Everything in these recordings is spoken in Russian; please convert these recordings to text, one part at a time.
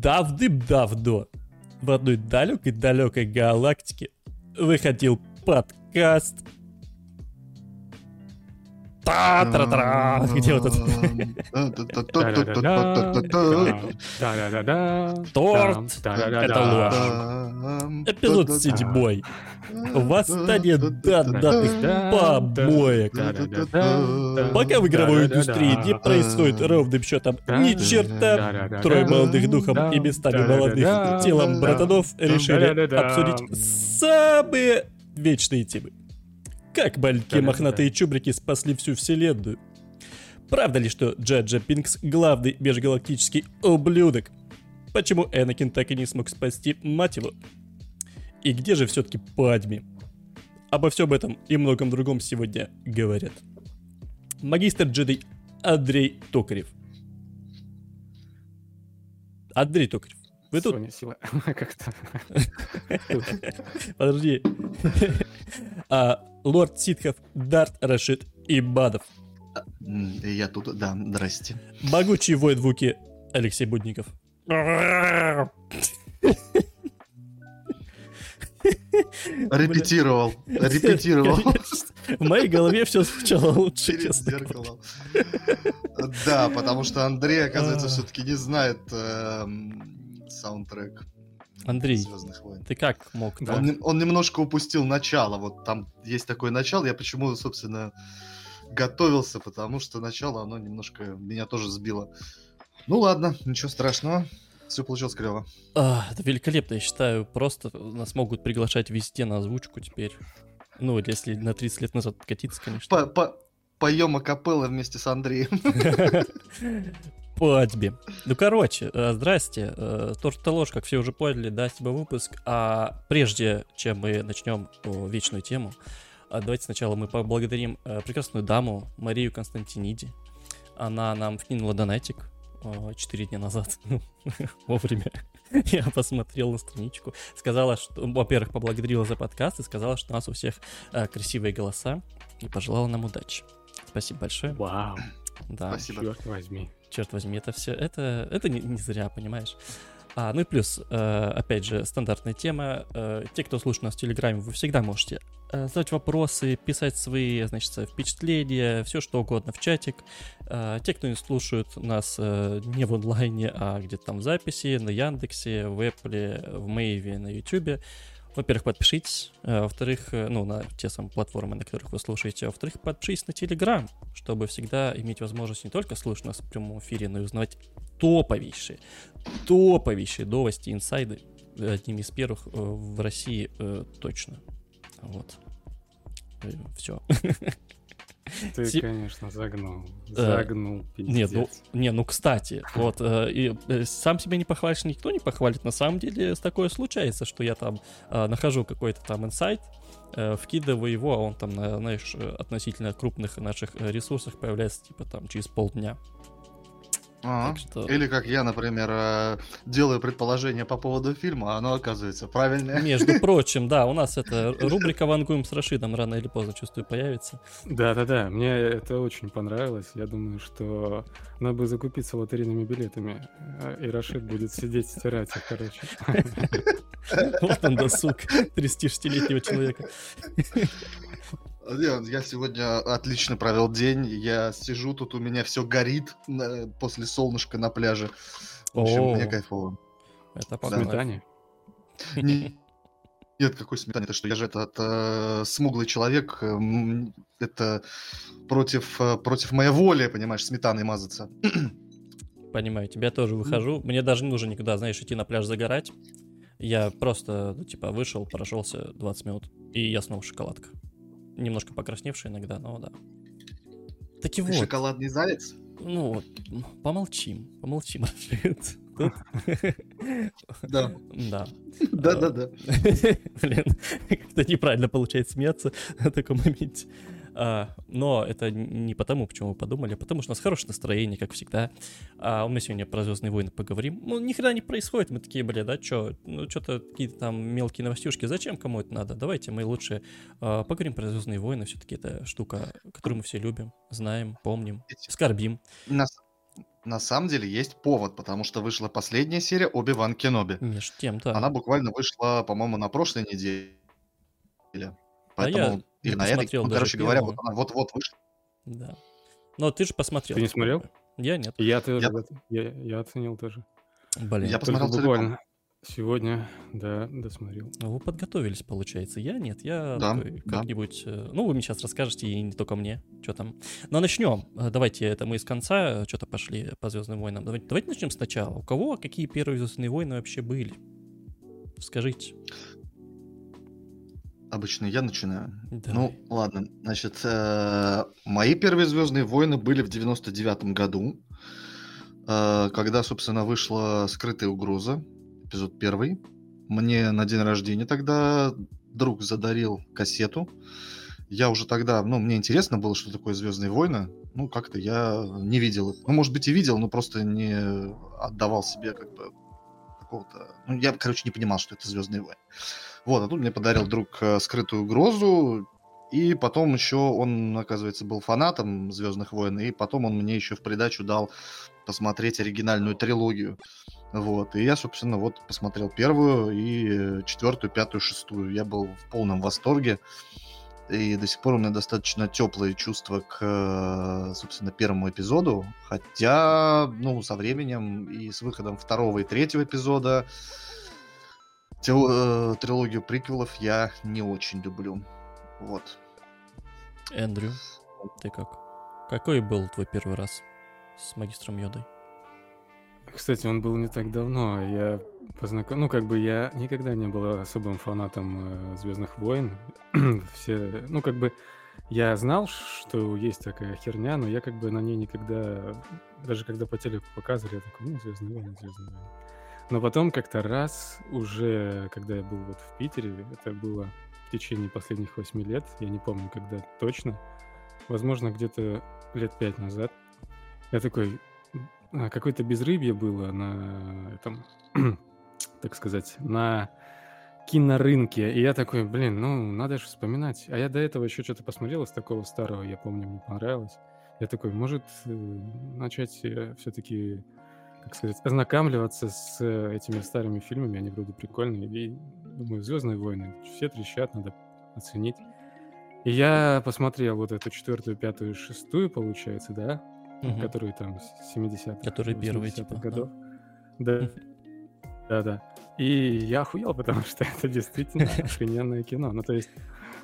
Давным-давно в одной далекой-далекой галактике выходил подкаст Та-тра-тра. Где вот это? Торт. Это ложь. Эпизод седьмой. Восстание данных помоек. Пока в игровой индустрии не происходит ровным счетом ни черта, трое молодых духом и местами молодых телом братанов решили обсудить самые вечные темы. Как маленькие мохнатые чубрики спасли всю вселенную? Правда ли, что Джаджа Пинкс главный межгалактический ублюдок? Почему Энакин так и не смог спасти мать его? И где же все-таки Падми? Обо всем этом и многом другом сегодня говорят. Магистр джедей Андрей Токарев. Андрей Токарев. Вы тут? Соня сила. Как-то. Подожди. а, лорд Ситхов, Дарт Рашид и Бадов. Я тут, да, здрасте. Могучий воин Вуки Алексей Будников. Репетировал, репетировал. В моей голове все звучало лучше, Перед зеркалом. Да, потому что Андрей, оказывается, все-таки не знает эм, саундтрек Андрей, Звездных войн. ты как мог? Да. Он, он немножко упустил начало. Вот там есть такое начало. Я почему, собственно, готовился, потому что начало, оно немножко меня тоже сбило. Ну ладно, ничего страшного. Все получилось клево. А, это великолепно, я считаю. Просто нас могут приглашать везде на озвучку теперь. Ну, если на 30 лет назад откатиться, конечно. По- по- Поем акапелла вместе с Андреем. По тебе. Ну, короче, э, здрасте. Э, Торт и ложь, как все уже поняли, да, тебе выпуск. А прежде, чем мы начнем вечную тему, а, давайте сначала мы поблагодарим э, прекрасную даму Марию Константиниди. Она нам вкинула донатик 4 дня назад, ну, вовремя. Я посмотрел на страничку. Сказала, что, во-первых, поблагодарила за подкаст и сказала, что у нас у всех э, красивые голоса и пожелала нам удачи. Спасибо большое. Вау, Да. Спасибо. черт возьми. Черт возьми, это все, это, это не, не зря, понимаешь? А, ну и плюс, э, опять же, стандартная тема. Э, те, кто слушает нас в Телеграме, вы всегда можете э, задать вопросы, писать свои, значит, впечатления, все что угодно в чатик. Э, те, кто не слушают нас э, не в онлайне, а где-то там в записи, на Яндексе, в Apple, в Мэйве, на Ютубе, во-первых, подпишитесь, а во-вторых, э, ну, на те самые платформы, на которых вы слушаете, во-вторых, подпишитесь на Телеграм, чтобы всегда иметь возможность не только слушать нас в прямом эфире, но и узнавать топовейшие, топовейшие новости, инсайды, э, одними из первых э, в России э, точно. Вот. Все. Ты, Си- конечно, загнул. Да. Загнул, Нет, ну, не, ну, кстати, вот, э, и, э, сам себя не похвалишь, никто не похвалит. На самом деле, такое случается, что я там э, нахожу какой-то там инсайт, э, вкидываю его, а он там, на, знаешь, э, относительно крупных наших э, ресурсах появляется, типа, там, через полдня. Ага. Так что- Или как я, например, э, делаю предположение по поводу фильма, а оно оказывается правильное. Между прочим, да, у нас эта рубрика «Вангуем с Рашидом» рано или поздно, чувствую, появится. Да-да-да, мне это очень понравилось. Я думаю, что надо бы закупиться лотерейными билетами. э, И Рашид будет сидеть стирать их, короче. Вот он досуг 36-летнего человека. Я, я сегодня отлично провел день. Я сижу, тут у меня все горит после солнышка на пляже. В общем, мне кайфово. Это погнали. сметане. Не- Нет, какой сметане, это что? Я же этот э, смуглый человек. э, м, Это против, э, против моей воли, понимаешь, сметаной мазаться. Понимаю, тебя тоже выхожу. Мне даже не нужно никуда, знаешь, идти на пляж загорать. Я просто, ну, типа, вышел, прошелся 20 минут, и я снова шоколадка. Немножко покрасневшая иногда, но да. Таки Ты вот, шоколадный заяц? ну вот, помолчим, помолчим. Рашид. Тут- Да. Да. Да-да-да. Блин, как-то неправильно получается смеяться на таком моменте. А, но это не потому, почему мы подумали, а потому что у нас хорошее настроение, как всегда. А мы сегодня про Звездные войны поговорим. Ну, ни хрена не происходит. Мы такие, бля, да, что? Ну, что-то какие-то там мелкие новостюшки. Зачем кому это надо? Давайте мы лучше а, поговорим про Звездные войны. Все-таки это штука, которую мы все любим, знаем, помним, скорбим. На, с- на самом деле есть повод, потому что вышла последняя серия Оби-Ван Кеноби. Между тем, да. Она буквально вышла, по-моему, на прошлой неделе. Поэтому, я или не на этой, ну, короче говоря, вот она вот-вот вышла. Да. Но ты же посмотрел. Ты не смотрел? Я нет. Я тоже, Я- я, я оценил тоже. Блин, Я Только посмотрел целиком. буквально сегодня, да, досмотрел. вы подготовились, получается. Я нет, я Да, такой да. как-нибудь... э, Ну, вы мне сейчас расскажете, и не только мне, что там. Но начнем. Э, Давайте, это мы из конца что-то пошли по Звездным войнам. Давайте, давайте начнем сначала. У кого какие первые Звездные войны вообще были? Скажите. Обычно я начинаю. Давай. Ну, ладно. Значит, э, мои первые Звездные войны были в 99-м году, э, когда, собственно, вышла скрытая угроза, эпизод первый. Мне на день рождения тогда друг задарил кассету. Я уже тогда, ну, мне интересно было, что такое Звездные войны. Ну, как-то я не видел их. Ну, может быть, и видел, но просто не отдавал себе как бы какого-то... Ну, я, короче, не понимал, что это Звездные войны. Вот, а тут мне подарил друг э, скрытую угрозу, и потом еще он, оказывается, был фанатом Звездных войн, и потом он мне еще в придачу дал посмотреть оригинальную трилогию. Вот, и я, собственно, вот посмотрел первую и э, четвертую, пятую, шестую. Я был в полном восторге. И до сих пор у меня достаточно теплые чувства к, э, собственно, первому эпизоду. Хотя, ну, со временем и с выходом второго и третьего эпизода тел- э, трилогию приквелов я не очень люблю. Вот. Эндрю, ты как? Какой был твой первый раз с магистром Йодой? Кстати, он был не так давно. Я познаком... Ну, как бы я никогда не был особым фанатом Звездных войн. Все, ну, как бы я знал, что есть такая херня, но я как бы на ней никогда, даже когда по телеку показывали, я такой, ну, Звездные войны, Звездные войны. Но потом как-то раз уже, когда я был вот в Питере, это было в течение последних восьми лет, я не помню, когда точно, возможно, где-то лет пять назад, я такой, а, какое-то безрыбье было на этом, так сказать, на кинорынке. И я такой, блин, ну, надо же вспоминать. А я до этого еще что-то посмотрел из такого старого, я помню, мне понравилось. Я такой, может, э, начать все-таки, как сказать, ознакомливаться с э, этими старыми фильмами, они вроде прикольные. И думаю, Звездные войны, все трещат, надо оценить. И я посмотрел вот эту четвертую, пятую, шестую, получается, да, Мгм. которые там с 70-х, Которые первые, 80-х типа, годов. Да. Да, да. И я охуел, потому что это действительно охрененное кино. Ну, то есть,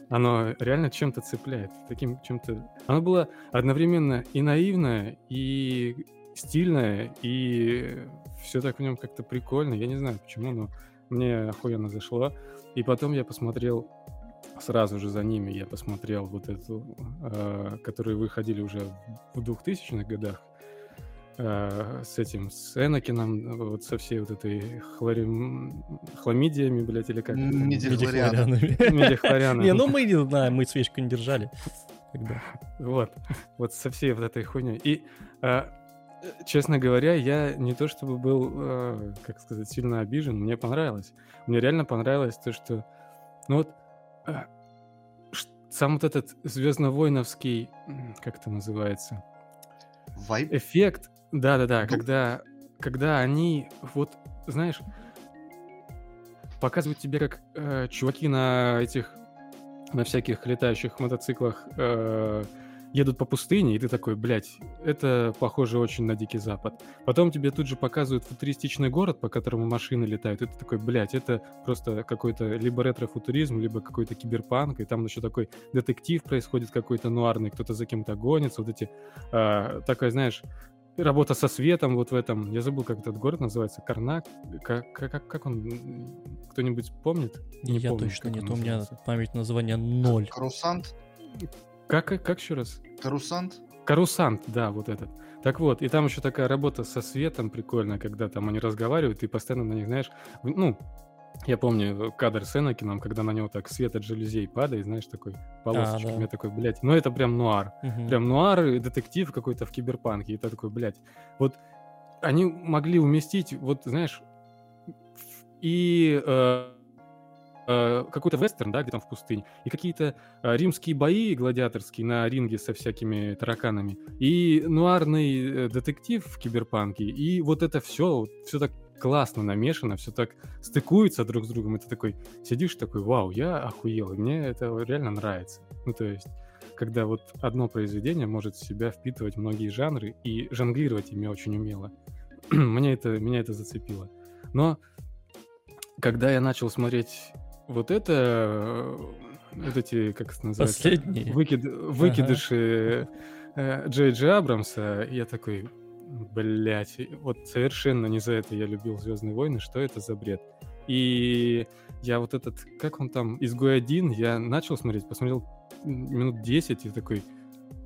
оно реально чем-то цепляет. Таким чем-то... Оно было одновременно и наивное, и стильное, и все так в нем как-то прикольно. Я не знаю почему, но мне охуенно зашло. И потом я посмотрел сразу же за ними я посмотрел вот эту, э, которые выходили уже в 2000-х годах, э, с этим, с Энакином, вот со всей вот этой хлорим... хламидиями, блядь, или как? Медихлорианами. Медихлорианами. Не, ну мы не знаем, мы свечку не держали. Вот, вот со всей вот этой хуйней. И, э, честно говоря, я не то чтобы был, э, как сказать, сильно обижен, мне понравилось. Мне реально понравилось то, что, ну вот, э, сам вот этот звездно-войновский, как это называется, Вайб. эффект, да-да-да, Ну. когда, когда они, вот, знаешь, показывают тебе, как э, чуваки на этих, на всяких летающих мотоциклах э, едут по пустыне, и ты такой, блядь, это похоже очень на Дикий Запад. Потом тебе тут же показывают футуристичный город, по которому машины летают, и ты такой, блядь, это просто какой-то либо ретро-футуризм, либо какой-то киберпанк, и там еще такой детектив происходит какой-то нуарный, кто-то за кем-то гонится, вот эти, э, такая, знаешь, работа со светом вот в этом, я забыл, как этот город называется, Карнак, как, как, как он, кто-нибудь помнит? Не Я помню, точно нет, у меня память названия ноль. Карусант. Как, как, как еще раз? Карусант. Карусант, да, вот этот. Так вот, и там еще такая работа со светом прикольная, когда там они разговаривают, и постоянно на них, знаешь, ну, я помню кадр с Энакином, когда на него так свет от жалюзей падает, знаешь, такой полосочками, да. я такой, блядь, ну это прям нуар. Мгм. Прям нуар, и детектив какой-то в киберпанке, и ты такой, блядь, вот они могли уместить, вот, знаешь, и э, э, какой-то вестерн, да, где там в пустыне, и какие-то э, римские бои гладиаторские на ринге со всякими тараканами, и нуарный э, детектив в киберпанке, и вот это все, все так классно намешано, все так стыкуется друг с другом, и ты такой сидишь такой, вау, я охуел, мне это реально нравится. Ну, то есть, когда вот одно произведение может в себя впитывать многие жанры и жонглировать ими очень умело. мне это, меня это зацепило. Но когда я начал смотреть вот это, вот эти, как это называется? Последние. Выкид, выкидыши ага. Джей Джей Абрамса, я такой, блять, вот совершенно не за это я любил Звездные войны, что это за бред? И я вот этот, как он там, изгой один, я начал смотреть, посмотрел минут 10 и такой,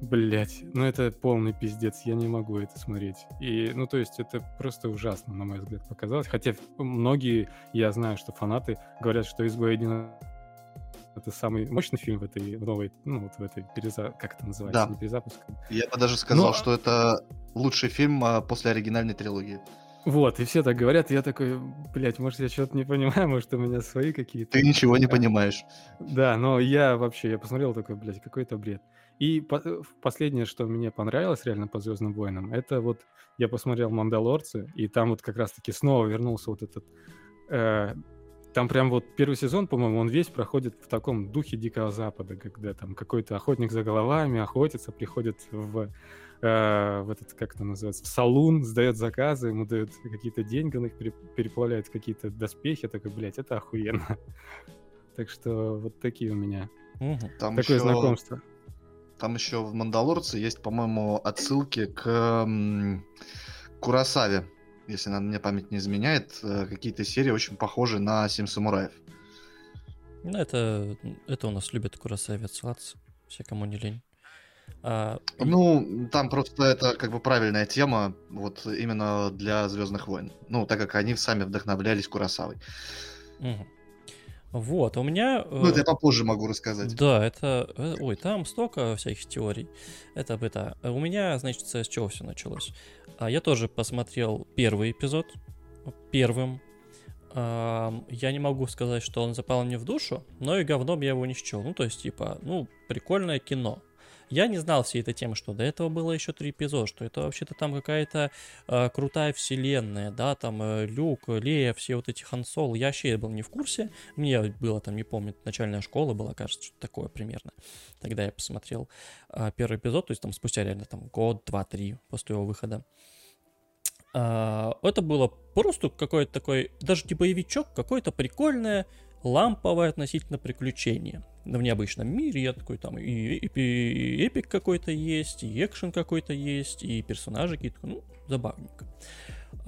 блять, ну это полный пиздец, я не могу это смотреть. И, ну то есть это просто ужасно, на мой взгляд, показалось. Хотя многие, я знаю, что фанаты говорят, что изгой один это самый мощный фильм в этой в новой, ну вот в этой переза... как это называется, да. не перезапуск. Я бы даже сказал, Но... что это лучший фильм а, после оригинальной трилогии. Вот, и все так говорят, и я такой, блядь, может, я что-то не понимаю, может, у меня свои какие-то... Ты ничего не понимаешь. Да, но я вообще, я посмотрел такой, блядь, какой-то бред. И по- последнее, что мне понравилось реально по Звездным войнам, это вот я посмотрел Мандалорцы, и там вот как раз-таки снова вернулся вот этот э, там прям вот первый сезон, по-моему, он весь проходит в таком духе Дикого Запада, когда там какой-то охотник за головами охотится, приходит в, э, в этот, как это называется, в салун, сдает заказы, ему дают какие-то деньги, он их переплавляет в какие-то доспехи, такой, блядь, это охуенно. Так что вот такие у меня. Там Такое еще... знакомство. Там еще в «Мандалорце» есть, по-моему, отсылки к Курасаве если мне память не изменяет, э, какие-то серии очень похожи на «Семь самураев». Ну, это, это у нас любят Курасави отсылаться, все, кому не лень. А... Ну, там просто это как бы правильная тема, вот именно для Звездных войн. Ну, так как они сами вдохновлялись Курасавой. Угу. Вот, у меня... Ну, это я попозже могу рассказать. Да, это... Э, ой, там столько всяких теорий. Это это. У меня, значит, с чего все началось? А Я тоже посмотрел первый эпизод. Первым. Я не могу сказать, что он запал мне в душу, но и говном я его не счел. Ну, то есть, типа, ну, прикольное кино. Я не знал всей этой темы, что до этого было еще три эпизода, что это вообще-то там какая-то э, крутая вселенная, да, там э, Люк, Лея, все вот эти Хансол. Я вообще был не в курсе. Мне было там, не помню, начальная школа была, кажется, что-то такое примерно. Тогда я посмотрел э, первый эпизод, то есть там спустя реально там год, два, три после его выхода. Э, это было просто какой-то такой, даже не боевичок, какое-то прикольное ламповое относительно приключение в необычном мире. Я такой там и, и, и эпик какой-то есть, и экшен какой-то есть, и персонажи какие-то, ну, забавненько.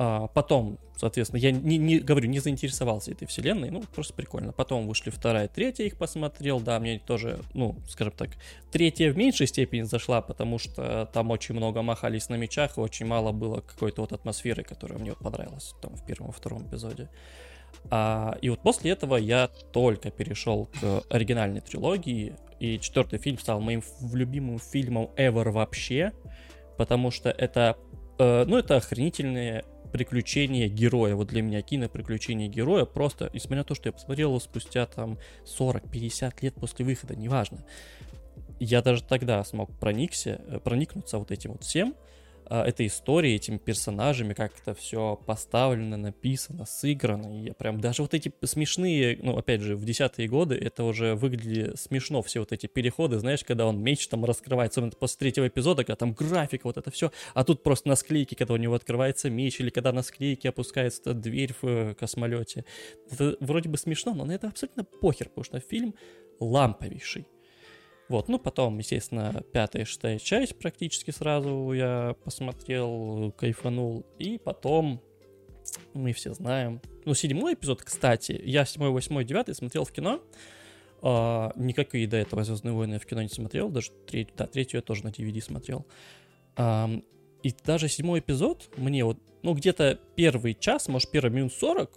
А потом, соответственно, я не, не говорю, не заинтересовался этой вселенной, ну, просто прикольно. Потом вышли вторая, третья, их посмотрел, да, мне тоже, ну, скажем так, третья в меньшей степени зашла, потому что там очень много махались на мечах, и очень мало было какой-то вот атмосферы, которая мне понравилась там в первом втором эпизоде. А, и вот после этого я только перешел к оригинальной трилогии, и четвертый фильм стал моим любимым фильмом ever вообще, потому что это, э, ну, это охренительные приключения героя. Вот для меня киноприключения героя просто, несмотря на то, что я посмотрел его спустя там 40-50 лет после выхода, неважно. Я даже тогда смог проникся, э, проникнуться вот этим вот всем, этой историей, этими персонажами, как это все поставлено, написано, сыграно. И я прям даже вот эти смешные, ну, опять же, в десятые годы это уже выглядели смешно, все вот эти переходы, знаешь, когда он меч там раскрывается, особенно после третьего эпизода, когда там графика, вот это все, а тут просто на склейке, когда у него открывается меч, или когда на склейке опускается дверь в э, космолете. Это вроде бы смешно, но на это абсолютно похер, потому что фильм ламповейший. Вот, ну потом, естественно, пятая шестая часть практически сразу я посмотрел, кайфанул. И потом, мы все знаем, ну седьмой эпизод, кстати, я седьмой, восьмой, девятый смотрел в кино. А, никакие до этого Звездные войны я в кино не смотрел, даже третью, да, третью я тоже на DVD смотрел. А, и даже седьмой эпизод мне вот, ну где-то первый час, может первый минут сорок,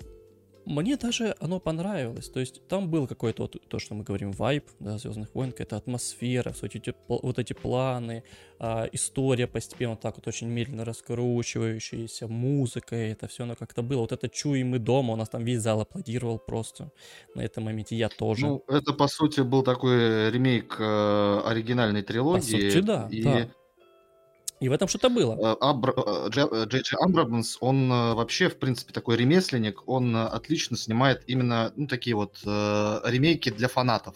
Мне даже оно понравилось. То есть там был какой-то вот то, что мы говорим, вайп, да, Звездных войн, какая-то атмосфера, вот эти, вот эти планы, а, история постепенно так вот очень медленно раскручивающаяся, музыка, это все оно как-то было. Вот это чуем мы дома, у нас там весь зал аплодировал просто на этом моменте, я тоже. Ну, это, по сути, был такой ремейк э, оригинальной трилогии. По сути, да, и... да. И в этом что-то было. Э. Э, э, Джей Джей Амбрамс, он вообще, в принципе, такой ремесленник, он отлично снимает именно ну, такие вот э, ремейки для фанатов.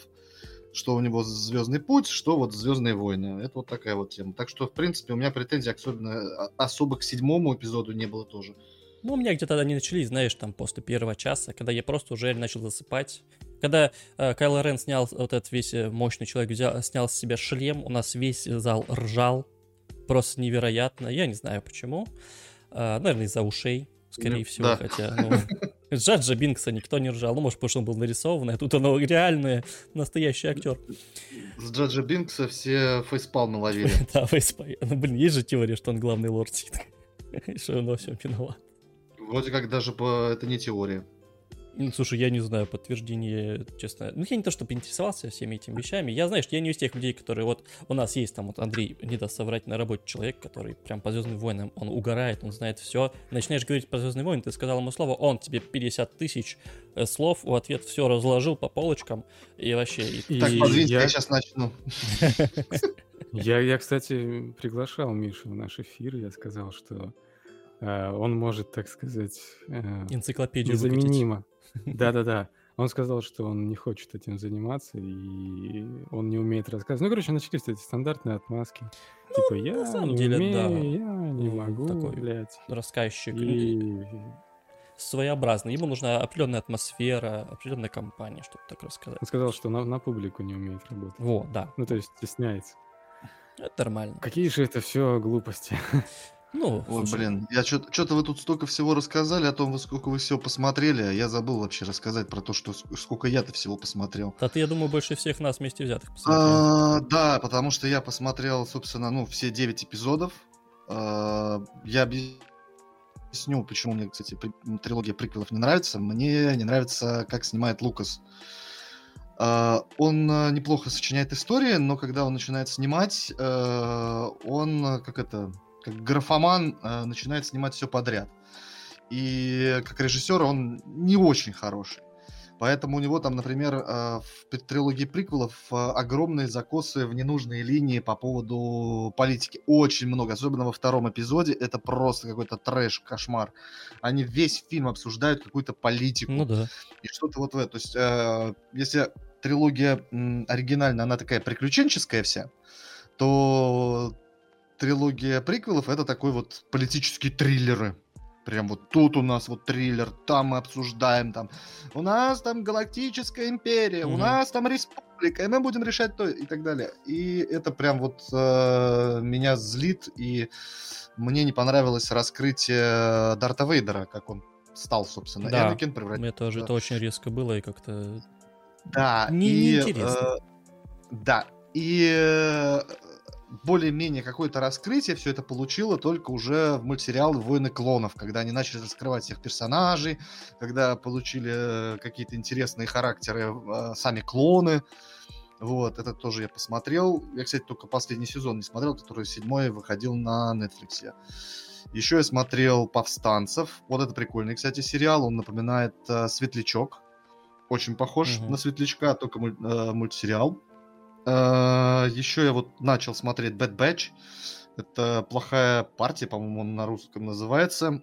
Что у него Звездный путь, что вот Звездные войны. Это вот такая вот тема. Так что, в принципе, у меня претензий особенно особо к седьмому эпизоду не было тоже. Ну, у меня где-то они начались, знаешь, там после первого часа, когда я просто уже начал засыпать. Когда э, Кайло Рен снял вот этот весь мощный человек, взял, снял с себя шлем, у нас весь зал ржал, просто невероятно. Я не знаю почему. А, наверное, из-за ушей, скорее ну, всего, да. хотя, ну, Джаджа Бинкса никто не ржал. Ну, может, потому что он был нарисованный, а тут он реальный, настоящий актер. С Джаджа Бинкса все фейспалмы ловили. да, фейспалм. Ну, блин, есть же теория, что он главный лорд Сит. что он во всем виноват. Вроде как даже по... это не теория. Слушай, я не знаю подтверждения, честно. Ну, я не то, чтобы интересовался всеми этими вещами. Я, знаешь, я не из тех людей, которые вот... У нас есть там вот Андрей, не даст соврать, на работе человек, который прям по Звездным войнам, он угорает, он знает все. Начинаешь говорить про Звездные войны, ты сказал ему слово, он тебе 50 тысяч э, слов в ответ все разложил по полочкам и вообще... И, так, подвиньте, я... я сейчас начну. Я, я, кстати, приглашал Мишу в наш эфир, я сказал, что э, он может, так сказать, э, энциклопедию незаменимо. Да-да-да. Он сказал, что он не хочет этим заниматься, и он не умеет рассказывать. Ну, короче, начались эти стандартные отмазки. Ну, типа, я на самом не деле, умею, да. я не могу, такой блядь. Рассказчик. И... Своеобразный. Ему нужна определенная атмосфера, определенная компания, чтобы так рассказать. Он сказал, что на, на публику не умеет работать. Вот, да. Ну, то есть стесняется. Это нормально. Какие же это все глупости. Ну, Ой, слушай. блин, я что-то вы тут столько всего рассказали о том, сколько вы всего посмотрели, а я забыл вообще рассказать про то, что сколько я-то всего посмотрел. Да ты, я думаю, больше всех нас вместе взятых посмотрел. А, да, потому что я посмотрел, собственно, ну, все 9 эпизодов. А, я объясню, почему мне, кстати, трилогия приквелов не нравится. Мне не нравится, как снимает Лукас. Uh, он uh, неплохо сочиняет истории, но когда он начинает снимать, uh, он как это как графоман э, начинает снимать все подряд. И как режиссер он не очень хороший. Поэтому у него там, например, э, в трилогии приквелов э, огромные закосы в ненужные линии по поводу политики. Очень много, особенно во втором эпизоде. Это просто какой-то трэш, кошмар. Они весь фильм обсуждают какую-то политику. Ну да. И что-то вот в это. То есть, э, если трилогия оригинальная, она такая приключенческая вся, то трилогия приквелов это такой вот политические триллеры. Прям вот тут у нас вот триллер, там мы обсуждаем, там у нас там галактическая империя, mm-hmm. у нас там республика, и мы будем решать то и так далее. И это прям вот э, меня злит, и мне не понравилось раскрытие Дарта Вейдера, как он стал, собственно. Да, Энакин превратился. Мне тоже это очень резко было и как-то... Да, не, и... Неинтересно. Э, да, и э, более-менее какое-то раскрытие все это получило только уже в мультсериал «Войны клонов», когда они начали раскрывать всех персонажей, когда получили э, какие-то интересные характеры э, сами клоны. Вот, это тоже я посмотрел. Я, кстати, только последний сезон не смотрел, который седьмой выходил на Netflix. Еще я смотрел «Повстанцев». Вот это прикольный, кстати, сериал. Он напоминает э, «Светлячок». Очень похож угу. на «Светлячка», только муль, э, мультсериал. Э, Еще я вот начал смотреть Bad Batch. Это плохая партия, по-моему, он на русском называется.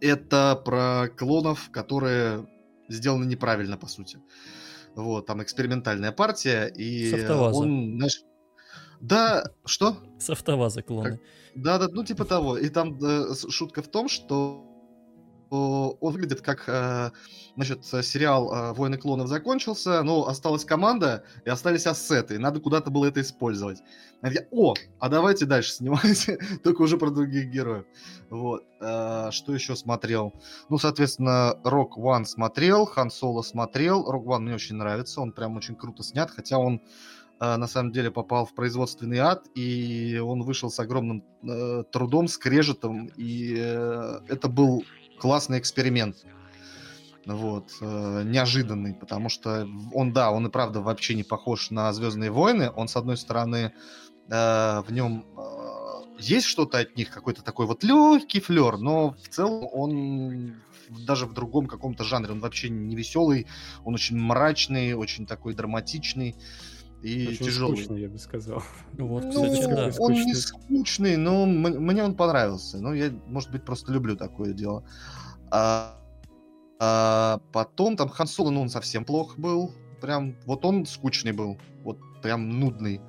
Это про клонов, которые сделаны неправильно, по сути. Вот, там экспериментальная партия, и он, знаешь, да, что? С автоваза клоны. Да, да, ну типа того. И там да, шутка в том, что он выглядит как, э, значит, сериал э, «Войны клонов» закончился, но осталась команда, и остались ассеты, и надо куда-то было это использовать. Я, О, а давайте дальше снимайте, только уже про других героев. Вот. Э, что еще смотрел? Ну, соответственно, Rock One смотрел, Хан Соло смотрел. Rock One мне очень нравится, он прям очень круто снят, хотя он на самом деле попал в производственный ад, и он вышел с огромным э, трудом, скрежетом, и э, это был классный эксперимент. вот, э, неожиданный, потому что он, да, он и правда вообще не похож на Звездные войны. Он, с одной стороны, э, в нем э, есть что-то от них, какой-то такой вот легкий флер, но в целом он даже в другом каком-то жанре. Он вообще не веселый, он очень мрачный, очень такой драматичный и очень тяжелый. скучный, я бы сказал. Вот, ну, кстати, да. Он не скучный, но мне он понравился. Ну, я, может быть, просто люблю такое дело. А, а потом там Хан Соло, ну, он совсем плох был. Прям, вот он скучный был. Вот прям нудный.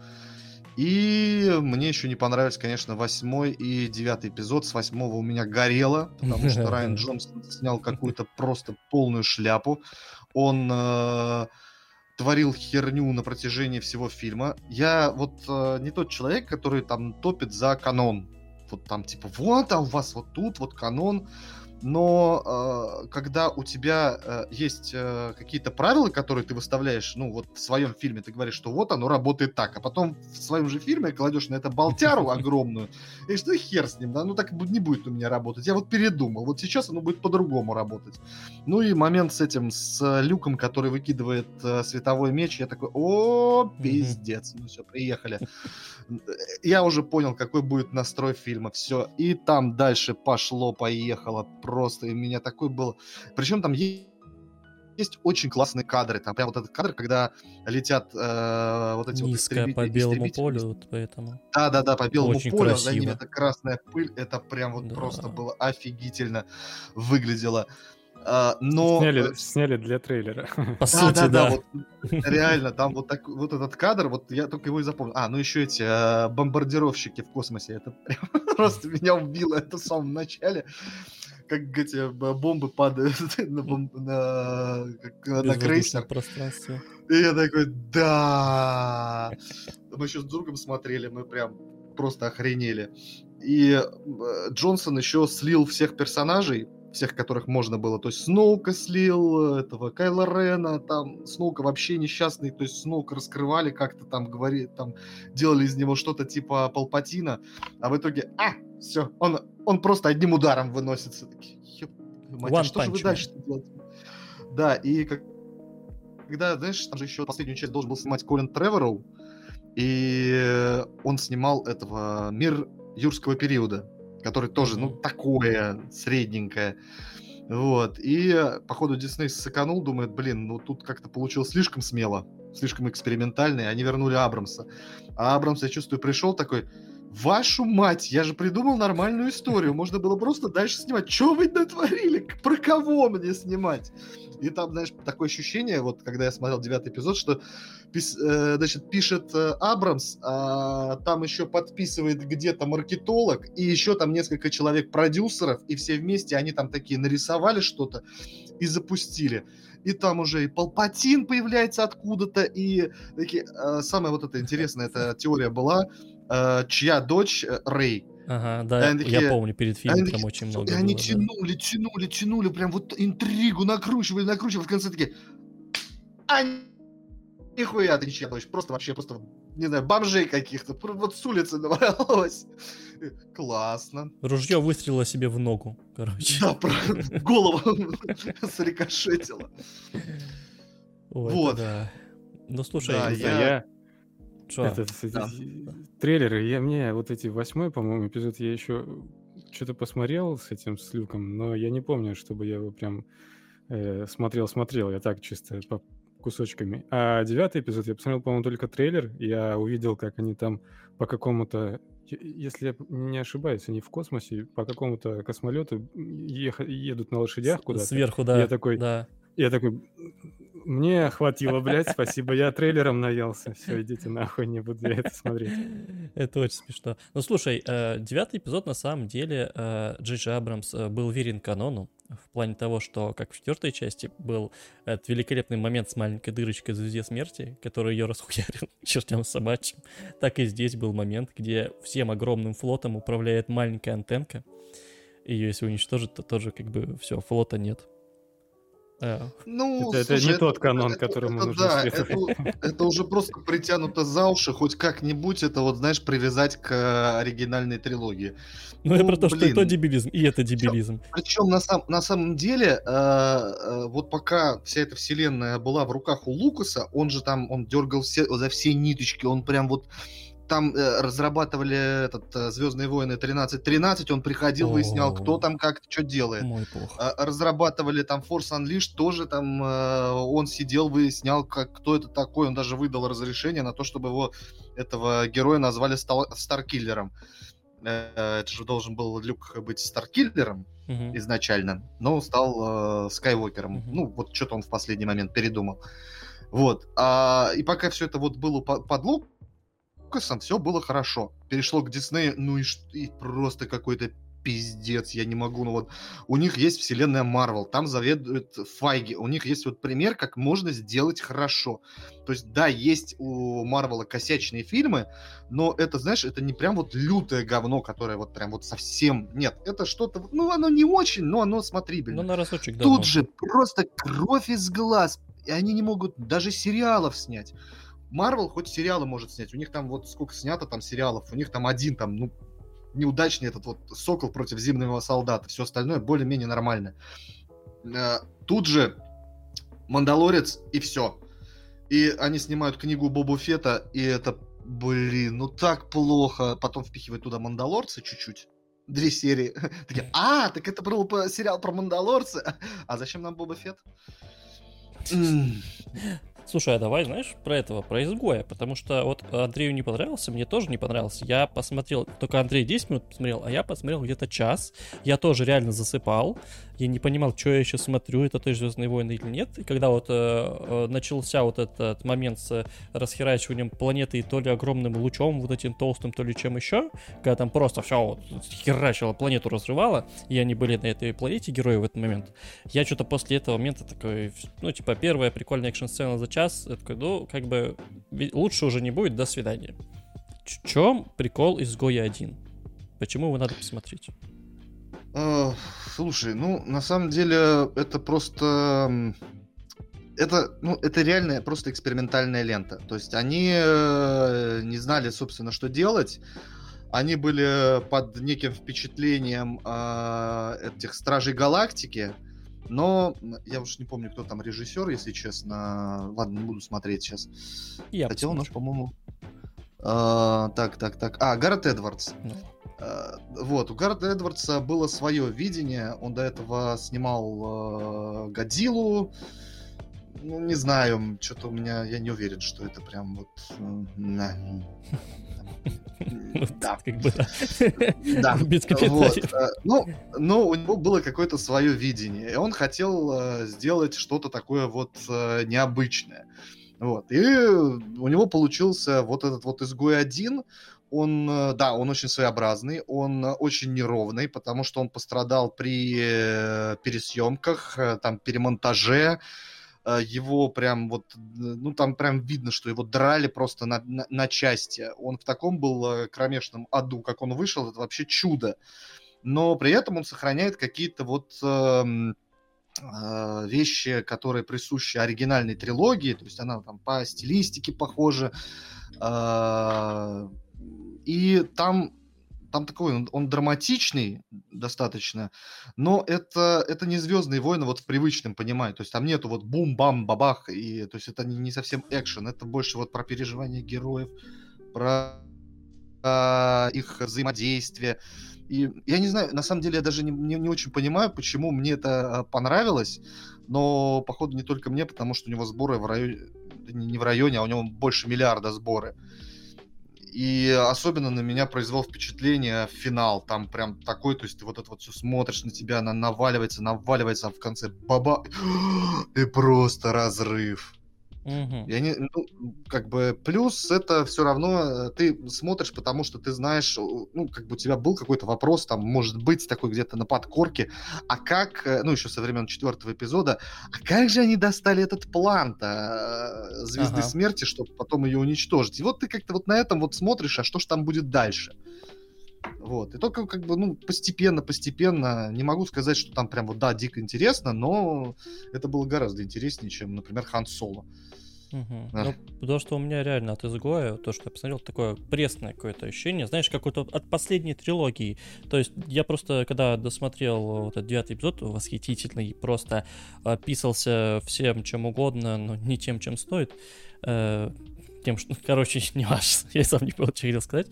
И мне еще не понравились, конечно, восьмой и девятый эпизод. С восьмого у меня горело, потому что Райан Джонсон снял какую-то просто полную шляпу. Он э, творил херню на протяжении всего фильма. Я вот э, не тот человек, который там топит за канон. Вот там типа, вот, а у вас вот тут вот канон но э, когда у тебя э, есть э, какие-то правила, которые ты выставляешь, ну вот в своем фильме ты говоришь, что вот оно работает так, а потом в своем же фильме кладешь на это болтяру огромную, и что хер с ним, да, ну так не будет у меня работать. Я вот передумал, вот сейчас оно будет по-другому работать. Ну и момент с этим, с люком, который выкидывает э, световой меч, я такой, о, пиздец, ну все, приехали. Я уже понял, какой будет настрой фильма, все, и там дальше пошло-поехало просто, и у меня такой был... Причем там есть есть очень классные кадры. Там прям вот этот кадр, когда летят э, вот эти Низко вот по белому полю, вот поэтому. Да, да, да, по белому очень полю, красиво. за ним эта красная пыль, это прям вот да. просто было офигительно выглядело. А, но... Сняли, сняли для трейлера. По да, сути, да. да. Вот, реально, там вот, так, вот этот кадр, вот я только его и запомнил. А, ну еще эти э, бомбардировщики в космосе, это прям просто меня убило это в самом начале как эти бомбы падают на, бом... на, на крейсер. пространстве. И я такой, да. Мы еще с другом смотрели, мы прям просто охренели. И Джонсон еще слил всех персонажей, всех, которых можно было. То есть Сноука слил, этого Кайла Рена, там Сноука вообще несчастный, то есть Сноука раскрывали как-то там, говори, там делали из него что-то типа Палпатина, а в итоге, а, все, он, он просто одним ударом выносится. Такие, мать, а что же вы дальше делаете? Да, и как, когда, знаешь, там же еще последнюю часть должен был снимать Колин Тревороу, и он снимал этого «Мир юрского периода», который тоже, ну, такое средненькое. Вот. И, походу, Дисней сыканул, думает, блин, ну тут как-то получилось слишком смело, слишком экспериментально, и они вернули Абрамса. А Абрамс, я чувствую, пришел такой, Вашу мать, я же придумал нормальную историю. Можно было просто дальше снимать. Что вы натворили? Про кого мне снимать? И там, знаешь, такое ощущение, вот когда я смотрел девятый эпизод, что э, значит, пишет э, Абрамс, а там еще подписывает где-то маркетолог, и еще там несколько человек продюсеров, и все вместе они там такие нарисовали что-то и запустили. И там уже и Палпатин появляется откуда-то, и такие, э, самая вот эта интересная эта теория была, э, чья дочь э, Рэй. Ага, да, они я помню, перед фильмом там очень много И они было, тянули, да. тянули, тянули, прям вот интригу накручивали, накручивали, в конце такие, а нихуя ты ничья дочь, просто вообще, просто, не знаю, бомжей каких-то, вот с улицы навалилось. Классно. Ружье выстрелило себе в ногу, короче. Да, про голову срикошетило. Вот. Ну, слушай, да, я... Что? Это, да. трейлеры, я мне вот эти восьмой, по-моему, эпизод я еще что-то посмотрел с этим с Люком, но я не помню, чтобы я его прям э, смотрел-смотрел. Я так чисто по кусочками. А девятый эпизод я посмотрел, по-моему, только трейлер. Я увидел, как они там по какому-то если я не ошибаюсь, они в космосе по какому-то космолету едут на лошадях куда-то. Сверху, да. Я такой, да. я такой, мне хватило, блядь, спасибо. Я трейлером наелся. Все, идите нахуй, не буду я это смотреть. Это очень смешно. Ну, слушай, э, девятый эпизод, на самом деле, э, Джей Абрамс э, был верен канону в плане того, что, как в четвертой части, был этот великолепный момент с маленькой дырочкой в звезде смерти, который ее расхуярил чертям собачьим, так и здесь был момент, где всем огромным флотом управляет маленькая антенка, ее если уничтожить, то тоже как бы все, флота нет. А. Ну, это, слушай, это не это, тот канон, это, которому это, нужно да, это, это уже просто притянуто за уши, хоть как-нибудь это вот, знаешь, привязать к оригинальной трилогии. Ну, ну я про то, блин. что и то дебилизм, и это дебилизм. Причем, причем на, сам, на самом деле, э, э, вот пока вся эта вселенная была в руках у Лукаса, он же там, он дергал все, за все ниточки, он прям вот там э, разрабатывали этот э, Звездные войны 13-13, он приходил, выяснял, кто там как что делает. Мой э, разрабатывали там Force Unleashed, тоже там э, он сидел, выяснял, как, кто это такой, он даже выдал разрешение на то, чтобы его, этого героя назвали Старкиллером. Э, это же должен был Люк быть Старкиллером uh-huh. изначально, но стал э, Скайуокером. Uh-huh. Ну, вот что-то он в последний момент передумал. Вот. А, и пока все это вот было под лук, Лукасом все было хорошо. Перешло к Диснею, ну и, и просто какой-то пиздец, я не могу, ну вот у них есть вселенная Марвел, там заведует Файги, у них есть вот пример, как можно сделать хорошо. То есть, да, есть у Марвела косячные фильмы, но это, знаешь, это не прям вот лютое говно, которое вот прям вот совсем... Нет, это что-то, ну, оно не очень, но оно смотрибельно. Ну, на разочек, да. Тут же просто кровь из глаз, и они не могут даже сериалов снять. Марвел хоть сериалы может снять. У них там вот сколько снято там сериалов. У них там один там, ну, неудачный этот вот Сокол против Зимнего Солдата. Все остальное более-менее нормально. Э, тут же Мандалорец и все. И они снимают книгу Бобу Фета, и это, блин, ну так плохо. Потом впихивают туда Мандалорца чуть-чуть. Две серии. Такие, а, так это был сериал про Мандалорца. А зачем нам Боба Фет? Слушай, а давай, знаешь, про этого, про изгоя, потому что вот Андрею не понравился, мне тоже не понравился. Я посмотрел, только Андрей 10 минут посмотрел, а я посмотрел где-то час. Я тоже реально засыпал. Я не понимал, что я еще смотрю, это той Звездные войны или нет. И когда вот э, э, начался вот этот момент с расхерачиванием планеты и то ли огромным лучом, вот этим толстым, то ли чем еще, когда там просто все вот херачило, планету разрывало, и они были на этой планете, герои в этот момент, я что-то после этого момента такой, ну, типа, первая прикольная экшн-сцена за час, я такой, ну, как бы, лучше уже не будет, до свидания. В чем прикол изгоя 1? Почему его надо посмотреть? слушай, ну, на самом деле, это просто... Это, ну, это реальная просто экспериментальная лента. То есть они э, не знали, собственно, что делать. Они были под неким впечатлением э, этих Стражей Галактики. Но я уж не помню, кто там режиссер, если честно. Ладно, не буду смотреть сейчас. Я Хотел у нас, по-моему... Э, так, так, так. А, Гаррет Эдвардс. Ну. Э, вот, у Гарда Эдвардса было свое видение. Он до этого снимал э, Годзиллу. Ну, не знаю, что-то у меня, я не уверен, что это прям вот... Э, да. Как бы, да. Без комментариев. Вот. Э, ну, но у него было какое-то свое видение, и он хотел э, сделать что-то такое вот необычное. Вот. И у него получился вот этот вот изгой один он, да, он очень своеобразный, он очень неровный, потому что он пострадал при пересъемках, там, перемонтаже, его прям вот, ну там прям видно, что его драли просто на, на, на части. Он в таком был кромешном аду, как он вышел, это вообще чудо. Но при этом он сохраняет какие-то вот э, э, вещи, которые присущи оригинальной трилогии, то есть она там по стилистике похожа, э, и там там такой, он, он драматичный достаточно, но это, это не Звездные войны вот в привычном понимании. То есть там нету вот бум-бам-бабах, и то есть это не, не совсем экшен, это больше вот про переживания героев, про э, их взаимодействие. И я не знаю, на самом деле я даже не, не, не очень понимаю, почему мне это а, понравилось, но походу не только мне, потому что у него сборы в районе, не в районе, а у него больше миллиарда сборы. И особенно на меня произвел впечатление финал. Там прям такой, то есть ты вот это вот все смотришь на тебя, она наваливается, наваливается, а в конце баба... И просто разрыв. Угу. Я не, ну, как бы плюс это все равно э, ты смотришь, потому что ты знаешь, ну, как бы у тебя был какой-то вопрос, там, может быть, такой где-то на подкорке, а как, э, ну, еще со времен четвертого эпизода, а как же они достали этот план-то э, Звезды ага. Смерти, чтобы потом ее уничтожить? И вот ты как-то вот на этом вот смотришь, а что ж там будет дальше? Вот. И только как бы, ну, постепенно, постепенно, не могу сказать, что там прям вот, да, дико интересно, но это было гораздо интереснее, чем, например, Хан Соло. Угу. Ну, потому что у меня реально от изгоя, то, что я посмотрел, такое пресное какое-то ощущение, знаешь, какое-то от последней трилогии. То есть я просто, когда досмотрел вот этот девятый эпизод, восхитительный, просто описался всем чем угодно, но не тем, чем стоит. Э, тем, что, короче, не важно, я сам не понял, что хотел сказать.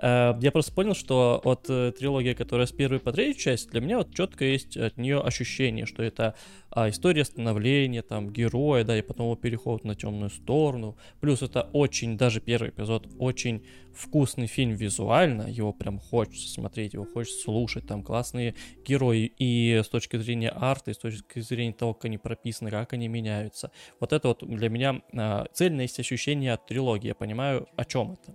Э, я просто понял, что от э, трилогии, которая с первой по третью часть, для меня вот четко есть от нее ощущение, что это а, история становления, там, героя, да, и потом его переход на темную сторону. Плюс это очень, даже первый эпизод, очень вкусный фильм визуально, его прям хочется смотреть, его хочется слушать, там классные герои и с точки зрения арта, и с точки зрения того, как они прописаны, как они меняются. Вот это вот для меня а, цельное есть ощущение от трилогии, я понимаю, о чем это.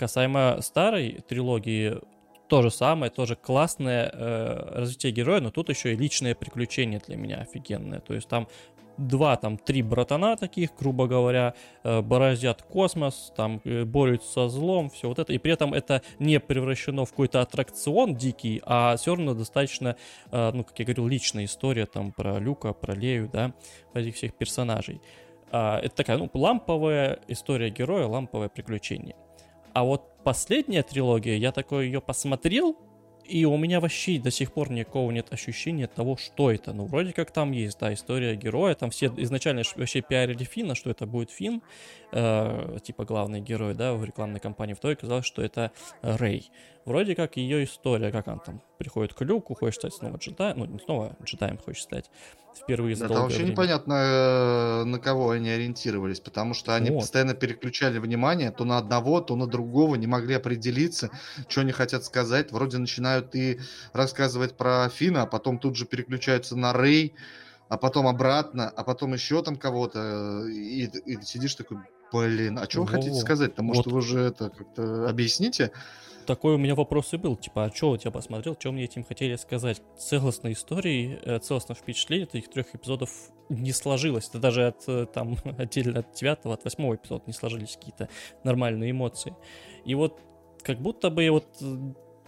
Касаемо старой трилогии, то же самое, тоже классное э, развитие героя, но тут еще и личное приключение для меня офигенное. То есть там два, там, три братана таких, грубо говоря, э, бороздят космос, там, э, борются со злом, все вот это. И при этом это не превращено в какой-то аттракцион дикий, а все равно достаточно, э, ну, как я говорил, личная история там про Люка, про Лею, да, этих всех персонажей. Э, это такая, ну, ламповая история героя, ламповое приключение. А вот последняя трилогия, я такой ее посмотрел, и у меня вообще до сих пор никакого нет ощущения того, что это. Ну, вроде как там есть, да, история героя. Там все изначально вообще пиарили Фина, что это будет Фин, э, типа главный герой, да, в рекламной кампании. В той оказалось, что это Рэй. Вроде как ее история, как он там приходит к Люку, хочет стать снова джедаем, ну, не снова джедаем хочет стать, впервые за да, Там вообще время. непонятно, э, на кого они ориентировались, потому что они вот. постоянно переключали внимание то на одного, то на другого, не могли определиться, что они хотят сказать. Вроде начинают и рассказывать про Фина, а потом тут же переключаются на Рэй, а потом обратно, а потом еще там кого-то, и, и сидишь такой, блин, а что вы хотите сказать-то? Может, вот. вы уже это как-то объясните? Такой у меня вопрос и был, типа, а что я посмотрел, что мне этим хотели сказать? Целостной истории, э, целостное впечатление этих трех эпизодов не сложилось. Это даже от, э, там, отдельно от девятого, от восьмого эпизода не сложились какие-то нормальные эмоции. И вот как будто бы вот, э,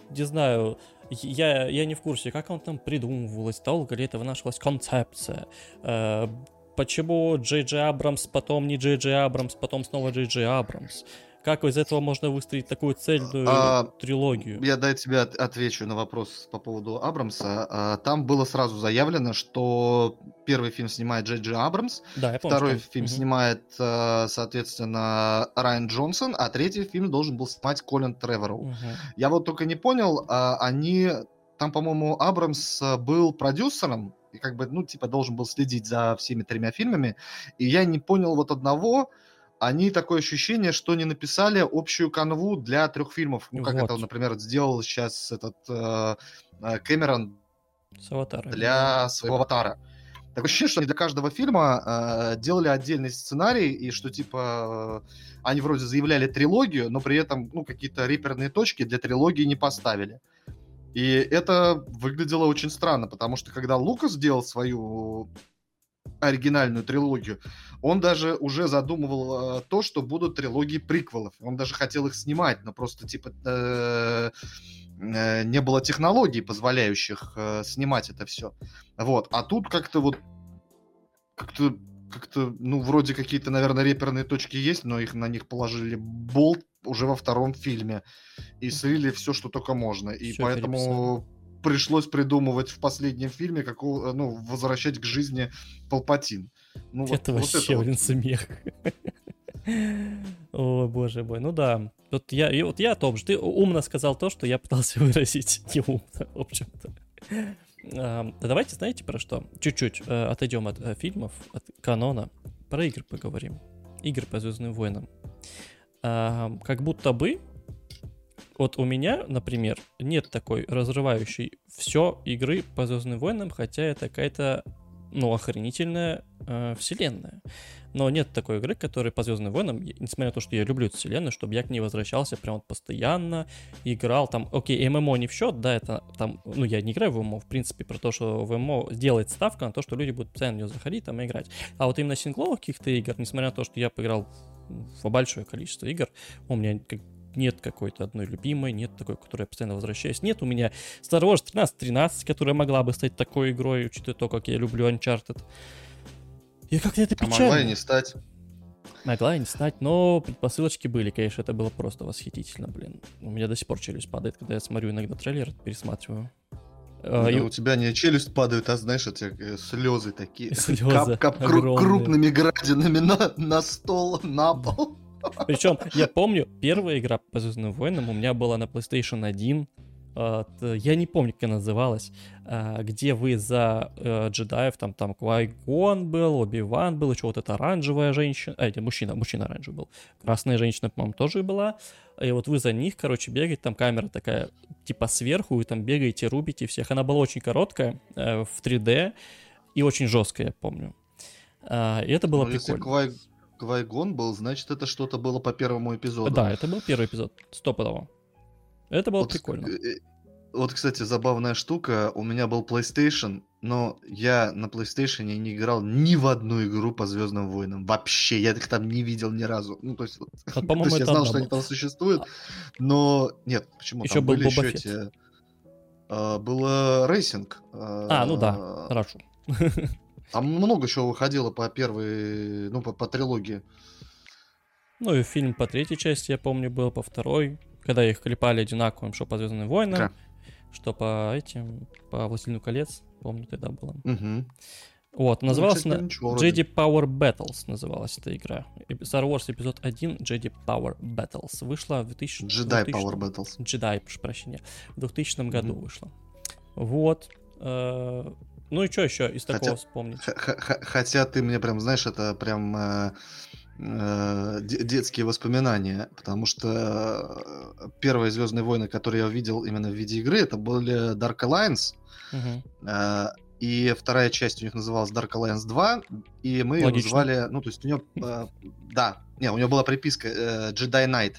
не знаю, я, я не в курсе, как он там придумывалось, долго ли это вынашивалась концепция, э, почему Джей Джей Абрамс, потом не Джей Джей Абрамс, потом снова Джей Джей Абрамс. Как из этого можно выстроить такую цельную а, трилогию? Я дай тебе отвечу на вопрос по поводу Абрамса. А, там было сразу заявлено, что первый фильм снимает Джей Джей Абрамс, да, я помню, второй что... фильм угу. снимает, а, соответственно, Райан Джонсон, а третий фильм должен был снимать Колин Тревору. Угу. Я вот только не понял, а, они... Там, по-моему, Абрамс был продюсером, и как бы, ну, типа, должен был следить за всеми тремя фильмами. И я не понял вот одного, они такое ощущение, что не написали общую канву для трех фильмов. Ну, как вот. это, например, сделал сейчас этот э, э Кэмерон С аватара. для своего аватара. Такое ощущение, что они для каждого фильма э, делали отдельный сценарий, и что, типа, э, они вроде заявляли трилогию, но при этом, ну, какие-то реперные точки для трилогии не поставили. И это выглядело очень странно, потому что когда Лукас сделал свою оригинальную трилогию, он даже уже задумывал э, то, что будут трилогии приквелов. Он даже хотел их снимать, но просто типа э, э, не было технологий, позволяющих э, снимать это все. Вот. А тут как-то вот как-то как-то, ну, вроде какие-то, наверное, реперные точки есть, но их на них положили болт уже во втором фильме и слили все, что только можно. И все поэтому переписали пришлось придумывать в последнем фильме, как, ну, возвращать к жизни Палпатин. Ну, это вот, вообще, вот блин, смех. О, боже мой, ну да. Вот я, и вот я том же, ты умно сказал то, что я пытался выразить не умно, в общем-то. А, давайте, знаете, про что? Чуть-чуть э, отойдем от э, фильмов, от канона, про игры поговорим. Игры по Звездным войнам. А, как будто бы вот у меня, например, нет такой разрывающей все игры по Звездным войнам, хотя это какая-то, ну, охренительная э, вселенная. Но нет такой игры, которая по Звездным войнам, несмотря на то, что я люблю эту вселенную, чтобы я к ней возвращался прям вот постоянно, играл там, окей, ММО не в счет, да, это там, ну, я не играю в ММО, в принципе, про то, что в ММО делает ставка на то, что люди будут постоянно в нее заходить там и играть. А вот именно сингловых каких-то игр, несмотря на то, что я поиграл в большое количество игр, у меня как нет какой-то одной любимой, нет такой, к которой я постоянно возвращаюсь. Нет у меня Star Wars 1313, которая могла бы стать такой игрой, учитывая то, как я люблю Uncharted. И как-то это печально. А могла и не стать. Могла и не стать, но предпосылочки были, конечно, это было просто восхитительно, блин. У меня до сих пор челюсть падает, когда я смотрю иногда трейлер, пересматриваю. А, и... У тебя не челюсть падает, а знаешь, эти э, слезы такие. Слезы кап, кап, кру- крупными градинами на, на стол, на пол. Причем я помню, первая игра по Звездным войнам у меня была на PlayStation 1. Я не помню, как она называлась, а, где вы за э, джедаев, там, там Квайгон был, Оби-Ван был, еще вот эта оранжевая женщина, а, это мужчина, мужчина оранжевый был, красная женщина, по-моему, тоже была, и вот вы за них, короче, бегаете, там камера такая, типа сверху, и там бегаете, рубите всех. Она была очень короткая, э, в 3D, и очень жесткая, я помню. А, и это было ну, прикольно. Квай... Квайгон был, значит, это что-то было по первому эпизоду. Да, это был первый эпизод, стопудово. Это было вот, прикольно. Э, вот, кстати, забавная штука. У меня был PlayStation, но я на PlayStation не играл ни в одну игру по Звездным войнам. Вообще, я их там не видел ни разу. Ну, то есть, вот, а, то есть я знал, что они там существуют, но нет, почему? Еще там был были Боба еще эти... А, было racing. А, ну да, хорошо. Там много чего выходило по первой, ну, по, по трилогии. Ну и фильм по третьей части, я помню, был, по второй, когда их клепали одинаковым, что по Звездным войнам, да. что по этим, по Властелину колец, помню, тогда было. Угу. Вот, ну, называлась ну, Jedi Power Battles называлась эта игра. Star Wars эпизод 1 Jedi Power Battles. Вышла в 2000... Jedi 2000... Power Battles. Jedi, прошу прощения. В 2000 mm-hmm. году вышла. Вот. Ну и что еще из такого хотя, вспомнить? Хотя ты мне прям, знаешь, это прям э, э, детские воспоминания, потому что э, первые Звездные войны, которые я увидел именно в виде игры, это были Dark Alliance. Угу. Э, и вторая часть у них называлась Dark Alliance 2, и мы Логично. ее называли, ну, то есть у нее, э, да, не, у нее была приписка э, Jedi Knight.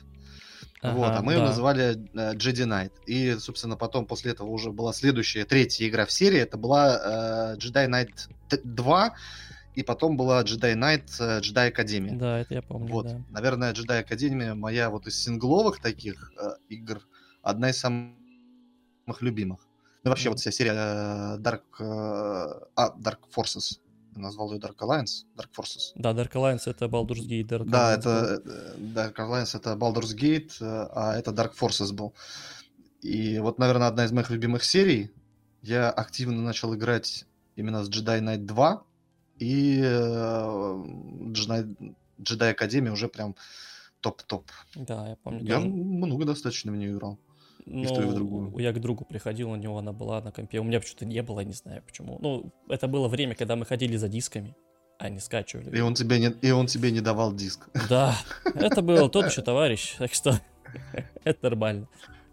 Ага, вот, а мы да. ее называли э, Jedi Knight. И, собственно, потом после этого уже была следующая, третья игра в серии. Это была э, Jedi Knight 2, и потом была Jedi Knight, э, Jedi Academy. Да, это я помню. Вот, да. наверное, Jedi Academy моя вот из сингловых таких э, игр одна из самых любимых. Ну, вообще, mm. вот вся серия э, Dark, э, а, Dark Forces назвал ее Dark Alliance, Dark Forces. Да, Dark Alliance это Baldur's Gate. Dark да, Alliance это был. Э, Dark Alliance это Baldur's Gate, э, а это Dark Forces был. И вот, наверное, одна из моих любимых серий. Я активно начал играть именно с Jedi Knight 2, и э, Jedi, Jedi Academy уже прям топ-топ. Да, я помню. Я тоже. много достаточно в нее играл. Ну, и в ту, и в другую. Я к другу приходил, у него она была на компе. У меня почему-то не было, не знаю почему. Ну, это было время, когда мы ходили за дисками, а не скачивали. И он тебе не, и он тебе не давал диск. Да, это был тот еще товарищ, так что это нормально.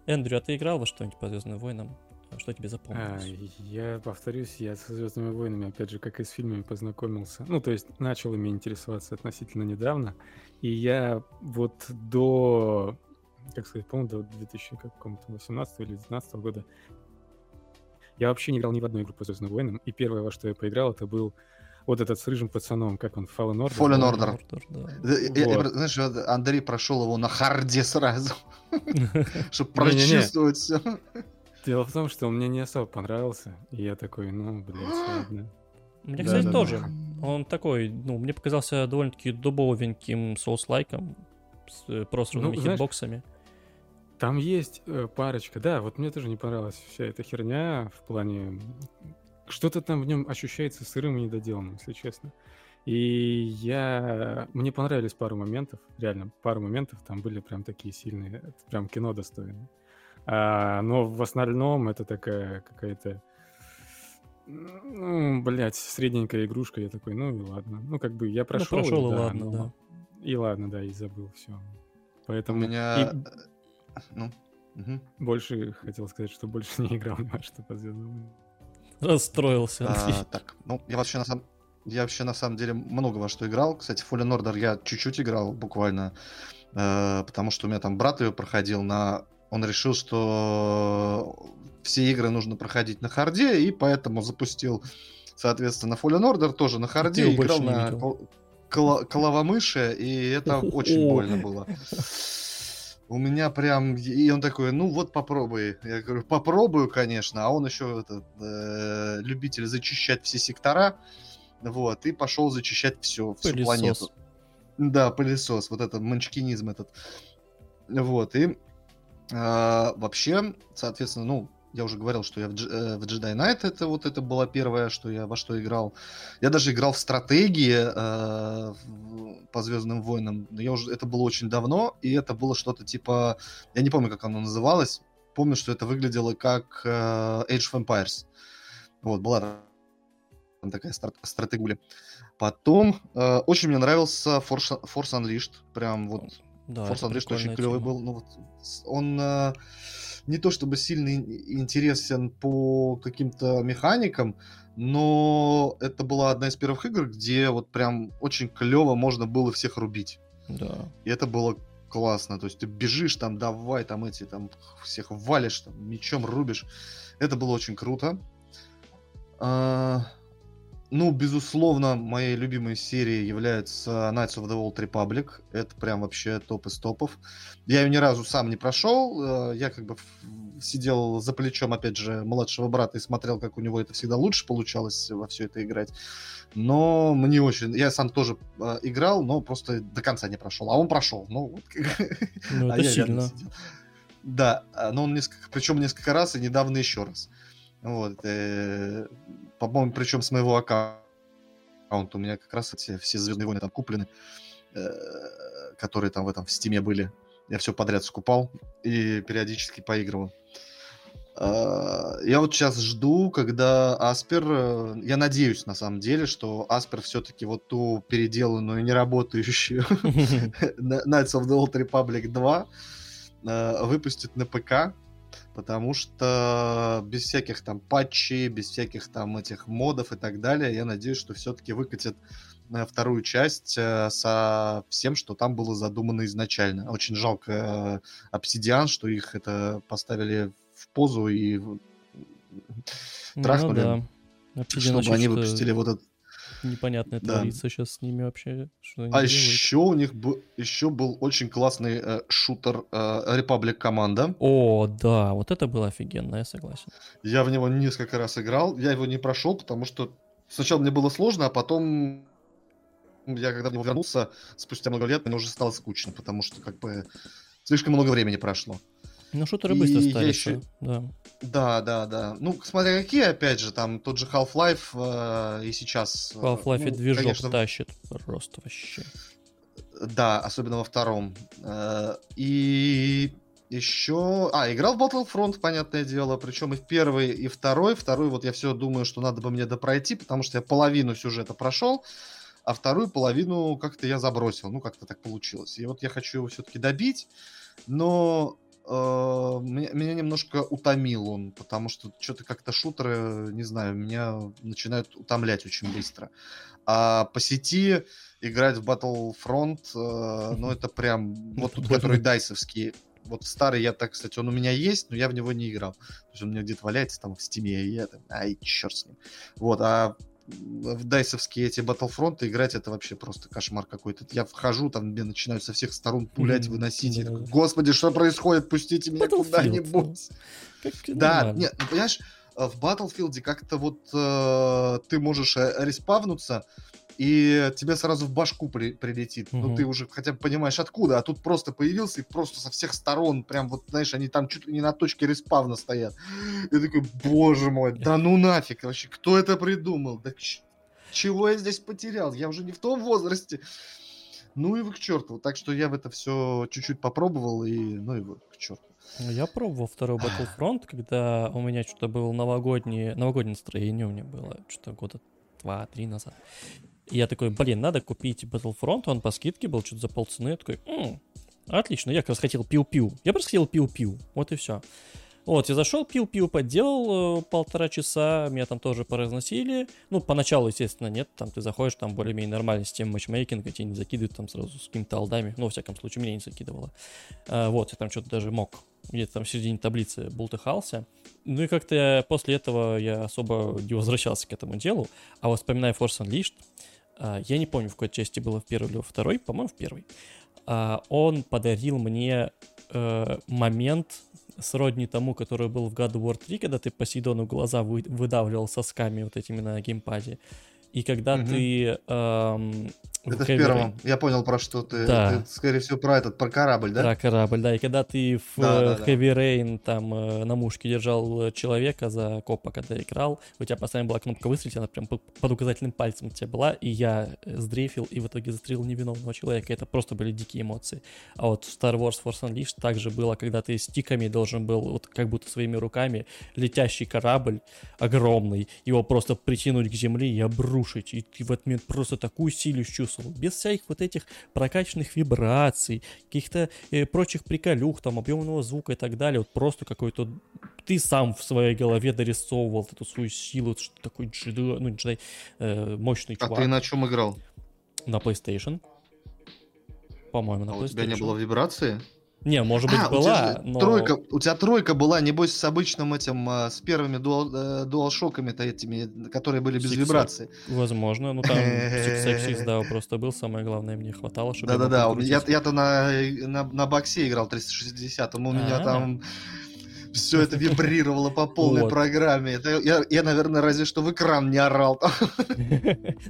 Эндрю, а ты играл во что-нибудь по Звездным войнам? Что тебе запомнилось? А, я повторюсь, я со Звездными войнами, опять же, как и с фильмами, познакомился. Ну, то есть начал ими интересоваться относительно недавно. И я вот до как сказать, по-моему, до 2018 или 2019 года я вообще не играл ни в одну игру по Звездным войнам, и первое, во что я поиграл, это был вот этот с рыжим пацаном, как он, Fallen Order? Fallen Order. Order да. я, вот. я, знаешь, Андрей прошел его на харде сразу, чтобы прочувствовать все. Дело в том, что он мне не особо понравился, и я такой, ну, блядь, ладно. Мне, кстати, тоже. Он такой, ну, мне показался довольно-таки дубовеньким соус-лайком с э, просранными ну, хитбоксами. Там есть э, парочка, да, вот мне тоже не понравилась вся эта херня в плане... Что-то там в нем ощущается сырым и недоделанным, если честно. И я... Мне понравились пару моментов, реально, пару моментов там были прям такие сильные, это прям кино достойные. А, но в основном это такая какая-то ну, блядь, средненькая игрушка, я такой, ну и ладно. Ну, как бы я прошел, ну, прошел и, да, ладно, но... да. И ладно, да, и забыл все. Поэтому... У меня... И... Ну, угу. Больше хотел сказать, что больше не играл ни во что по звездам. Расстроился. А, так, ну, я вообще на самом... Я вообще на самом деле много во что играл. Кстати, Fallen Order я чуть-чуть играл, буквально, э, потому что у меня там брат ее проходил на... Он решил, что все игры нужно проходить на харде, и поэтому запустил, соответственно, Fallen Order тоже на харде, играл на кол- коловомыши, и это очень больно было. У меня прям... И он такой, ну вот попробуй. Я говорю, попробую, конечно. А он еще этот, э, любитель зачищать все сектора. Вот, и пошел зачищать все, всю пылесос. планету. Да, пылесос, вот этот манчкинизм этот. Вот, и э, вообще, соответственно, ну, я уже говорил, что я в, э, Jedi Knight это вот это было первое, что я во что играл. Я даже играл в стратегии э, по Звездным войнам. Я уже это было очень давно, и это было что-то типа, я не помню, как оно называлось. Помню, что это выглядело как э, Age of Empires. Вот была такая стра- стратегуля. Потом э, очень мне нравился Force, Force Unleashed, прям вот. Да, Force Unleashed очень клевый был. Ну вот он э, не то чтобы сильно интересен по каким-то механикам, но это была одна из первых игр, где вот прям очень клево можно было всех рубить. Да. И это было классно. То есть ты бежишь там, давай там эти, там всех валишь, там, мечом рубишь. Это было очень круто. А, ну, безусловно, моей любимой серией является Knights of the Old Republic. Это прям вообще топ из топов. Я ее ни разу сам не прошел. Э, я как бы сидел за плечом, опять же, младшего брата и смотрел, как у него это всегда лучше получалось во все это играть. Но мне очень... Я сам тоже э, играл, но просто до конца не прошел. А он прошел. Ну, вот... ну это а сильно. Да, а, но он несколько... Причем несколько раз и недавно еще раз. Вот. По-моему, причем с моего аккаунта. У меня как раз эти все Звездные войны там куплены, э, которые там в этом в Steam е были. Я все подряд скупал и периодически поигрывал. Э, я вот сейчас жду, когда Aspyr... Э, я надеюсь, на самом деле, что Aspyr все-таки вот ту переделанную, неработающую Knights of the Old Republic 2 выпустит на ПК потому что без всяких там патчей, без всяких там этих модов и так далее, я надеюсь, что все-таки выкатят э, вторую часть э, со всем, что там было задумано изначально. Очень жалко э, Obsidian, что их это поставили в позу и трахнули, ну, да. чтобы они выпустили вот этот непонятное да. творится сейчас с ними вообще. Что а еще у них был, еще был очень классный э, шутер э, Republic Команда. О, да, вот это было офигенно, я согласен. Я в него несколько раз играл, я его не прошел, потому что сначала мне было сложно, а потом я когда в него вернулся, спустя много лет, мне уже стало скучно, потому что как бы слишком много времени прошло. Ну, шутеры быстро стали. Еще... Да. да, да, да. Ну, смотря какие, опять же, там тот же Half-Life э, и сейчас... Э, Half-Life ну, движок конечно... тащит просто вообще. Да, особенно во втором. Э, и еще... А, играл в Battlefront, понятное дело, причем и в первый, и второй. Второй вот я все думаю, что надо бы мне допройти, потому что я половину сюжета прошел, а вторую половину как-то я забросил. Ну, как-то так получилось. И вот я хочу его все-таки добить, но меня, меня немножко утомил он, потому что что-то как-то шутеры, не знаю, меня начинают утомлять очень быстро. А по сети играть в Battlefront, э, ну это прям, вот тут, который дайсовский, вот старый я так, кстати, он у меня есть, но я в него не играл. То есть он у меня где-то валяется там в стиме, и я там, ай, черт с ним. Вот, а в дайсовские эти Battlefront играть это вообще просто кошмар какой-то. Я вхожу, там мне начинают со всех сторон пулять, mm-hmm. выносить. Mm-hmm. такой, Господи, что происходит? Пустите меня куда-нибудь. Да, нет, ну, понимаешь, в Battlefield как-то вот э, ты можешь э, респавнуться, и тебе сразу в башку при, прилетит. Угу. Ну, ты уже хотя бы понимаешь, откуда. А тут просто появился и просто со всех сторон, прям вот, знаешь, они там чуть ли не на точке респавна стоят. И такой, боже мой, да ну нафиг вообще, кто это придумал? Да чего я здесь потерял? Я уже не в том возрасте. Ну и вы к черту. Так что я в это все чуть-чуть попробовал, и ну и вы к черту. Ну, я пробовал второй Battlefront, когда у меня что-то было новогоднее, новогоднее настроение у меня было, что-то года два-три назад. Я такой, блин, надо купить Battlefront, он по скидке был, что-то за полцены. Я такой, м-м, отлично, я как раз хотел пиу-пиу. Я просто хотел пиу-пиу, вот и все. Вот, я зашел, пил-пил, подделал э, полтора часа, меня там тоже поразносили. Ну, поначалу, естественно, нет, там ты заходишь, там более-менее нормальная система матчмейкинга, тебе не закидывают там сразу с какими-то алдами. Ну, во всяком случае, меня не закидывало. А, вот, я там что-то даже мог где-то там в середине таблицы бултыхался. Ну и как-то после этого я особо не возвращался к этому делу. А вот вспоминая Force Unleashed, я не помню, в какой части было, в первой или во второй, по-моему, в первой. А, он подарил мне э, момент сродни тому, который был в God of War 3, когда ты Посейдону глаза вы, выдавливал сосками вот этими на геймпаде. И когда Мгм. ты... эм, Это в первом. Я понял, про что ты. Да. Ты, скорее всего, про этот, про корабль, да? Про корабль, да. И когда ты в Да, э, да, в да. Heavy Rain там э, на мушке держал э, человека за копа, когда играл, у тебя постоянно была кнопка выстрелить, она прям по- под указательным пальцем у тебя была, и я э, сдрейфил и в итоге застрелил невиновного человека. Это просто были дикие эмоции. А вот Star Wars Force Unleashed также было, когда ты стиками должен был, вот как будто своими руками, летящий корабль огромный, его просто притянуть к земле и обрушить. И ты в этот момент просто такую силу чувствовал. Без всяких вот этих прокачанных вибраций, каких-то э, прочих приколюх, там, объемного звука и так далее. Вот просто какой-то... Ты сам в своей голове дорисовывал эту свою силу, что такой джедай, ну, джедай, э, мощный А чувак. ты на чем играл? На PlayStation. По-моему, на А PlayStation. у тебя не было вибрации? Не, может быть, А, у была, тебя же но... тройка, у тебя тройка была, небось, с обычным этим, а, с первыми дуал, э, дуалшоками-то этими, которые были без вибрации. Возможно, ну там Axis, да, просто был, самое главное, мне хватало, чтобы... Да-да-да, у я-то на, на, на боксе играл 360, у меня А. там все это вибрировало по полной Вот. программе. Это я, я, наверное, разве что в экран не орал.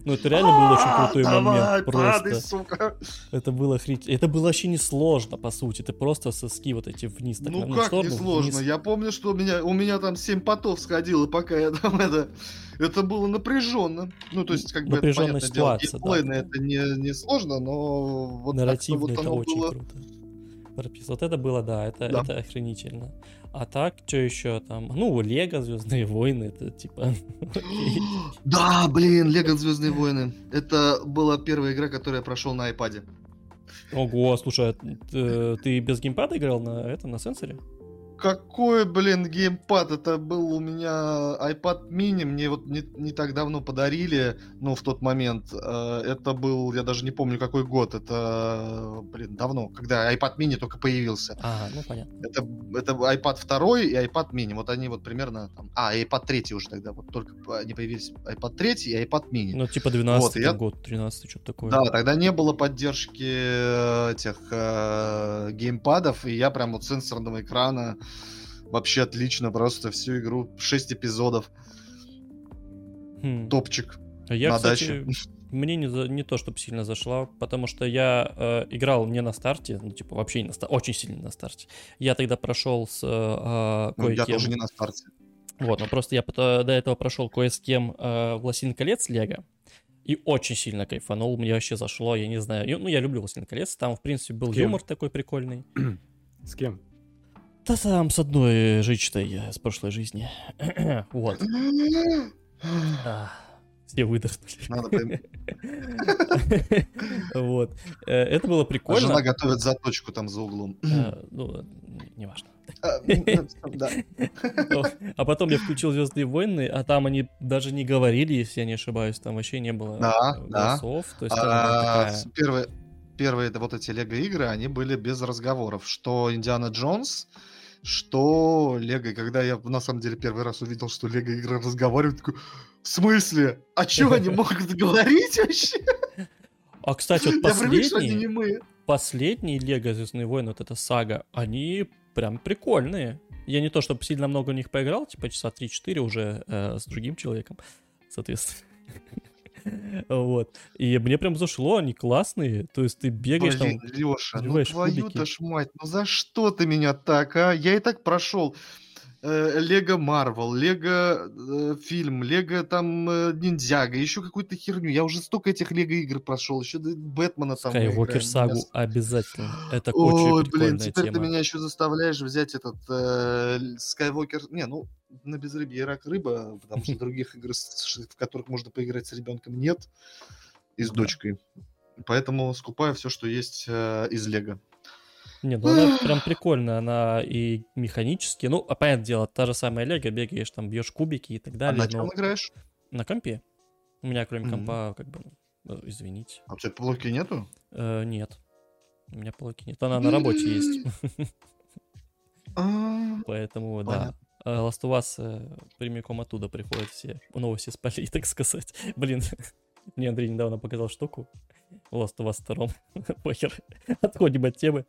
Ну, это реально был очень крутой Давай, момент, просто. Это было охренеть. Это было вообще не сложно, по сути. Ты просто соски вот эти вниз. Ну как не сложно? Я помню, что у меня, у меня там 7 потов сходило, пока я там это... Это было напряженно. Ну, то есть, как бы, это, понятное дело, геймплейно это не, не сложно, но вот Нарративно это очень круто. Вот это было, да, это, Да. это охренительно. А так, что еще там? Ну, Лего, Звездные войны, это типа... Да, блин, Лего Звездные войны. Это была первая игра, которую я прошел на iPad. Ого, слушай, а т- ты без геймпада играл на этом, на сенсоре? Какой, блин, геймпад? Это был у меня iPad mini, мне вот не, не так давно подарили, ну, в тот момент. Э, Это был, я даже не помню, какой год. Это, блин, давно, когда iPad mini только появился. Ага, ну понятно. Это, это iPad 2 и iPad mini. Вот они вот примерно там... А, iPad 3 уже тогда. Вот только они появились iPad 3 и iPad mini. Ну, типа 12 Вот, я- год, 13 что-то такое. Да, тогда не было поддержки э, этих э, геймпадов, и я прям вот сенсорного экрана вообще отлично, просто всю игру, 6 эпизодов, Хм. топчик. А Я, на кстати, даче. мне не, за- не то, чтобы сильно зашла, потому что я э, играл не на старте, ну, типа, вообще не на старте, очень сильно на старте. Я тогда прошел с э, Ну, я тоже не на старте. Вот, но просто я до этого прошел кое с кем э, «Властелин колец» Лего. И очень сильно кайфанул, мне вообще зашло, я не знаю. Ну, я люблю «Властелин колец», там, в принципе, был юмор такой прикольный. С кем? Да там с одной жичтой э, с прошлой жизни. Вот. Все выдохнули. Надо Вот. Э, Это было А прикольно. Жена готовит заточку там за углом. Ну, неважно. А. А потом я включил Звездные войны, а там они даже не говорили, если я не ошибаюсь, там вообще не было э, голосов. То есть А, Первые, первые вот эти Лего игры, они были без разговоров. Что Индиана Джонс, что Лего. И Когда я на самом деле первый раз увидел, что Лего игры разговаривают, такой, в смысле? А что они могут говорить вообще? А, кстати, вот немые. последние Лего Звездные войны, вот эта сага, они прям прикольные. Я не то, чтобы сильно много в них поиграл, типа часа 3-4 уже э, с другим человеком, соответственно. Вот. И мне прям зашло, они классные. То есть ты бегаешь там... Леша, ну твою-то ж мать, ну за что ты меня так, а? Я и так прошел Лего Марвел, Лего э, фильм, Лего там э, Ниндзяго, еще какую-то херню. Я уже столько этих Лего игр прошел, еще Бэтмена там. играем. сагу Меня обязательно. Это Ой, очень блин, прикольная теперь ты тема. меня еще заставляешь взять этот э, Skywalker. Не, ну, на безрыбье рак рыба, потому что других игр, в которых можно поиграть с ребенком, нет. И с Да. дочкой. Поэтому скупаю все, что есть э, из Лего. Не, ну она прям прикольная, она и механически, ну, а понятное дело, та же самая Лего, бегаешь там, бьешь кубики и так А далее, на но чем играешь? на компе. У меня кроме Мгм. компа, как бы, э, извините, А у тебя блоки нету? Э, нет. У меня полки нет. Она на работе есть, А, поэтому, да. Э, Last of Us э, прямиком оттуда приходят все новости с полей, так сказать. Блин, мне Андрей недавно показал штуку. Last of Us 2. Похер. Отходим от темы.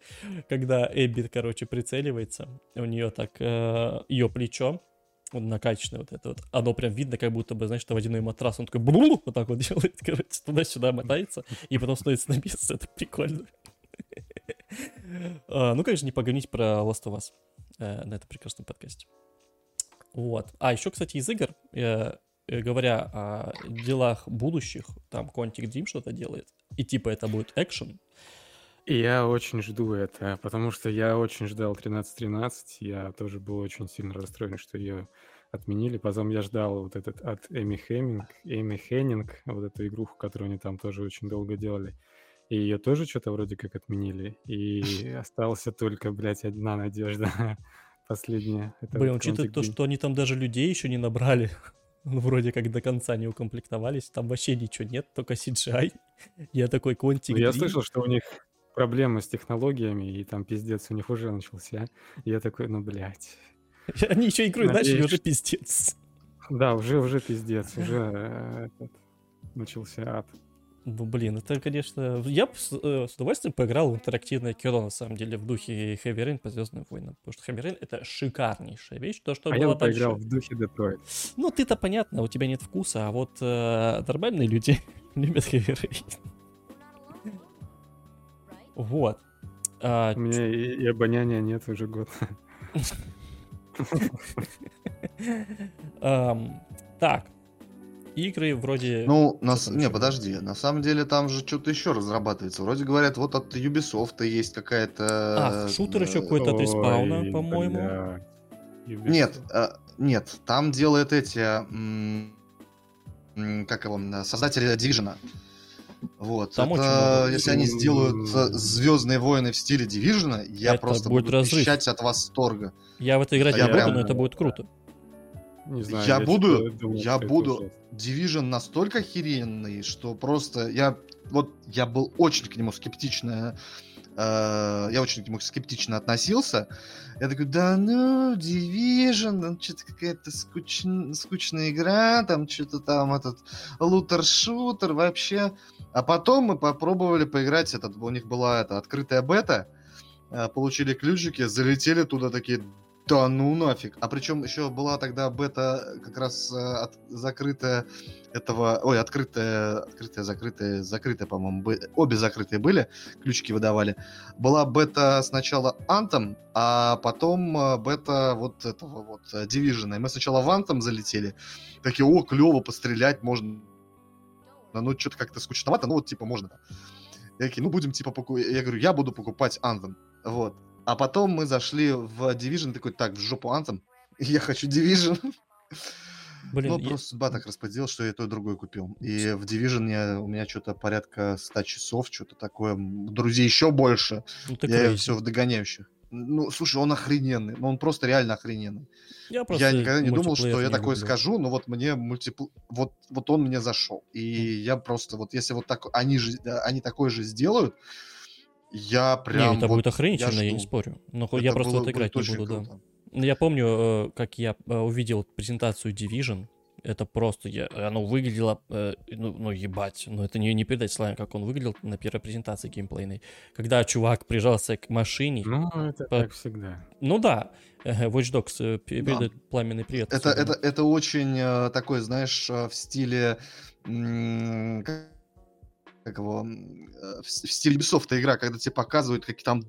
Когда Эбби, короче, прицеливается, у нее так, э, ее плечо, вот накачанное вот это вот, оно прям видно, как будто бы, знаешь, это водяной матрас, он такой бру, вот так вот делает, короче, туда-сюда мотается, и потом становится на место, это прикольно. А, ну, конечно, не погонить про Last of Us э, на этом прекрасном подкасте. Вот. А еще, кстати, из игр, э, говоря о делах будущих, там Quantic Dream что-то делает, и типа это будет экшен. Я очень жду это, потому что я очень ждал 13.13, я тоже был очень сильно расстроен, что ее отменили. Потом я ждал вот этот от Эми Хеминг, Эми Хеннинг, вот эту игруху, которую они там тоже очень долго делали. И ее тоже что-то вроде как отменили. И остался только, блядь, одна надежда. Последняя. Это Блин, учитывая то, что они там даже людей еще не набрали, ну, вроде как до конца не укомплектовались, там вообще ничего нет, только CGI. Я такой контик. Ну, я слышал, что у них проблемы с технологиями, и там пиздец у них уже начался. Я такой, ну, блядь. Они еще игру начали, уже пиздец. Да, уже, уже пиздец, уже э, этот, начался ад. Ну, блин, это, конечно... Я бы с, э, с удовольствием поиграл в интерактивное кино, на самом деле, в духе Heavy Rain по Звездным войнам. Потому что Heavy Rain — это шикарнейшая вещь. То, что а я бы поиграл в духе Детройт. Ну, ты-то понятно, у тебя нет вкуса, а вот э, нормальные люди любят Heavy Rain. Вот. А, у меня и, и обоняния нет уже год. Так, игры вроде... Ну, на... не, подожди, на самом деле там же что-то еще разрабатывается. Вроде говорят, вот от Ubisoft есть какая-то... А, шутер еще какой-то от Респауна, по-моему. Нет, а, нет, там делают эти... Как его, создатели Division. Вот. Там это, если они сделают э, Звездные войны в стиле Division, я это просто будет буду разрыв. от восторга. Я в это играть я не прям... буду, но это будет круто. Не знаю, я, я буду, думал, я буду. Division настолько охеренный, что просто я вот я был очень к нему скептично, э, я очень к нему скептично относился. Я такой, да ну, Division, там что-то какая-то скуч... скучная игра, там что-то там этот лутер-шутер вообще. А потом мы попробовали поиграть, этот, у них была эта открытая бета, э, получили ключики, залетели туда такие, да ну нафиг. А причем еще была тогда бета как раз э, от, закрытая этого... Ой, открытая, открытая, закрытая, закрытая, по-моему, бы, обе закрытые были, ключики выдавали. Была бета сначала Anthem, а потом э, бета вот этого вот э, Division. И мы сначала в Anthem залетели, такие, о, клево, пострелять можно. Ну, что-то как-то скучновато, ну вот, типа, можно. Я такие, ну, будем, типа, покупать. Я говорю, я буду покупать Anthem. Вот. А потом мы зашли в Division, такой, так, в жопу Anthem, я хочу Division. Блин, ну, я... просто судьба так распределил, что я то и другой купил. И в Division я, у меня что-то порядка 100 часов, что-то такое. Друзей еще больше. Ну, я все в догоняющих. Ну, слушай, он охрененный. Ну, он просто реально охрененный. Я, просто я никогда не думал, что я такое люблю. скажу, но вот мне мультипл... вот, вот он мне зашел. И mm. я просто, вот если вот так, они же, они такое же сделают, я прям... Не, это вот, будет охренительно, я, я не спорю. Но это я просто в это играть не буду, круто. да. Я помню, э, как я э, увидел презентацию Division. Это просто, я, оно выглядело, э, ну, ну ебать, ну это не, не передать словами, как он выглядел на первой презентации геймплейной. Когда чувак прижался к машине. Ну, это по... так всегда. Ну да, Watch Dogs передает да. пламенный привет. Это, это, это очень такой, знаешь, в стиле как его, э, в стиле Ubisoft игра, когда тебе показывают, как там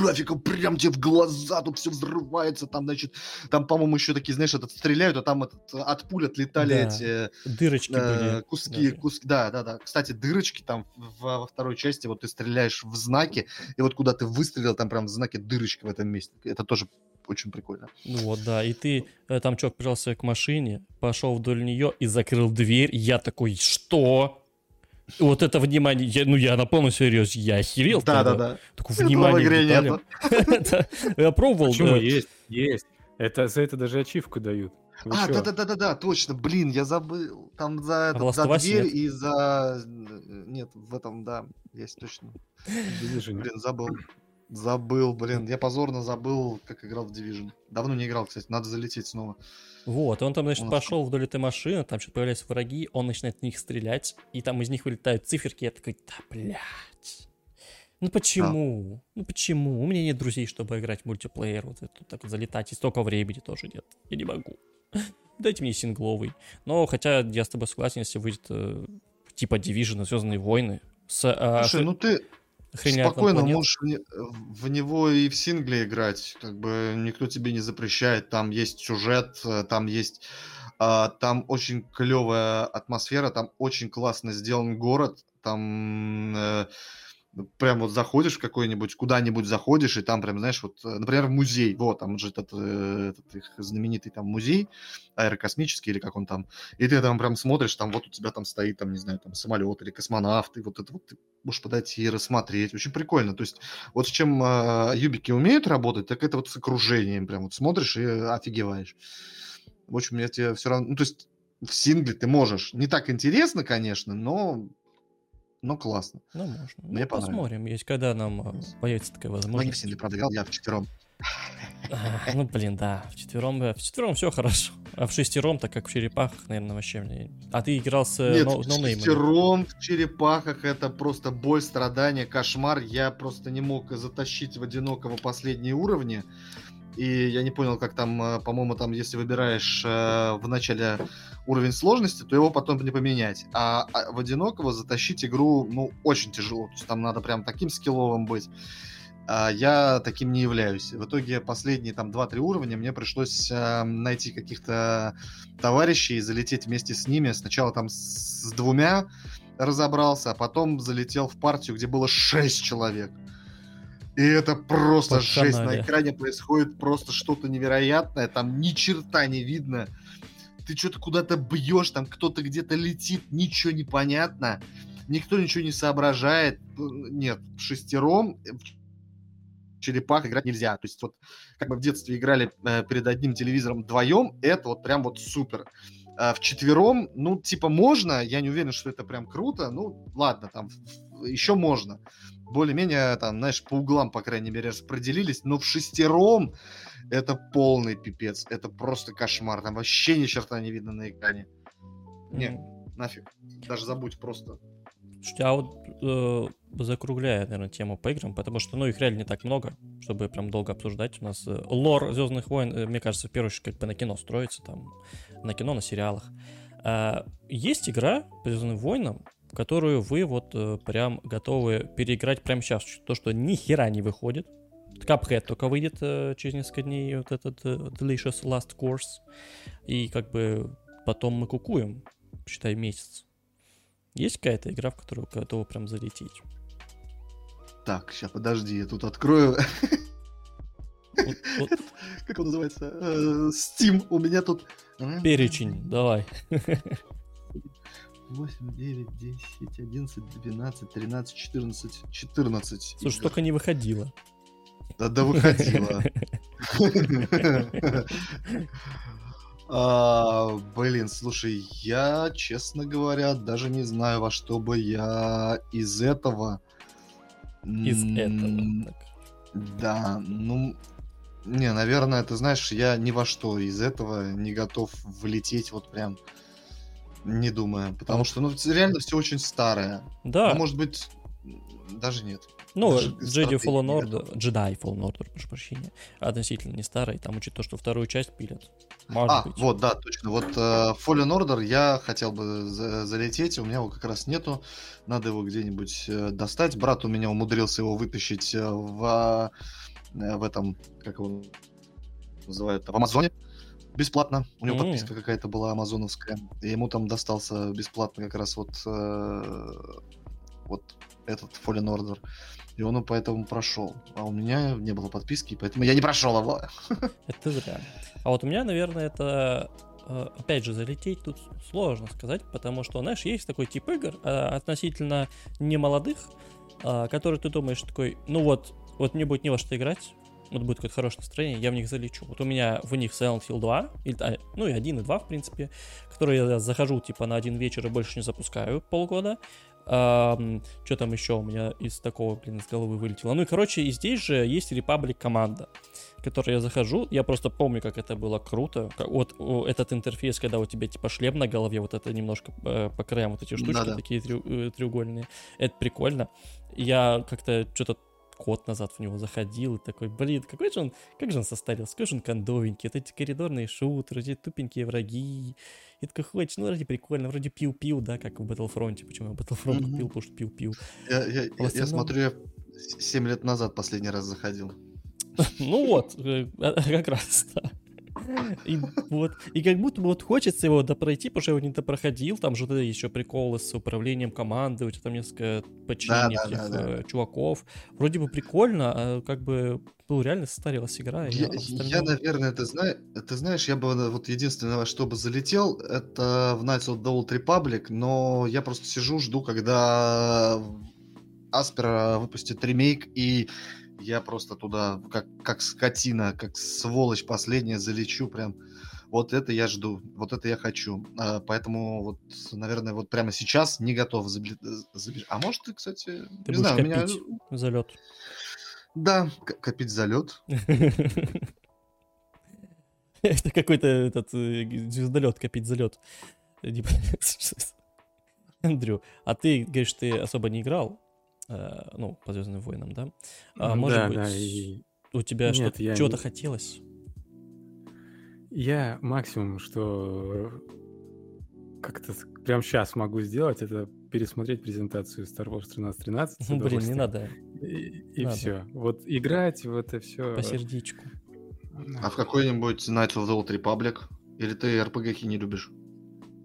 графика прям тебе в глаза, тут все взрывается, там, значит, там, по-моему, еще такие, знаешь, этот стреляют, а там этот, от пуль отлетали да. эти... Дырочки э, были. Куски, да. куски, да, да, да. Кстати, дырочки там в, во второй части, вот ты стреляешь в знаки, и вот куда ты выстрелил, там прям в знаке дырочки в этом месте. Это тоже очень прикольно. Ну вот, да, и ты, э, там чувак прижался к машине, пошел вдоль нее и закрыл дверь, я такой, что? Вот это внимание, я, ну я на полном серьезе, я охерел. Да, да, да. Такое внимание Я пробовал. Почему? Есть, есть. Это, за это даже ачивку дают. а, да, да, да, да, да, точно, блин, я забыл. Там за, а за дверь и за. Нет, в этом, да, есть точно. Блин, забыл. Забыл, блин. Я позорно забыл, как играл в Division. Давно не играл, кстати. Надо залететь снова. Вот, он там, значит, пошел вдоль этой машины, там что-то появляются враги, он начинает в них стрелять, и там из них вылетают циферки, я такой, да, блядь. Ну почему? А. Ну почему? У меня нет друзей, чтобы играть в мультиплеер, вот это так вот залетать, и столько времени тоже нет. Я не могу. Дайте мне сингловый. Но хотя я с тобой согласен, если выйдет э, типа Division, Звездные войны. С, э, Слушай, ну ты спокойно планет. можешь в, него и в сингле играть. Как бы никто тебе не запрещает. Там есть сюжет, э, там есть... Uh, там очень клевая атмосфера, там очень классно сделан город, там uh, прям вот заходишь в какой-нибудь, куда-нибудь заходишь, и там прям, знаешь, вот, э, например, музей, вот, там же этот, э, этот их знаменитый там музей аэрокосмический, или как он там, и ты там прям смотришь, там вот у тебя там стоит, там, не знаю, там самолет или космонавт, и вот это вот ты можешь подойти и рассмотреть, очень прикольно, то есть вот с чем э, юбики умеют работать, так это вот с окружением, прям вот смотришь и офигеваешь. В общем, я тебе все равно, ну, то есть в сингле ты можешь, не так интересно, конечно, но но классно. Ну, можно. Мне ну, посмотрим, есть когда нам э, появится такая возможность. Ну, не в сингле, правда, играл, я в четвером. Ну, блин, да, в четвером, в четвером все хорошо. А в шестером, так как в черепахах, наверное, вообще мне... А ты играл с э, Нет, no, в шестером в черепахах это просто боль, страдания, кошмар. Я просто не мог затащить в одинокого последние уровни. И я не понял, как там, э, по-моему, там, если выбираешь э, в начале уровень сложности, то его потом не поменять. А, а в одинокого затащить игру, ну, очень тяжело. То есть там надо прям таким скилловым быть. А я таким не являюсь. В итоге последние там 2-3 уровня мне пришлось э, найти каких-то товарищей и залететь вместе с ними. Сначала там с, с двумя разобрался, а потом залетел в партию, где было 6 человек. И это просто жесть. На экране происходит просто что-то невероятное. Там ни черта не видно. Ты что-то куда-то бьешь, там кто-то где-то летит, ничего не понятно. Никто ничего не соображает. Нет, шестером в черепах играть нельзя. То есть вот как мы в детстве играли э, перед одним телевизором вдвоем, это вот прям вот супер. А в четвером, ну, типа, можно, я не уверен, что это прям круто, ну, ладно, там еще можно более-менее, там, знаешь, по углам, по крайней мере, распределились, но в шестером это полный пипец. Это просто кошмар. Там вообще ни черта не видно на экране. Не, mm. нафиг. Даже забудь просто. Слушайте, а вот э, закругляя, наверное, тему по играм, потому что, ну, их реально не так много, чтобы прям долго обсуждать. У нас э, лор Звездных войн, э, мне кажется, в первую очередь, как бы на кино строится, там, на кино, на сериалах. Э, есть игра по Звездным войнам, которую вы вот э, прям готовы переиграть прямо сейчас. То, что ни хера не выходит. Cuphead только выйдет э, через несколько дней, вот этот э, Delicious Last Course. И как бы потом мы кукуем, считай, месяц. Есть какая-то игра, в которую готовы прям залететь? Так, сейчас подожди, я тут открою. Вот, вот. Как он называется? Steam. У меня тут... Перечень, давай. 8, 9, 10, 11, 12, 13, 14, 14. Слушай, только не выходило. Да, да выходило. А, блин, слушай, я, честно говоря, даже не знаю, во что бы я из этого... Из этого. Да, ну, не, наверное, ты знаешь, я ни во что из этого не готов влететь вот прям не думаю, потому что, ну, реально все очень старое. Да. А может быть, даже нет. Ну, Jedi Fallen Order, Jedi Fallen Order, прошу прощения, относительно не старый, там учит то, что вторую часть пилят. Может а, быть. вот, да, точно. Вот uh, Fallen Order я хотел бы за залететь, у меня его как раз нету, надо его где-нибудь uh, достать. Брат у меня умудрился его вытащить uh, в, uh, в этом, как его называют, в Амазоне бесплатно. У него подписка какая-то была амазоновская. И ему там достался бесплатно как раз вот, э, вот этот Fallen Order. И он поэтому прошел. А у меня не было подписки, поэтому я не прошел его. Это зря. А вот у меня, наверное, это э, опять же, залететь тут сложно сказать, потому что, знаешь, есть такой тип игр э, относительно немолодых, э, который ты думаешь такой, ну вот, вот мне будет не во что играть, вот будет какое-то хорошее настроение, я в них залечу. Вот у меня в них Silent Hill 2, или, а, ну и 1, и 2, в принципе, которые я захожу типа на один вечер и больше не запускаю полгода. А, что там еще у меня из такого, блин, из головы вылетело? Ну и, короче, и здесь же есть Republic команда, в которой я захожу. Я просто помню, как это было круто. Вот этот интерфейс, когда у тебя типа шлем на голове, вот это немножко э, по краям вот эти штучки Да-да. такие трю- э, треугольные. Это прикольно. Я как-то что-то год назад в него заходил и такой, блин, какой же он, как же он состарился, какой же он кондовенький, вот эти коридорные шутеры, эти тупенькие враги. И такой, хочешь, ну вроде прикольно, вроде пил-пил, да, как в Battlefront. Почему я Battlefront mm-hmm. купил, потому что пил-пил. Я, я, я, я смотрю, я 7 лет назад последний раз заходил. Ну вот, э, а, как раз, да. И, вот, и как будто бы вот хочется его допройти, потому что я его не допроходил, там же еще приколы с управлением команды, у тебя там несколько подчинений да, да, да, да. чуваков. Вроде бы прикольно, а как бы ну, реально состарилась игра. Я, остальное... я, наверное, ты, знаешь, ты знаешь, я бы вот единственное, что бы залетел, это в Knights of the Old Republic, но я просто сижу, жду, когда Аспера выпустит ремейк, и я просто туда, как, как скотина, как сволочь последняя, залечу прям. Вот это я жду, вот это я хочу. А, поэтому вот, наверное, вот прямо сейчас не готов забежать. А может, ты, кстати, ты не знаю, копить меня... залет. Да, копить залет. Это какой-то этот э, звездолет копить залет. Андрю, а ты говоришь, ты особо не играл? Э, ну, по Звездным войнам, да? А, может да, быть, да, и... у тебя Нет, что-то, чего-то хотелось? Я максимум, что как-то прямо сейчас могу сделать, это пересмотреть презентацию Star Wars 1313. Ну, блин, не надо. И, и надо. все. Вот играть в это все. По сердечку. А в какой-нибудь Knights of the Old Republic? Или ты RPG не любишь?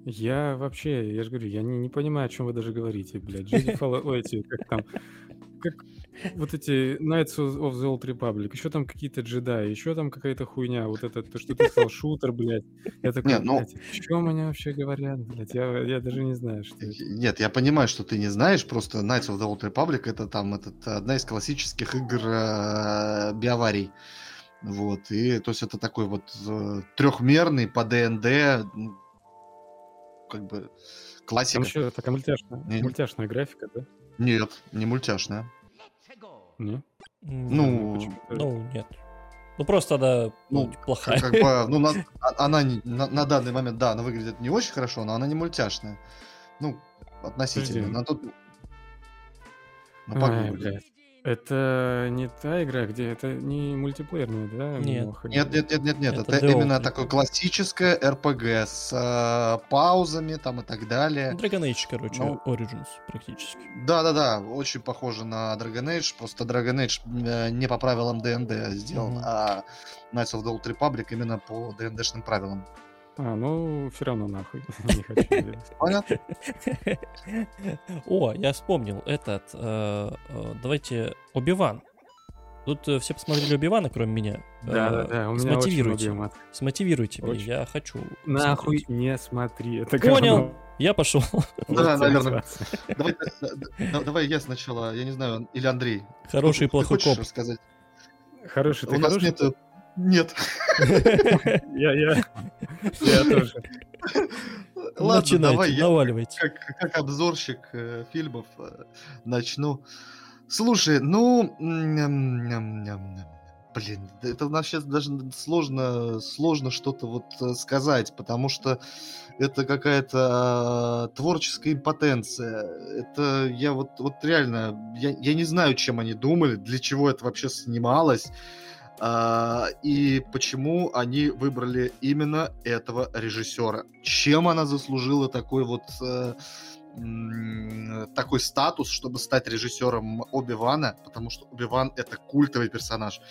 Я вообще, я же говорю, я не, не понимаю, о чем вы даже говорите, блядь. Fallen, эти, как там, как вот эти Knights of the Old Republic, еще там какие-то джедаи, еще там какая-то хуйня, вот это, то, что ты сказал, шутер, блядь. Я такой, Нет, ну... блядь, о чем они вообще говорят, блядь, я, я даже не знаю, что это. Нет, я понимаю, что ты не знаешь, просто Knights of the Old Republic это там этот, одна из классических игр э, биоварий. Вот, и то есть это такой вот э, трехмерный по ДНД, как бы классика. Там еще такая мультяшная, не... мультяшная графика, да? Нет, не мультяшная. Не? Ну, ну, нет. Ну, просто она ну, ну плохая. Как, бы, ну, на, а, она не, на, на данный момент, да, она выглядит не очень хорошо, но она не мультяшная. Ну, относительно. На тот... Ну, Ай, блядь. Это не та игра, где это не мультиплеерная, да? Нет. Нет, нет, нет, нет, нет. Это, это именно такое классическое RPG с э, паузами там и так далее. Dragon Age, короче, ну, Origins практически. Да, да, да, очень похоже на Dragon Age, просто Dragon Age э, не по правилам ДНД сделан, mm-hmm. а Knights of the Old Republic именно по ДНДшным правилам. А, ну, все равно нахуй. Не хочу. Понятно. О, я вспомнил этот. Э, э, давайте Оби-Ван. Тут э, все посмотрели Оби-Вана, кроме меня. Да, да, да. У меня Смотивируйте. Смотивируйте меня, я хочу. Нахуй не смотри. Понял. Я пошел. Да, наверное. Давай я сначала, я не знаю, или Андрей. Хороший и плохой коп. рассказать? Хороший, ты У нас нет. Я, я, я тоже. Ладно, Начинайте, давай наваливайте. Я, как, как обзорщик э, фильмов э, начну. Слушай, ну, блин, это у нас сейчас даже сложно, сложно что-то вот э, сказать, потому что это какая-то э, творческая импотенция. Это я вот, вот реально, я, я не знаю, чем они думали, для чего это вообще снималось. А, и почему они выбрали именно этого режиссера. Чем она заслужила такой вот э, такой статус, чтобы стать режиссером Оби-Вана, потому что Оби-Ван это культовый персонаж.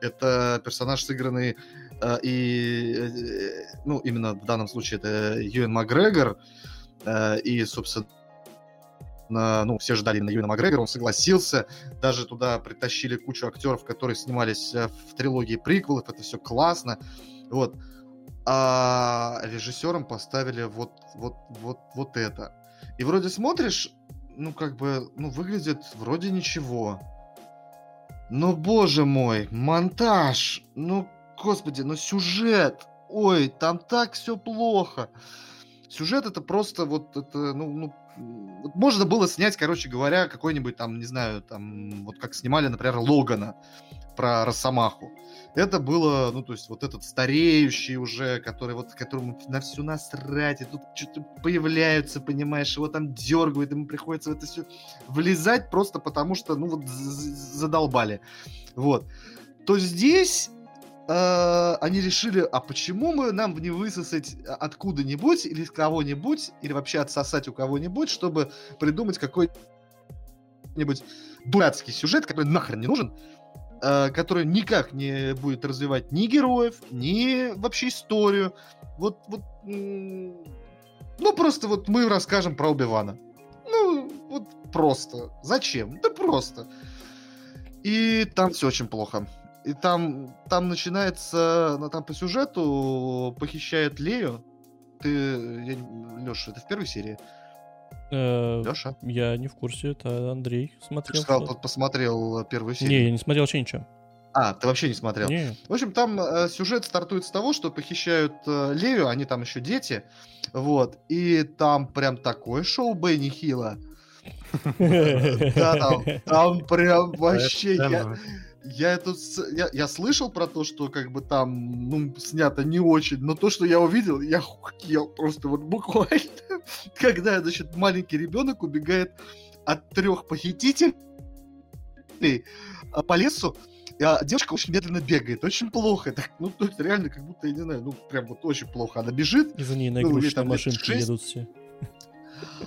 Это персонаж, сыгранный э, и, э, ну, именно в данном случае это Юэн Макгрегор, э, и, собственно, ну, все ждали именно Юэна Макгрегора, он согласился, даже туда притащили кучу актеров, которые снимались э, в трилогии приквелов, это все классно, вот. А режиссером поставили вот, вот, вот, вот это. И вроде смотришь, ну, как бы, ну, выглядит вроде ничего. Но, боже мой, монтаж, ну, господи, ну, сюжет, ой, там так все плохо. Сюжет это просто вот, это, ну, ну можно было снять, короче говоря, какой-нибудь там, не знаю, там, вот как снимали, например, Логана про Росомаху. Это было, ну, то есть вот этот стареющий уже, который вот, которому на всю насрать, и тут что-то появляются, понимаешь, его там дергают, ему приходится в это все влезать просто потому, что, ну, вот задолбали. Вот. То здесь э, они решили, а почему мы нам не высосать откуда-нибудь или с кого-нибудь, или вообще отсосать у кого-нибудь, чтобы придумать какой-нибудь дурацкий сюжет, который нахрен не нужен, э, который никак не будет развивать ни героев, ни вообще историю. Вот, вот, ну просто вот мы расскажем про Убивана. Ну, вот просто. Зачем? Да просто. И там все очень плохо. И там, там начинается, ну, там по сюжету похищает Лею. Ты, я, Леша, это в первой серии? Э, Леша? Я не в курсе, это Андрей смотрел. Ты сказал, посмотрел первую серию. Не, я не смотрел вообще ничего. А, ты вообще не смотрел? Не. В общем, там э, сюжет стартует с того, что похищают э, Лею, они там еще дети, вот, и там прям такое шоу Бенни Хилла. Да, там, там прям вообще... Я, это, я, я слышал про то, что как бы там ну, снято не очень, но то, что я увидел, я хуел просто вот буквально, когда, значит, маленький ребенок убегает от трех похитителей а, по лесу, а девушка очень медленно бегает, очень плохо. Так, ну, то есть реально, как будто, я не знаю, ну, прям вот очень плохо. Она бежит. И за ней на игрушечной ну, машинке едут все.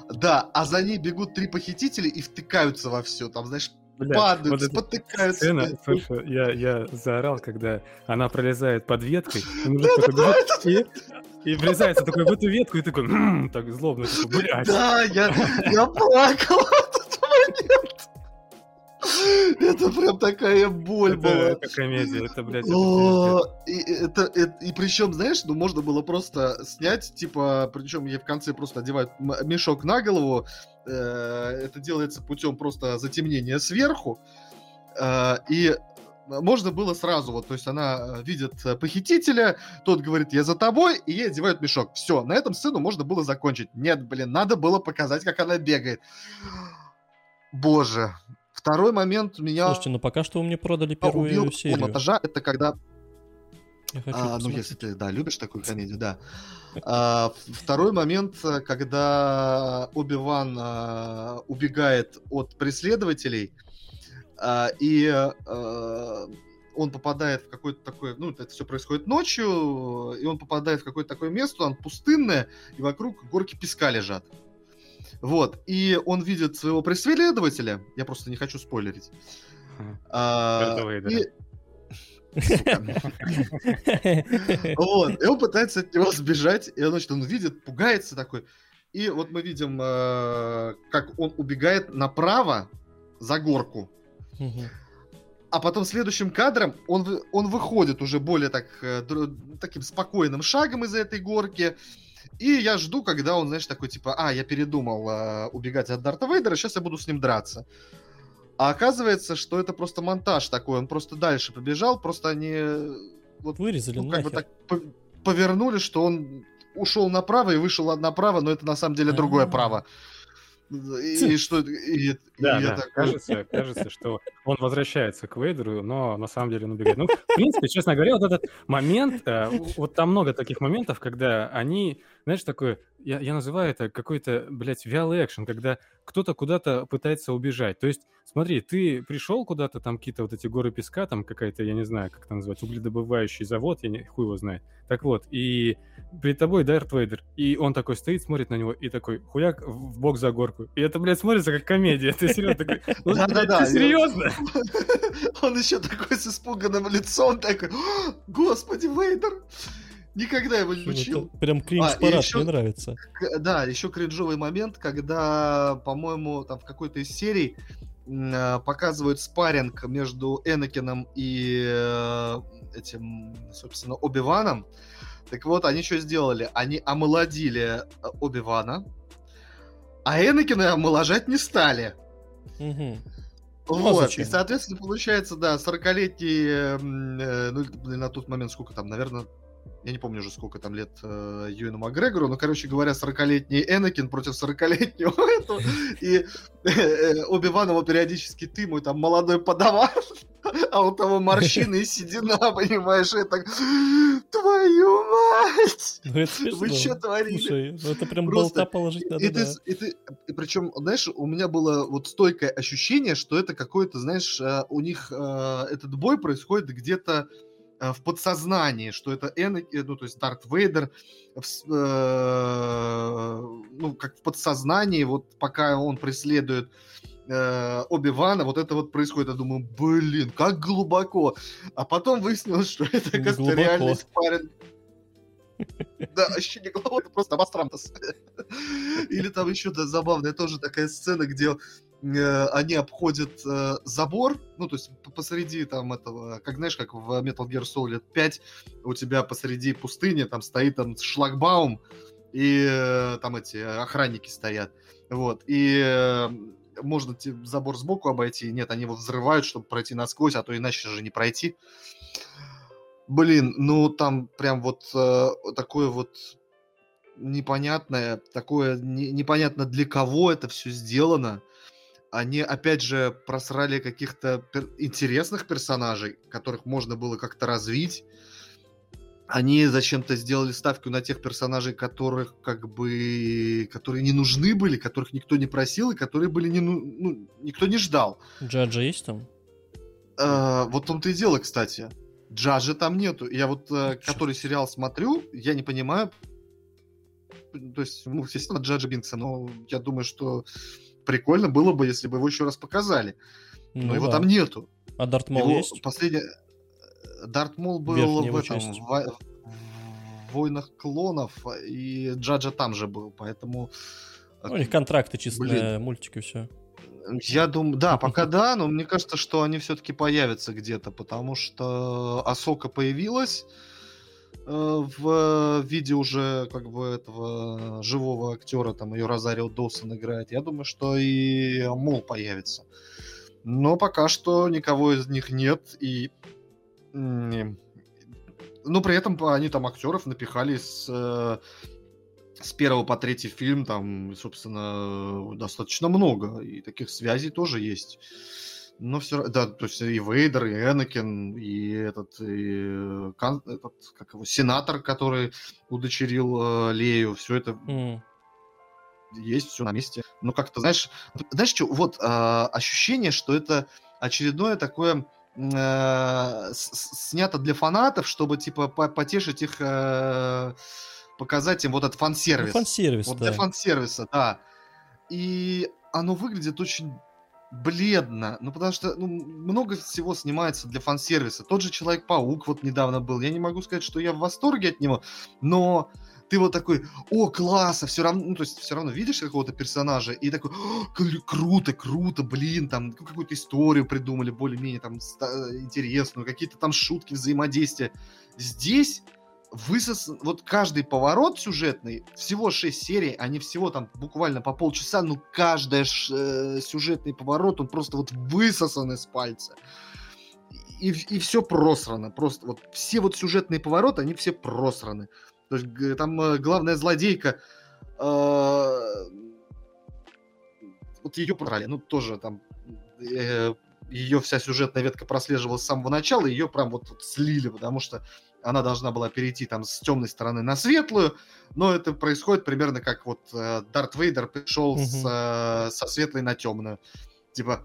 Да, а за ней бегут три похитителя и втыкаются во все. Там, знаешь, Блядь, падают, вот спотыкаются. Сцена, слушай, я, я заорал, когда она пролезает под веткой, и мужик да, такой, да, и, и врезается такой в эту ветку, и такой, м-м", так злобно, такой, блядь. Да, я, я плакал в этот момент. Это прям такая боль это, была. Это комедия, это, блядь, это, и, это, это, и причем, знаешь, ну можно было просто снять, типа, причем ей в конце просто одевают мешок на голову, это делается путем просто затемнения сверху, э, и можно было сразу, вот, то есть она видит похитителя, тот говорит, я за тобой, и ей одевают мешок. Все, на этом сцену можно было закончить. Нет, блин, надо было показать, как она бегает. Боже, Второй момент меня... Слушайте, ну пока что вы мне продали первую убил серию. монтажа, это когда... а, ну, если ты, да, любишь такую комедию, да. А, второй момент, когда Оби-Ван а, убегает от преследователей, а, и а, он попадает в какое-то такое, ну, это все происходит ночью, и он попадает в какое-то такое место, он пустынное, и вокруг горки песка лежат. Вот, и он видит своего преследователя, я просто не хочу спойлерить. А, и... Вот, и он пытается от него сбежать, и значит, он видит, пугается такой. И вот мы видим, э, как он убегает направо за горку. А потом следующим кадром он, он выходит уже более так, э, таким спокойным шагом из этой горки. И я жду, когда он, знаешь, такой, типа, а, я передумал э, убегать от Дарта Вейдера, сейчас я буду с ним драться. А оказывается, что это просто монтаж такой, он просто дальше побежал, просто они... Вот, Вырезали ну, как бы так повернули, что он ушел направо и вышел направо, но это на самом деле другое право. И, что... И, да, и да. Это... Кажется, кажется, что он возвращается к Вейдеру, но на самом деле он убегает. Ну, в принципе, честно говоря, вот этот момент, э, вот там много таких моментов, когда они, знаешь, такое, я, я называю это какой-то, блядь, вялый экшен, когда кто-то куда-то пытается убежать. То есть, смотри, ты пришел куда-то, там какие-то вот эти горы песка, там какая-то, я не знаю, как это назвать, угледобывающий завод, я не, хуй его знает. Так вот, и перед тобой Дарт Вейдер, и он такой стоит, смотрит на него, и такой, хуяк в бок за горку. И это, блядь, смотрится как комедия. Ты серьезно такой, ну, ты серьезно? Он еще такой с испуганным лицом, такой, господи, Вейдер! Никогда его не учил. Прям кринж-парад, а, еще, мне нравится. Да, еще кринжовый момент, когда, по-моему, там в какой-то из серий э, показывают спарринг между Энакином и э, этим, собственно, Оби-Ваном. Так вот, они что сделали? Они омолодили э, Оби-Вана, а Энакина омоложать не стали. Угу. Вот, ну, и, соответственно, получается, да, 40-летний, э, ну, на тот момент сколько там, наверное, я не помню уже сколько там лет э, Юэну Макгрегору, но, короче говоря, 40-летний Энакин против 40-летнего этого, и э, Оби-Ван его периодически ты, мой там молодой подаван, а у того морщины и седина, понимаешь, и так, твою мать! Ну, это. Вы что творили? Слушай, ну это прям Просто- болта положить надо, И, ты, да. с- и, ты, и причем, знаешь, у меня было вот стойкое ощущение, что это какое-то, знаешь, э, у них э, этот бой происходит где-то э, в подсознании, что это Энак, э, ну, то есть Дарт Вейдер, в с- э, ну, как в подсознании, вот пока он преследует э, Оби-Вана, вот это вот происходит. Я думаю, блин, как глубоко. А потом выяснилось, что это, Не оказывается, глубоко. реальный спарринг. Да, ощущение глубоко, это просто обострантос. Или там еще да, забавная тоже такая сцена, где э, они обходят э, забор, ну, то есть посреди там этого, как знаешь, как в Metal Gear Solid 5, у тебя посреди пустыни там стоит там шлагбаум, и э, там эти охранники стоят, вот, и э, можно забор сбоку обойти, нет, они его взрывают, чтобы пройти насквозь, а то иначе же не пройти. Блин, ну там прям вот э, такое вот непонятное, такое не- непонятно для кого это все сделано. Они опять же просрали каких-то пер- интересных персонажей, которых можно было как-то развить. Они зачем-то сделали ставку на тех персонажей, которых как бы, которые не нужны были, которых никто не просил и которые были не, ну, ну, никто не ждал. Джаджа есть там? Э, вот в том-то и дело, кстати. Джаджа там нету. Я вот, э, который сериал смотрю, я не понимаю. То есть, ну, естественно, Джаджа Бинкса, но я думаю, что прикольно было бы, если бы его еще раз показали. Но Ну его да. там нету. А Дарт Мол Его есть? последний... Дарт Мол был Верхняя в его этом, часть. в, в Войнах клонов, и Джаджа там же был, поэтому... э, Ну, у них контракты чисто Блин. на мультики все. Я думаю, да, пока да, но мне кажется, что они все-таки появятся где-то, потому что Асока появилась э, в виде уже как бы этого живого актера, там ее Розарио Доусон играет. Я думаю, что и Мол появится. Но пока что никого из них нет, и... Ну, при этом они там актеров напихали с э, с первого по третий фильм там, собственно, достаточно много. И таких связей тоже есть. Но все да, то есть и Вейдер, и Энакин, и этот, и э, кан- этот как его, сенатор, который удочерил э, Лею, все это М. есть, все на месте. Но как-то, знаешь, знаешь что, вот а, ощущение, что это очередное такое э, снято для фанатов, чтобы, типа, по- потешить их, э, показать им вот этот Ну, фан-сервис. фан-сервис, Вот да. для фан-сервиса, да. И оно выглядит очень бледно, ну потому что ну, много всего снимается для фан-сервиса. Тот же Человек-паук вот недавно был. Я не могу сказать, что я в восторге от него, но ты вот такой, о, класс, а все равно, ну, то есть все равно видишь какого-то персонажа и такой, «О, кру- круто, круто, блин, там какую-то историю придумали более-менее там интересную, какие-то там шутки, взаимодействия. Здесь высосан, вот каждый поворот сюжетный, всего 6 серий, они всего там буквально по полчаса, ну каждый сюжетный поворот, он просто вот высосан из пальца. И, и все просрано, просто вот все вот сюжетные повороты, они все просраны. То есть там э, главная злодейка, э, вот ее прали, ну тоже там э, ее вся сюжетная ветка прослеживалась с самого начала, ее прям вот, вот слили, потому что она должна была перейти там с темной стороны на светлую, но это происходит примерно как вот э, Дарт Вейдер пришел с, Мгм. э, со светлой на темную. Типа,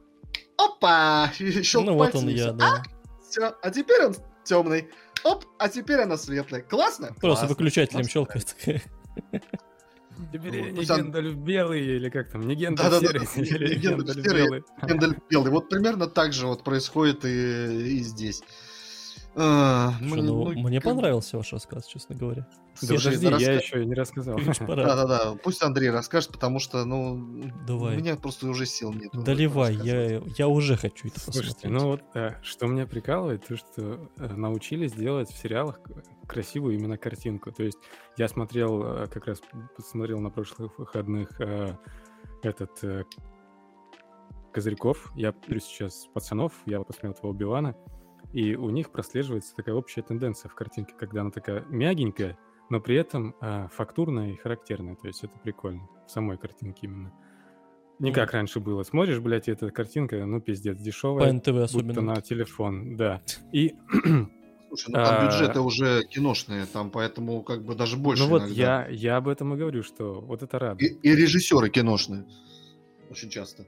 опа! Щелк Ну вот он я, да. Все, а теперь он темный. Оп, а теперь она светлая. Классно? Просто Классно. выключателем Классно. щелкает. Теперь сам- Гендальф белый, или как там, не Гендальф Да-да-да, серый, не- или не Гендальф белый. Гендальф белый. Вот примерно так же вот происходит и, и здесь. А, Слушай, мне- ну, ну, мне как понравился ваш рассказ, честно говоря. Да подожди, раска- я еще не рассказал. Да-да-да, пусть Андрей расскажет, потому что, ну, Давай. у меня просто уже сил нет. Доливай, я, я уже хочу это Слушайте, посмотреть. ну вот, да, что меня прикалывает, то, что э, научились делать в сериалах красивую именно картинку. То есть я смотрел, э, как раз посмотрел на прошлых выходных э, этот э, Козырьков. Я смотрю сейчас пацанов, я вот посмотрел этого Убивана. И у них прослеживается такая общая тенденция в картинке, когда она такая мягенькая, но при этом э, фактурная и характерная. То есть это прикольно. В самой картинке именно. Не как раньше было. Смотришь, блядь, эта картинка, ну, пиздец, дешевая. По НТВ особенно. Будто на телефон, да. И... Слушай, ну там а... бюджеты уже киношные, там поэтому как бы даже больше Ну вот я, я об этом и говорю, что вот это радует. И, и режиссеры киношные. Очень часто.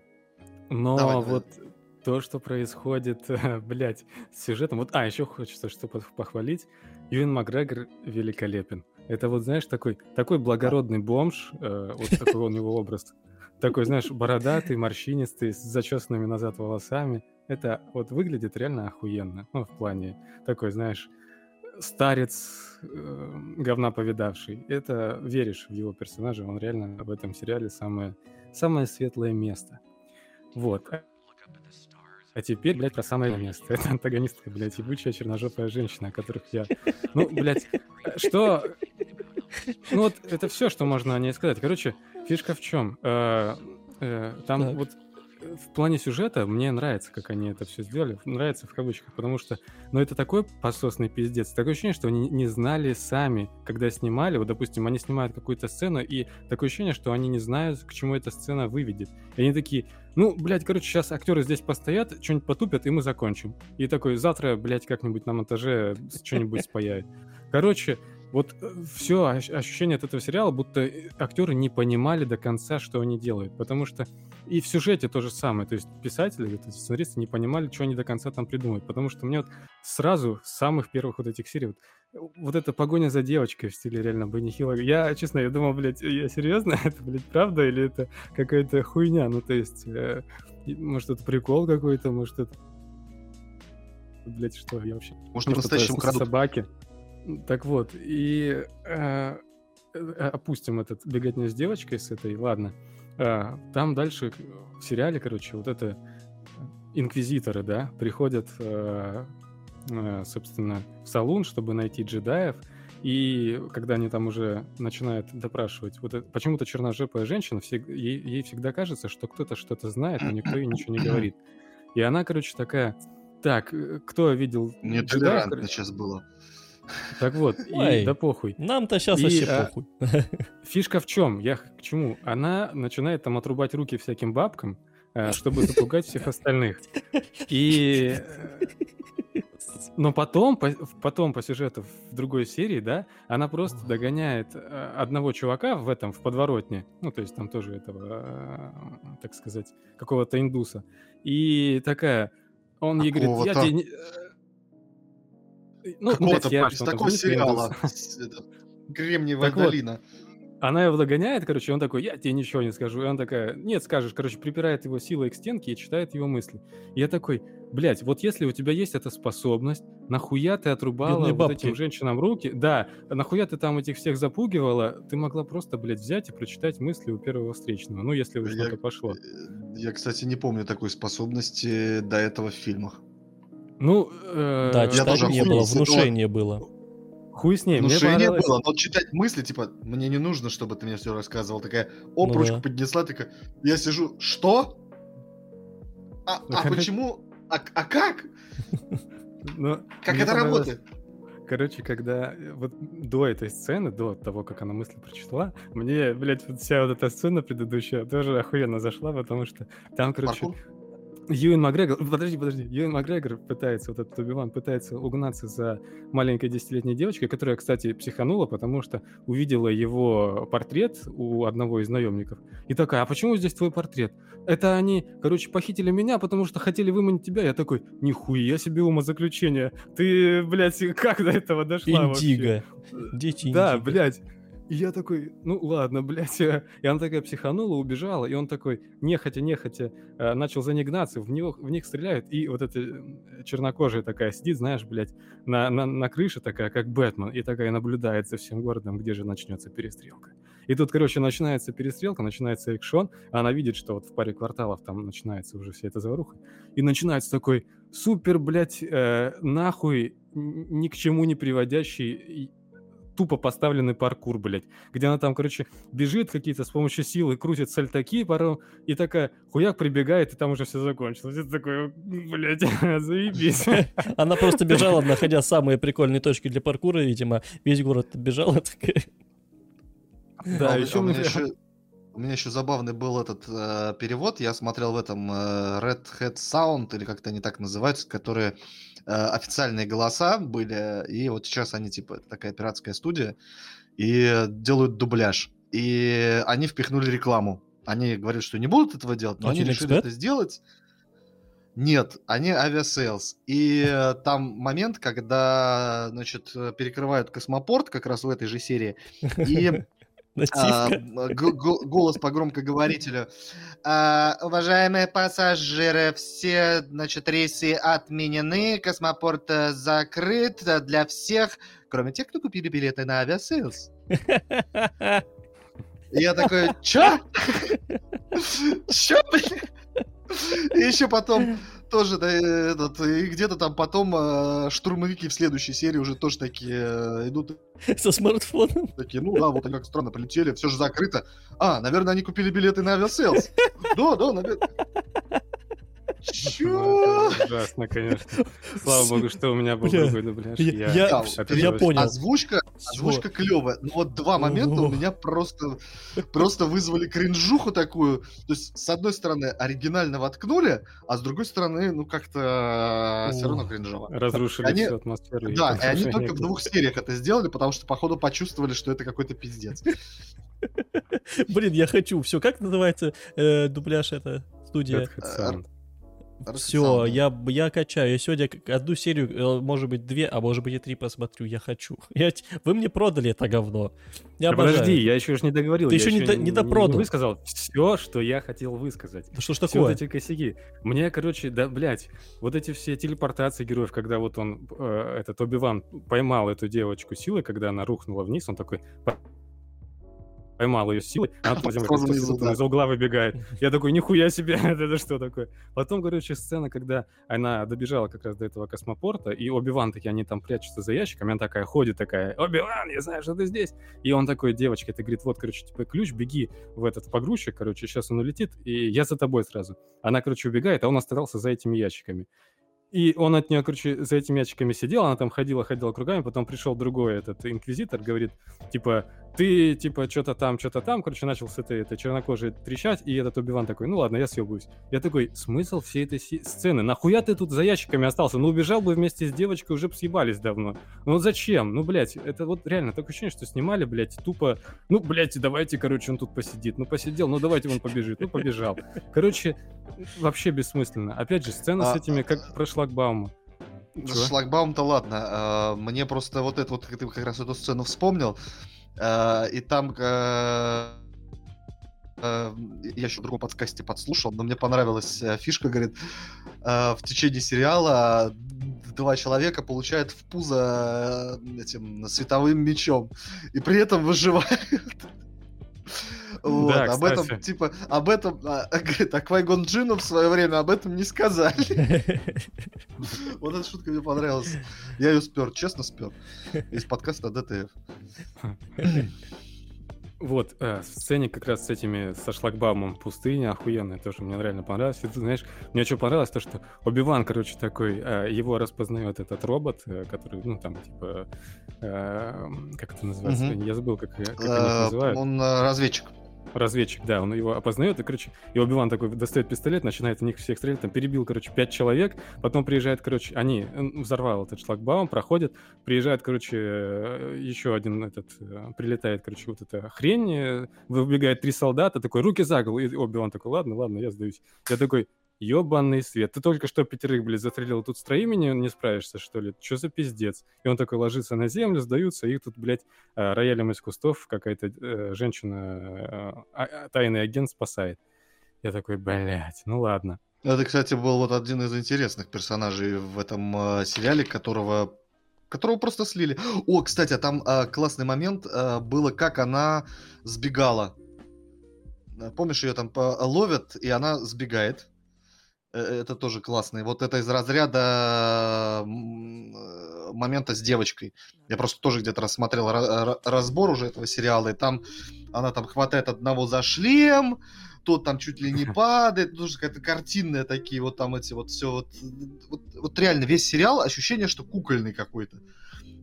Но давай, вот давай. То, что происходит, блядь, с сюжетом... Вот, а, еще хочется что похвалить. Юэн Макгрегор великолепен. Это вот, знаешь, такой, такой благородный бомж, э, вот такой у него образ. Такой, знаешь, бородатый, морщинистый, с зачесанными назад волосами. Это вот выглядит реально охуенно. Ну, в плане такой, знаешь, старец, э, говна повидавший. Это веришь в его персонажа, он реально в этом сериале самое, самое светлое место. Вот. А теперь, блядь, про самое место. Это антагонистка, блядь, ебучая черножопая женщина, о которых я... Ну, блядь, что... Ну вот это все, что можно о ней сказать. Короче, фишка в чем? Э, э, там вот в плане сюжета мне нравится, как они это все сделали. Нравится в кавычках, потому что, ну, это такой пососный пиздец. Такое ощущение, что они не знали сами, когда снимали. Вот, допустим, они снимают какую-то сцену, и такое ощущение, что они не знают, к чему эта сцена выведет. И они такие, ну, блядь, короче, сейчас актеры здесь постоят, что-нибудь потупят, и мы закончим. И такой, завтра, блядь, как-нибудь на монтаже что-нибудь спаяют. Короче, вот э, все ощущение от этого сериала, будто э, актеры не понимали до конца, что они делают. Потому что и в сюжете то же самое. То есть писатели, вот эти сценаристы не понимали, что они до конца там придумают. Потому что мне вот сразу с самых первых вот этих серий вот, э, вот эта погоня за девочкой в стиле реально Бенни Хилла. Я, честно, я думал, блядь, я серьезно? Это, блядь, правда или это какая-то хуйня? Ну, то есть, э, может, это прикол какой-то, может, это... Блядь, что я вообще... Может, может по-настоящему крадут... собаки. Так вот, и э, э, опустим этот беготню с девочкой с этой, ладно. Э, там дальше в сериале, короче, вот это инквизиторы, да, приходят, э, э, собственно, в салон, чтобы найти джедаев, и когда они там уже начинают допрашивать, вот почему-то черножепая женщина, все, ей, ей всегда кажется, что кто-то что-то знает, но никто ей ничего не говорит. И она, короче, такая, так, э, кто видел... Нет, толерантно сейчас было. Так вот, Ой, и да похуй. Нам-то сейчас и, вообще а, похуй. Фишка в чем? Я к чему? Она начинает там отрубать руки всяким бабкам, э, чтобы запугать всех остальных. И... Э, но потом, по, потом по сюжету в другой серии, да, она просто догоняет э, одного чувака в этом, в подворотне, ну, то есть там тоже этого, так сказать, какого-то индуса, и такая, он ей говорит, я тебе ну, Какого-то, блядь, я, такого сериала. Кремниевая долина. Она его догоняет, короче, он такой, я тебе ничего не скажу. И он такая, нет, скажешь, короче, припирает его силой к стенке и читает его мысли. И я такой, блядь, вот если у тебя есть эта способность, нахуя ты отрубала Бедные вот бабки. этим женщинам руки? Да, нахуя ты там этих всех запугивала? Ты могла просто, блядь, взять и прочитать мысли у первого встречного. Ну, если уже что-то пошло. Э, я, кстати, не помню такой способности до этого в фильмах. Ну, э, да, читать не было, внушение было. Хуй с ней. Внушение было, но читать мысли, типа, мне не нужно, чтобы ты мне все рассказывал. Такая, оп, ну, да. поднесла, такая, я сижу, что? А, ну, а почему? А, а как? Ну, как это работает? Короче, когда э, вот до этой сцены, до того, как она мысли прочитала, мне, блядь, вот вся вот эта сцена предыдущая тоже охуенно зашла, потому что там, короче, Паркур? Юэн Макгрегор, подожди, подожди, Юэн Макгрегор пытается, вот этот Оби-Ван пытается угнаться за маленькой десятилетней девочкой, которая, кстати, психанула, потому что увидела его портрет у одного из наемников. И такая, а почему здесь твой портрет? Это они, короче, похитили меня, потому что хотели выманить тебя. Я такой, нихуя себе умозаключение. Ты, блядь, как до этого дошла Индиго. вообще? Дети Да, блядь. И я такой, ну ладно, блядь. И она такая психанула, убежала, и он такой, нехотя, нехотя, э, начал за ней гнаться, в, него, в них стреляют, и вот эта чернокожая такая сидит, знаешь, блядь, на, на, на крыше такая, как Бэтмен, и такая наблюдает за всем городом, где же начнется перестрелка. И тут, короче, начинается перестрелка, начинается экшон, а она видит, что вот в паре кварталов там начинается уже вся эта заваруха, и начинается такой супер, блядь, э, нахуй ни к чему не приводящий тупо поставленный паркур, блядь, где она там, короче, бежит какие-то с помощью силы, крутит сальтаки пару, и такая хуяк прибегает, и там уже все закончилось. Это такое, блядь, заебись. Она просто бежала, находя самые прикольные точки для паркура, видимо, весь город бежала такая. Да, еще у меня еще забавный был этот э, перевод. Я смотрел в этом э, Red Hat Sound, или как-то они так называются, которые э, официальные голоса были. И вот сейчас они, типа, такая пиратская студия, и делают дубляж. И они впихнули рекламу. Они говорят, что не будут этого делать, но они решили это сделать. Нет, они Aviasales. И э, там момент, когда, значит, перекрывают космопорт, как раз в этой же серии, и голос по громкоговорителю. А, уважаемые пассажиры, все, значит, рейсы отменены, космопорт э, закрыт для всех, кроме тех, кто купили билеты на Aviasales. Я такой, чё? Чё, блин? И еще потом тоже, да, этот, и где-то там потом э, штурмовики в следующей серии уже тоже такие э, идут. Со смартфоном. Такие, ну да, вот как странно полетели, все же закрыто. А, наверное, они купили билеты на Aviasales. Да, да, наверное. Чё? Ужасно, конечно. Слава богу, что у меня был другой дубляж. Я, понял. Озвучка, озвучка клевая. Но вот два момента у меня просто, просто вызвали кринжуху такую. То есть, с одной стороны, оригинально воткнули, а с другой стороны, ну как-то все равно кринжово. Разрушили всю атмосферу. Да, и они только в двух сериях это сделали, потому что, походу, почувствовали, что это какой-то пиздец. Блин, я хочу. Все, как называется э, дубляж эта студия? Все, я, я качаю. Я сегодня одну серию, э, может быть, две, а может быть и три посмотрю. Я хочу. Я, вы мне продали это говно. Я Подожди, я еще не договорил. Ты еще, еще не, не допродал. Не высказал все, что я хотел высказать. Да что ж такое? вот эти косяки. Мне, короче, да, блядь, вот эти все телепортации героев, когда вот он, э, этот Оби-Ван поймал эту девочку силой, когда она рухнула вниз, он такой поймал ее силой, она земле из угла выбегает. Я такой, нихуя себе, это что такое? Потом, короче, сцена, когда она добежала как раз до этого космопорта, и Оби-Ван такие, они там прячутся за ящиками, она такая ходит, такая, Оби-Ван, я знаю, что ты здесь. И он такой, девочка, ты говорит, вот, короче, типа, ключ, беги в этот погрузчик, короче, сейчас он улетит, и я за тобой сразу. Она, короче, убегает, а он оставался за этими ящиками. И он от нее, короче, за этими ящиками сидел, она там ходила, ходила кругами, потом пришел другой этот инквизитор, говорит, типа, ты, типа, что-то там, что-то там, короче, начал с этой, этой чернокожей трещать, и этот Убиван такой, ну ладно, я съебусь. Я такой, смысл всей этой сцены? Нахуя ты тут за ящиками остался? Ну, убежал бы вместе с девочкой, уже бы съебались давно. Ну, зачем? Ну, блядь, это вот реально такое ощущение, что снимали, блядь, тупо, ну, блядь, давайте, короче, он тут посидит. Ну, посидел, ну, давайте он побежит. Ну, побежал. Короче, вообще бессмысленно. Опять же, сцена с а, этими, как про шлагбаума. Чего? Шлагбаум-то ладно. А, мне просто вот это вот, ты как раз эту сцену вспомнил. А, и там я еще в другом подкасте подслушал, но мне понравилась э, фишка, говорит, в течение сериала два человека получают в пузо э, этим световым мечом, и при этом выживают. Вот, да, об этом, типа, об этом, а, говорит, а Квайгон Джину в свое время об этом не сказали. Вот эта шутка мне понравилась. Я ее спер, честно спер. Из подкаста ДТФ. Вот, э, в сцене как раз с этими, со шлагбаумом пустыня охуенная, тоже мне реально понравилось. И ты знаешь, мне что понравилось, то, что Оби-Ван, короче, такой, э, его распознает этот робот, э, который, ну, там, типа, э, как это называется? Угу. Я забыл, как, как они э, называют. Он разведчик. Разведчик, да, он его опознает, и, короче, и Оби-Ван такой достает пистолет, начинает в них всех стрелять, там перебил, короче, пять человек, потом приезжает, короче, они, взорвал этот шлагбаум, проходит, приезжает, короче, э, еще один этот, э, прилетает, короче, вот эта хрень, э, выбегает три солдата, такой, руки за голову, и Оби-Ван такой, ладно, ладно, я сдаюсь. Я такой, Ёбаный свет. Ты только что пятерых, блядь, застрелил, тут с троими не, справишься, что ли? Что за пиздец? И он такой ложится на землю, сдаются, и тут, блядь, э, роялем из кустов какая-то э, женщина, э, а, тайный агент спасает. Я такой, блядь, ну ладно. Это, кстати, был вот один из интересных персонажей в этом э, сериале, которого которого просто слили. О, кстати, а там э, классный момент э, было, как она сбегала. Помнишь, ее там ловят, и она сбегает это тоже классно. И вот это из разряда момента с девочкой. Я просто тоже где-то рассмотрел разбор уже этого сериала, и там она там хватает одного за шлем, тот там чуть ли не падает, тоже какая-то картинная такие вот там эти вот все вот, вот, вот реально весь сериал ощущение, что кукольный какой-то.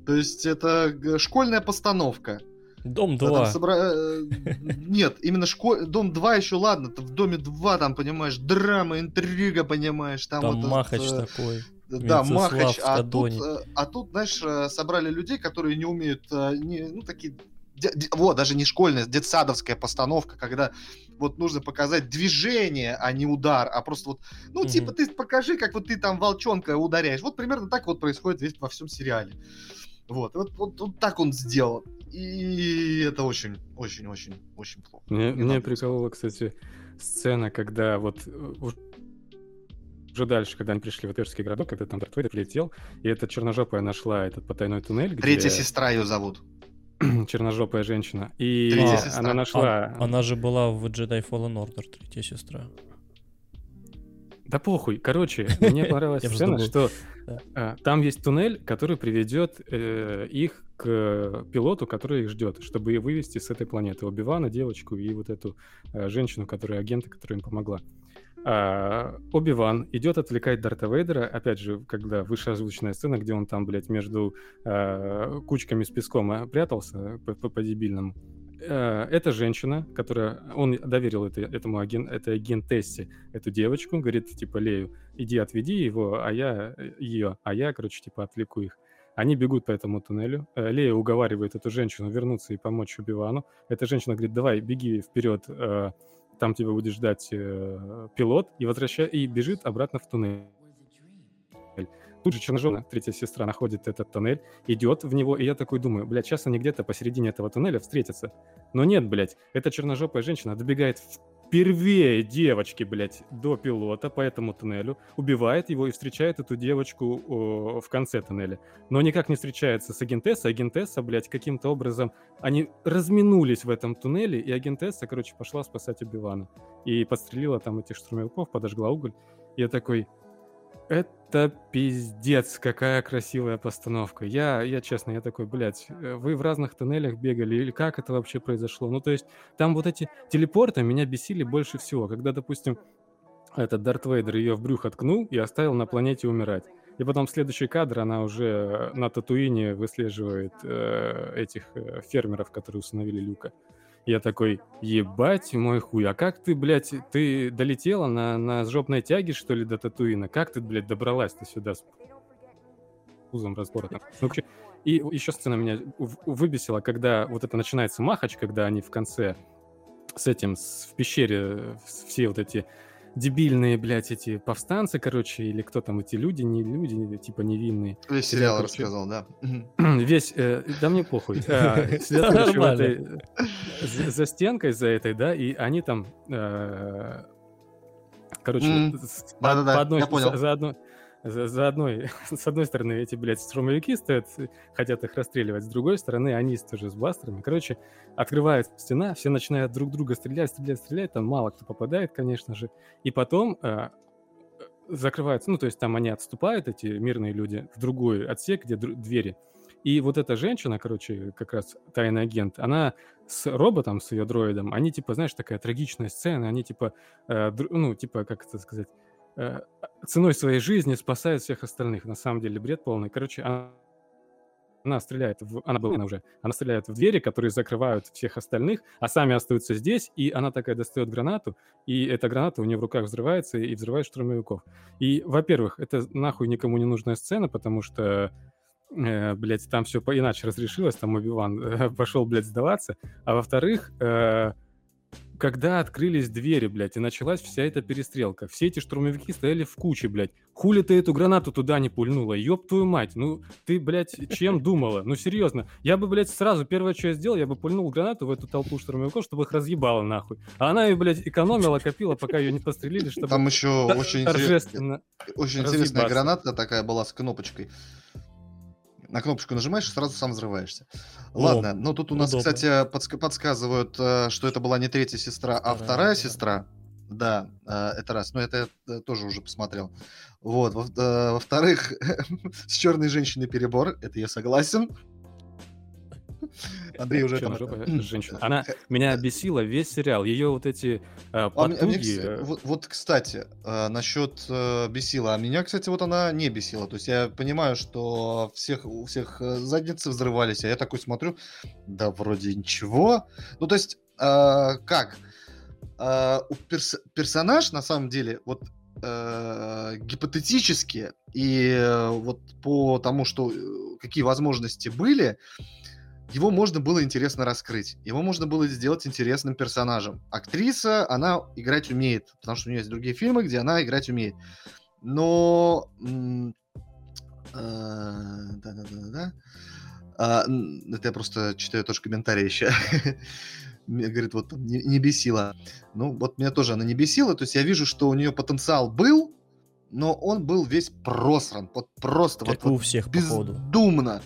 То есть это школьная постановка. Дом 2. Собра... Э, нет, именно школ... Дом 2 еще ладно. В Доме 2 там, понимаешь, драма, интрига, понимаешь. Там, там вот Махач вот, э, такой. Да, Махач. А тут, э, а тут, знаешь, собрали людей, которые не умеют, не, ну, такие вот, даже не школьная, детсадовская постановка, когда вот нужно показать движение, а не удар, а просто вот, ну, mm-hmm. типа, ты покажи, как вот ты там волчонка ударяешь. Вот примерно так вот происходит весь во всем сериале. Вот, вот, вот, вот так он сделал. И это очень, очень, очень, очень плохо. Мне, мне приколола, кстати, сцена, когда вот уже дальше, когда они пришли в Этерский городок, когда там Дарт Вейдер прилетел, и эта черножопая нашла этот потайной туннель. Где... Третья сестра ее зовут. черножопая женщина. И а, она нашла... А, она же была в Jedi Fallen Order, третья сестра. Да похуй. Короче, мне понравилась сцена, что а, там есть туннель, который приведет э, их к пилоту, который их ждет, чтобы вывести с этой планеты. Убивана, девочку и вот эту э, женщину, которая агента, которая им помогла. А, Оби-Ван идет отвлекать Дарта Вейдера, опять же, когда вышеозвученная сцена, где он там, блядь, между а, кучками с песком прятался по-дебильному. А, эта женщина, которая... Он доверил это, этому агент, этой агентессе эту девочку, говорит, типа, Лею, иди отведи его, а я ее, а я, короче, типа, отвлеку их. Они бегут по этому туннелю. Э, Лея уговаривает эту женщину вернуться и помочь Убивану. Эта женщина говорит, давай, беги вперед, э, там тебя будет ждать э, пилот, и, возвращает, и бежит обратно в туннель. Тут же черножена, третья сестра, находит этот туннель, идет в него, и я такой думаю, блядь, сейчас они где-то посередине этого туннеля встретятся. Но нет, блядь, эта черножопая женщина добегает впервые девочки, блядь, до пилота по этому туннелю, убивает его и встречает эту девочку о, в конце туннеля. Но никак не встречается с агентессой. Агентесса, блядь, каким-то образом... Они разминулись в этом туннеле, и агентесса, короче, пошла спасать Убивана. И подстрелила там этих штурмовиков, подожгла уголь. Я такой, это пиздец, какая красивая постановка. Я, я честно, я такой, блядь, э, вы в разных тоннелях бегали, или как это вообще произошло? Ну, то есть, там вот эти телепорты меня бесили больше всего, когда, допустим, этот Дарт Вейдер ее в брюх откнул и оставил на планете умирать. И потом следующий кадр, она уже на Татуине выслеживает э, этих э, фермеров, которые установили Люка. Я такой, ебать мой хуй, а как ты, блядь, ты долетела на, на жопной тяге, что ли, до Татуина? Как ты, блядь, добралась-то сюда с пузом разбора Ну, и еще сцена меня выбесила, когда вот это начинается махач, когда они в конце с этим, с, в пещере, все вот эти дебильные, блядь, эти повстанцы, короче, или кто там эти люди, не люди, типа невинные. Весь сериал короче, рассказал, да. Весь, э, да мне похуй. А, сидят, короче, за стенкой, за этой, да, и они там, э, короче, по одной, за одной за, за одной, с одной стороны, эти, блядь, штурмовики стоят, хотят их расстреливать, с другой стороны, они тоже с бластерами. Короче, открывается стена, все начинают друг друга стрелять, стрелять, стрелять, там мало кто попадает, конечно же. И потом э, закрывается, ну, то есть там они отступают, эти мирные люди, в другой отсек, где двери. И вот эта женщина, короче, как раз тайный агент, она с роботом, с ее дроидом, они, типа, знаешь, такая трагичная сцена, они, типа, э, ну, типа, как это сказать, ценой своей жизни спасает всех остальных. На самом деле бред полный. Короче, она, она стреляет, в, она была уже, она стреляет в двери, которые закрывают всех остальных, а сами остаются здесь, и она такая достает гранату, и эта граната у нее в руках взрывается и взрывает штурмовиков. И, во-первых, это нахуй никому не нужная сцена, потому что э, блядь, там все иначе разрешилось, там Оби-Ван э, пошел, блядь, сдаваться, а во-вторых, э, когда открылись двери, блядь, и началась вся эта перестрелка. Все эти штурмовики стояли в куче, блядь. Хули ты эту гранату туда не пульнула? Ёб твою мать. Ну, ты, блядь, чем думала? Ну, серьезно. Я бы, блядь, сразу первое, что я сделал, я бы пульнул гранату в эту толпу штурмовиков, чтобы их разъебало нахуй. А она ее, блядь, экономила, копила, пока ее не пострелили, чтобы... Там еще очень, торжественно очень интересная граната такая была с кнопочкой на кнопочку нажимаешь и сразу сам взрываешься. О, Ладно, но тут у нас, удобно. кстати, подск- подсказывают, э, что это была не третья сестра, а вторая, вторая сестра. Да, э, это раз. Но это я тоже уже посмотрел. Вот. Во- вторых с черной женщиной перебор. Это я согласен. Андрей уже там... женщина. Она меня бесила весь сериал. Ее вот эти э, потуги... А вот, вот, кстати, э, насчет э, бесила. А меня, кстати, вот она не бесила. То есть я понимаю, что всех, у всех э, задницы взрывались, а я такой смотрю, да вроде ничего. Ну, то есть, э, как? Э, у перс персонаж, на самом деле, вот э, гипотетически и э, вот по тому, что э, какие возможности были, его можно было интересно раскрыть. Его можно было сделать интересным персонажем. Актриса, она играть умеет, потому что у нее есть другие фильмы, где она играть умеет. Но... Да-да-да-да. А, это я просто читаю тоже комментарии еще. Говорит, вот не, не бесила. Ну, вот меня тоже она не бесила. То есть я вижу, что у нее потенциал был, но он был весь просран. Вот просто как вот, у всех, бездумно.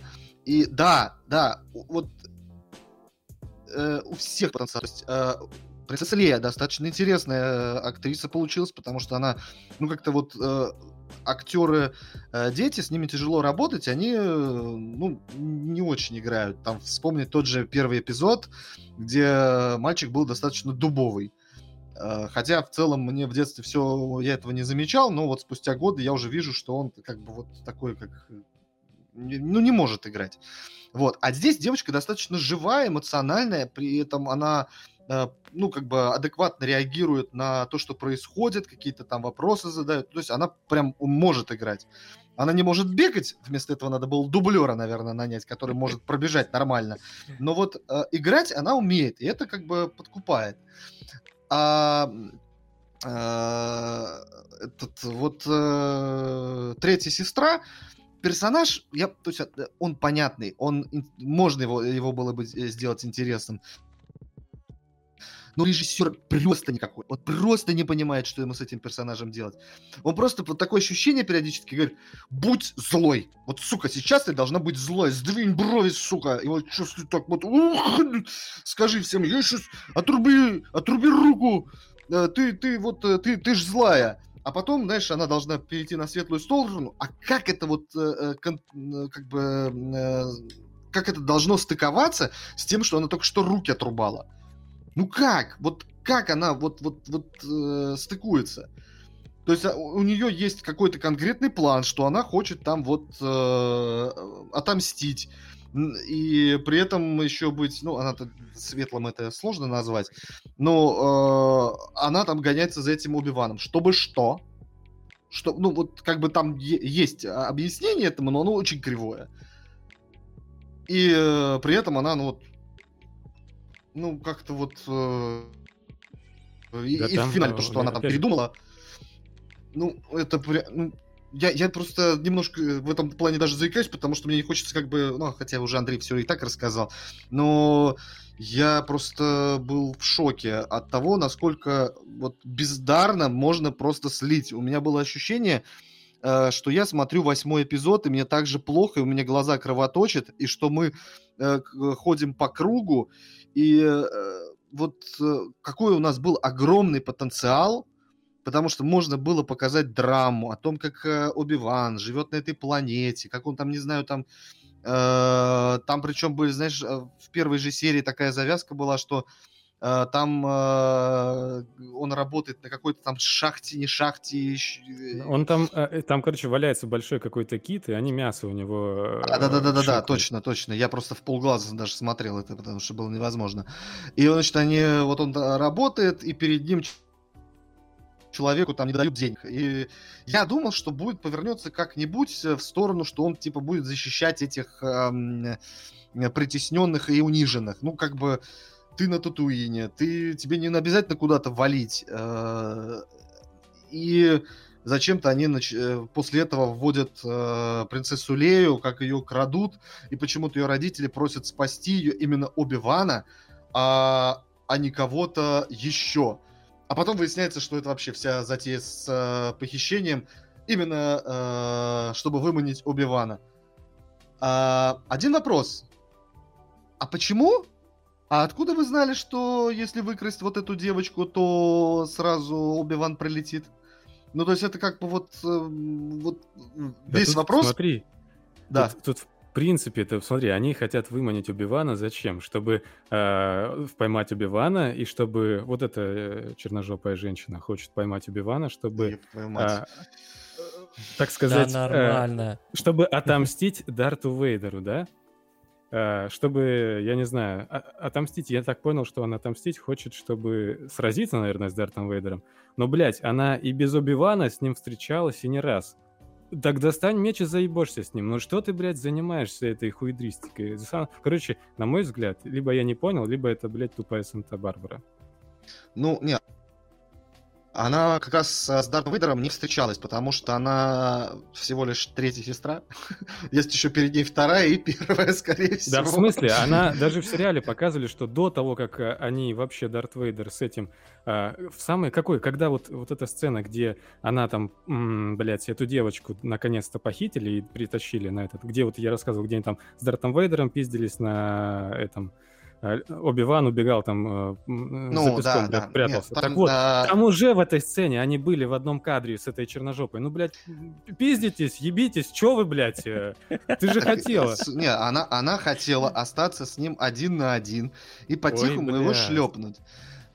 И да, да, вот э, у всех потенциал. То есть, э, принцесса Лея достаточно интересная э, актриса получилась, потому что она, ну, как-то вот э, актеры, э, дети, с ними тяжело работать, они, э, ну, не очень играют. Там вспомнить тот же первый эпизод, где мальчик был достаточно дубовый. Э, хотя в целом мне в детстве все, я этого не замечал, но вот спустя годы я уже вижу, что он как бы вот такой, как ну, не может играть. Вот. А здесь девочка достаточно живая, эмоциональная, при этом она э, ну, как бы адекватно реагирует на то, что происходит, какие-то там вопросы задает. То есть она прям может играть. Она не может бегать, вместо этого надо было дублера, наверное, нанять, который может пробежать нормально. Но вот э, играть она умеет, и это как бы подкупает. А, э, этот, вот э, третья сестра, персонаж, я, то есть, э, он понятный, он, можно его, его было бы э, сделать интересным. Но режиссер просто никакой. Он просто не понимает, что ему с этим персонажем делать. Он просто вот такое ощущение периодически говорит, будь злой. Вот, сука, сейчас ты должна быть злой. Сдвинь брови, сука. И вот чувствую так вот, ух, скажи всем, я сейчас отруби, отруби руку. Э, ты, ты, вот, ты, ты ж злая а потом, знаешь, она должна перейти на светлую сторону. А как это вот, э, э, э, как бы, э, как это должно стыковаться с тем, что она только что руки отрубала? Ну как? Вот как она вот, вот, вот э, стыкуется? То есть а, у нее есть какой-то конкретный план, что она хочет там вот э, отомстить и при этом еще быть, ну, она светлым это сложно назвать, но э, она там гоняется за этим Убиваном. Чтобы что? Что, ну, вот как бы там есть объяснение этому, но оно очень кривое. И э, при этом она, ну, вот, ну, как-то вот... Э, и, да и там, в финале то, что она там передумала, ну, это... Ну, я, я просто немножко в этом плане даже заикаюсь, потому что мне не хочется как бы, ну, хотя уже Андрей все и так рассказал, но я просто был в шоке от того, насколько вот бездарно можно просто слить. У меня было ощущение, э, что я смотрю восьмой эпизод, и мне так же плохо, и у меня глаза кровоточат, и что мы э, ходим по кругу, и э, вот какой у нас был огромный потенциал, потому что можно было показать драму о том, как э, Оби-Ван живет на этой планете, как он там, не знаю, там... Э, там причем были, знаешь, э, в первой же серии такая завязка была, что э, там э, он работает на какой-то там шахте, не шахте. Э, он там, там, короче, валяется большой какой-то кит, и они мясо у него... Да-да-да-да, да, точно, точно. Я просто в полглаза даже смотрел это, потому что было невозможно. И, значит, они, вот он работает, и перед ним человеку там не дают денег. И я думал, что будет повернется как-нибудь в сторону, что он типа будет защищать этих эм, притесненных и униженных. Ну, как бы ты на Татуине, ты, тебе не обязательно куда-то валить. Э, и зачем-то они нач... Э, после этого вводят э, принцессу Лею, как ее крадут, и почему-то ее родители просят спасти ее именно Оби-Вана, а, а не кого-то еще. А потом выясняется, что это вообще вся затея с э, похищением, именно э, чтобы выманить Оби-Вана. А, один вопрос. А почему А откуда вы знали, что если выкрасть вот эту девочку, то сразу Оби-Ван прилетит? Ну, то есть это как бы вот, э, вот Да весь тут вопрос... Смотри, Да. тут, тут в принципе, это смотри, они хотят выманить Убивана зачем? Чтобы э, поймать Убивана, и чтобы вот эта э, черножопая женщина хочет поймать Убивана, чтобы, а, э, так Да сказать, э, нормально. чтобы отомстить Дарту Вейдеру, да? Э, Чтобы, я не знаю, о- отомстить, я так понял, что она отомстить хочет, чтобы сразиться, наверное, с Дартом Вейдером. Но, блядь, она и без Оби-Вана с ним встречалась и не раз. Так достань меч и заебошься с ним. Ну что ты, блядь, занимаешься этой хуйдристикой? Сам- Короче, на мой взгляд, либо я не понял, либо это, блядь, тупая Санта-Барбара. Ну, нет. Она как раз с Дартом Вейдером не встречалась, потому что она всего лишь третья сестра. Есть еще перед ней вторая и первая, скорее всего. Да, в смысле, она даже в сериале показывали, что до того, как э, они вообще Дарт Вейдер с этим э, в самый какой, когда вот вот эта сцена, где она там, м, блядь, эту девочку наконец-то похитили и притащили на этот, где вот я рассказывал, где они там с Дартом Вейдером пиздились на этом э, Оби-Ван убегал там э, за Ну, песком, да, блядь, да. прятался. Нет, так там, вот, да, там уже в этой сцене они были в одном кадре с этой черножопой. Ну, блядь, пиздитесь, ебитесь, чё вы, блядь? э? Ты же Так, хотела. Не, она, она хотела остаться с ним один на один и по-тихому его шлепнуть.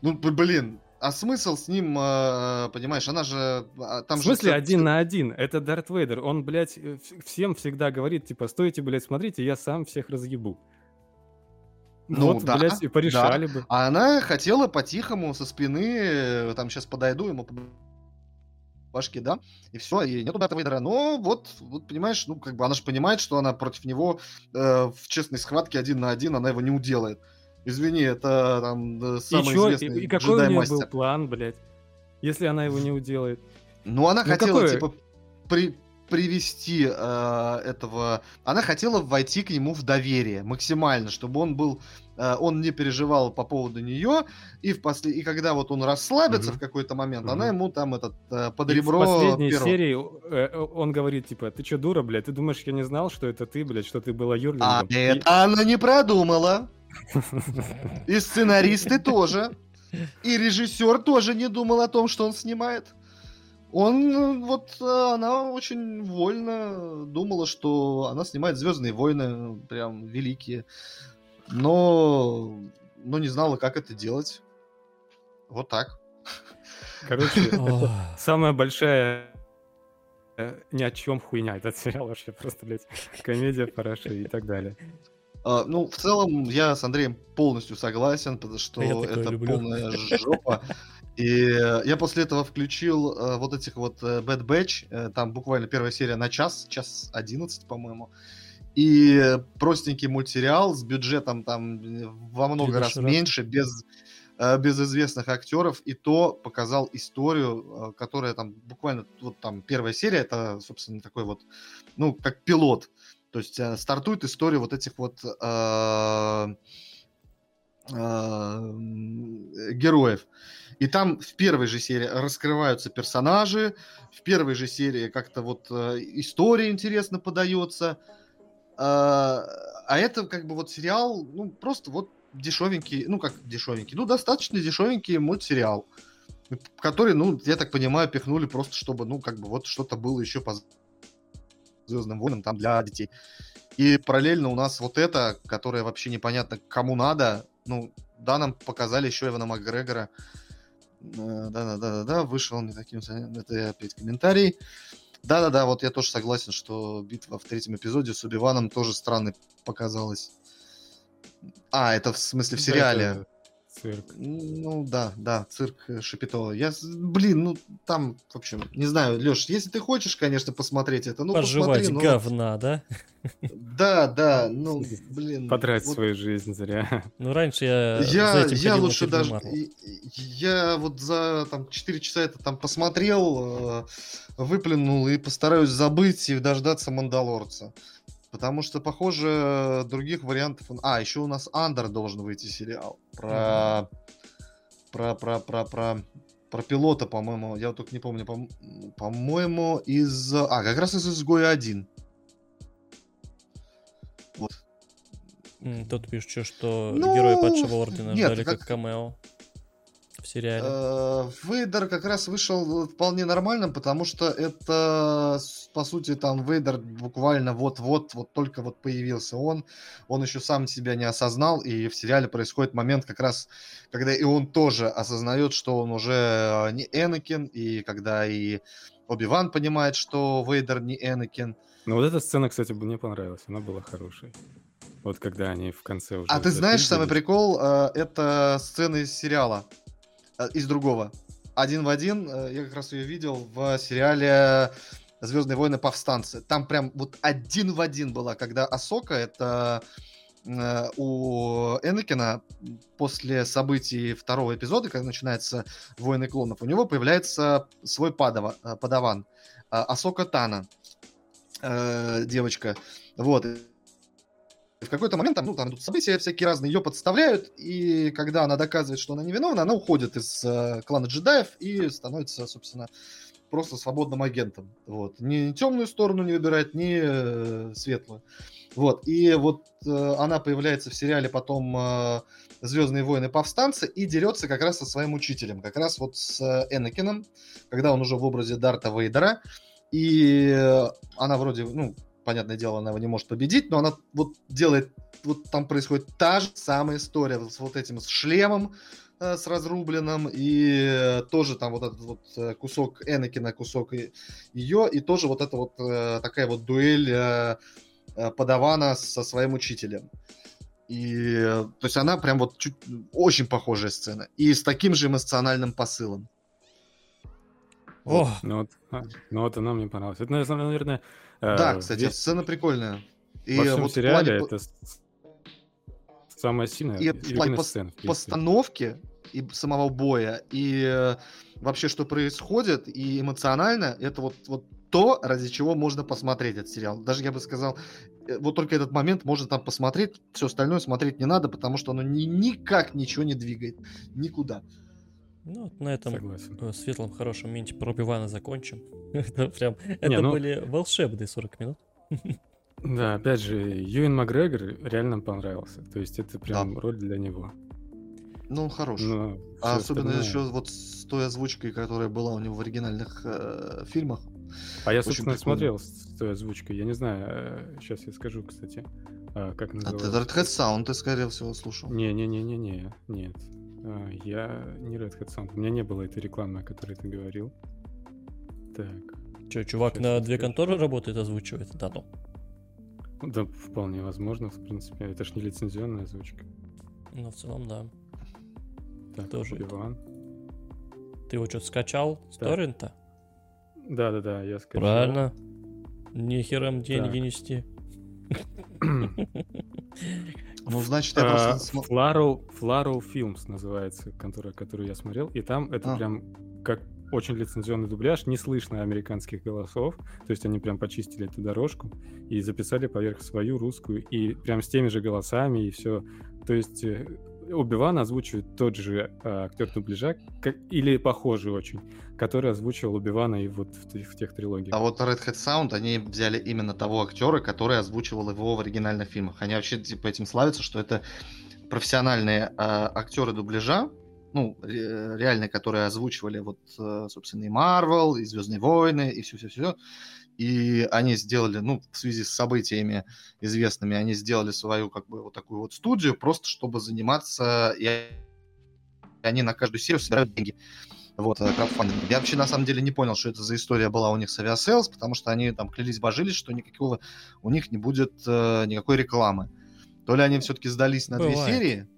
Ну, блин, а смысл с ним, э, понимаешь, она же... а, Там в смысле же... один на один? Это Дарт Вейдер. Он, блядь, э, всем всегда говорит, типа, стойте, блядь, смотрите, я сам всех разъебу. Ну, вот, да, блядь, и порешали бы. А она хотела по-тихому со спины, э, там сейчас подойду ему по башке, да, и все, и нету Дарта Вейдера. Но вот, вот, понимаешь, ну, как бы она же понимает, что она против него э, в честной схватке один на один, она его не уделает. Извини, это там э, И самый чё? известный И, и какой у нее был план, блядь? Если она его не уделает. Ну, она Ну, хотела, какое? типа, при- привести э, этого... Она хотела войти к нему в доверие максимально, чтобы он был... э, он не переживал по поводу нее, и, в после... и когда вот он расслабится Мгм. в какой-то момент, Мгм. она ему там этот э, под И ребро в последней перо. серии э, он говорит, типа, ты чё, дура, блядь? Ты думаешь, я не знал, что это ты, блядь, что ты была А Юрлингом? И- это она не продумала. И сценаристы тоже. И режиссер тоже не думал о том, что он снимает. Он, э, вот, э, она очень вольно думала, что она снимает Звездные войны, прям великие. Но, но не знала, как это делать. Вот так. Короче, самая большая э, ни о чем хуйня этот сериал вообще просто, блядь, комедия, параши и так далее. А, ну, в целом, я с Андреем полностью согласен, потому что Я такое это люблю. полная жопа. И я после этого включил э, вот этих вот э, Bad Batch, э, там буквально первая серия на час, час 11, по-моему. И простенький мультсериал с бюджетом там во много Три раз меньше, без, без известных актеров, и то показал историю, которая там буквально, вот там первая серия, это, собственно, такой вот, ну, как пилот. То есть стартует история вот этих вот э, э, героев. И там в первой же серии раскрываются персонажи, в первой же серии как-то вот э, история интересно подается. Э, а это как бы вот сериал, ну, просто вот дешевенький, ну, как дешевенький, ну, достаточно дешевенький мультсериал, который, ну, я так понимаю, пихнули просто, чтобы, ну, как бы вот что-то было еще по Звездным войнам там для детей. И параллельно у нас вот это, которое вообще непонятно кому надо. Ну, да, нам показали еще Эвана Макгрегора. Э, Да-да-да-да-да, вышел не таким... Это опять комментарий. Да-да-да, вот я тоже согласен, что битва в третьем эпизоде с Убиваном тоже странной показалась. А, это в смысле в сериале. Цирк. Ну да, да, цирк э, Шапито. Я, блин, ну там, в общем, не знаю, Леш, если ты хочешь, конечно, посмотреть это, ну Пожевать посмотри, ну, говна, да? да, да, ну, блин. Потратить вот свою жизнь зря. Ну, раньше я за Я, этим я лучше даже, я вот за там 4 часа это там посмотрел, э, выплюнул и постараюсь забыть и дождаться Мандалорца. Потому что, похоже, других вариантов... А, еще у нас Андер должен выйти сериал. Про... Про, про, про, про, про пилота, по-моему. Я вот только не помню. по- По-моему, из... А, как раз из «Изгоя 1». Вот. Тут пишут, что ну, герои падшего ордена нет, ждали как, как камео в сериале. Э, Вейдер как раз вышел вполне нормальным, потому что это, по сути, там Вейдер буквально вот-вот, вот только вот появился он, он еще сам себя не осознал, и в сериале происходит момент как раз, когда и он тоже осознает, что он уже не Энакин, и когда и Оби-Ван понимает, что Вейдер не Энакин. Ну вот эта сцена, кстати, мне понравилась, она была хорошей. Вот когда они в конце уже... А ты знаешь, самый прикол, э, это сцена из сериала. Э, из другого. Один в один, э, я как раз ее видел в сериале Звездные войны повстанцы. Там прям вот один в один была, когда Асока, это э, у Энакина после событий второго эпизода, когда начинается Войны клонов, у него появляется свой падава, подаван. Асока Тана, девочка. Вот в какой-то момент там, ну, там идут события всякие разные, ее подставляют, и когда она доказывает, что она невиновна, она уходит из э, клана джедаев и становится, собственно, просто свободным агентом. Вот. Ни темную сторону не выбирает, ни э, светлую. Вот. И вот э, она появляется в сериале потом э, Звездные войны повстанцы и дерется как раз со своим учителем, как раз вот с э, Энакином, когда он уже в образе Дарта Вейдера. И э, она вроде, ну, понятное дело, она его не может победить, но она вот делает, вот там происходит та же самая история с вот этим с шлемом, э, с разрубленным, и э, тоже там вот этот вот э, кусок Энакина, кусок ее, и тоже вот это вот такая вот дуэль подавана со своим учителем. И, то есть она прям вот чуть, очень похожая сцена. И с таким же эмоциональным посылом. О! Ну вот, ну вот она мне понравилась. Это, наверное, да, э, кстати, весь... сцена прикольная. И Во всем вот сериале плане... это самая сильная и в плане пос... постановки и самого боя, и э, вообще, что происходит, и эмоционально, это вот, вот то, ради чего можно посмотреть этот сериал. Даже я бы сказал, э, вот только этот момент можно там посмотреть, все остальное смотреть не надо, потому что оно ни, никак ничего не двигает. Никуда. Ну, вот на этом Согласен. Э, светлом хорошем моменте про Убивана закончим. это прям, это Не, ну... были волшебные 40 минут. да, опять же, Юэн Макгрегор реально понравился. То есть это прям да. роль для него. Ну, он хорош. Но а особенно остальное... еще вот с той озвучкой, которая была у него в оригинальных э, фильмах. А я, собственно, прикольно. смотрел с той озвучкой. Я не знаю, сейчас э, я скажу, кстати, а, как называется. А ты Red Hat Sound, ты, скорее всего, слушал. Не-не-не-не-не, нет. А, я не Red Hat Sound. У меня не было этой рекламы, о которой ты говорил. Так. Че, чувак Сейчас на две конторы работает, озвучивает дату? Да, вполне возможно, в принципе. Это ж не лицензионная озвучка. Ну, в целом, да. Так, Тоже Иван. Ты его что-то скачал с торрента? Да-да-да, я скачал. Правильно. Нихера деньги нести. Ну, значит, я просто... Флароу, Флароу Films называется, контора, которую я смотрел, и там это а. прям как очень лицензионный дубляж, не слышно американских голосов, то есть они прям почистили эту дорожку и записали поверх свою русскую, и прям с теми же голосами, и все. То есть Оби-Ван озвучивает тот же а, актер дубляжа, как, или похожий очень, который озвучивал Оби-Вана и вот в, в тех трилогиях. А вот Red Hat Sound, они взяли именно того актера, который озвучивал его в оригинальных фильмах. Они вообще типа этим славятся, что это профессиональные а, актеры дубляжа, ну, реальные, которые озвучивали вот, э, собственно, и Марвел, и Звездные войны, и все-все-все. И они сделали, ну, в связи с событиями известными, они сделали свою, как бы, вот такую вот студию, просто чтобы заниматься, и они на каждую серию собирают деньги. Вот, э, краудфандинг. Я вообще, на самом деле, не понял, что это за история была у них с Aviasales, потому что они там клялись, божились, что никакого у них не будет э, никакой рекламы. То ли они все-таки сдались на Бывает. две серии,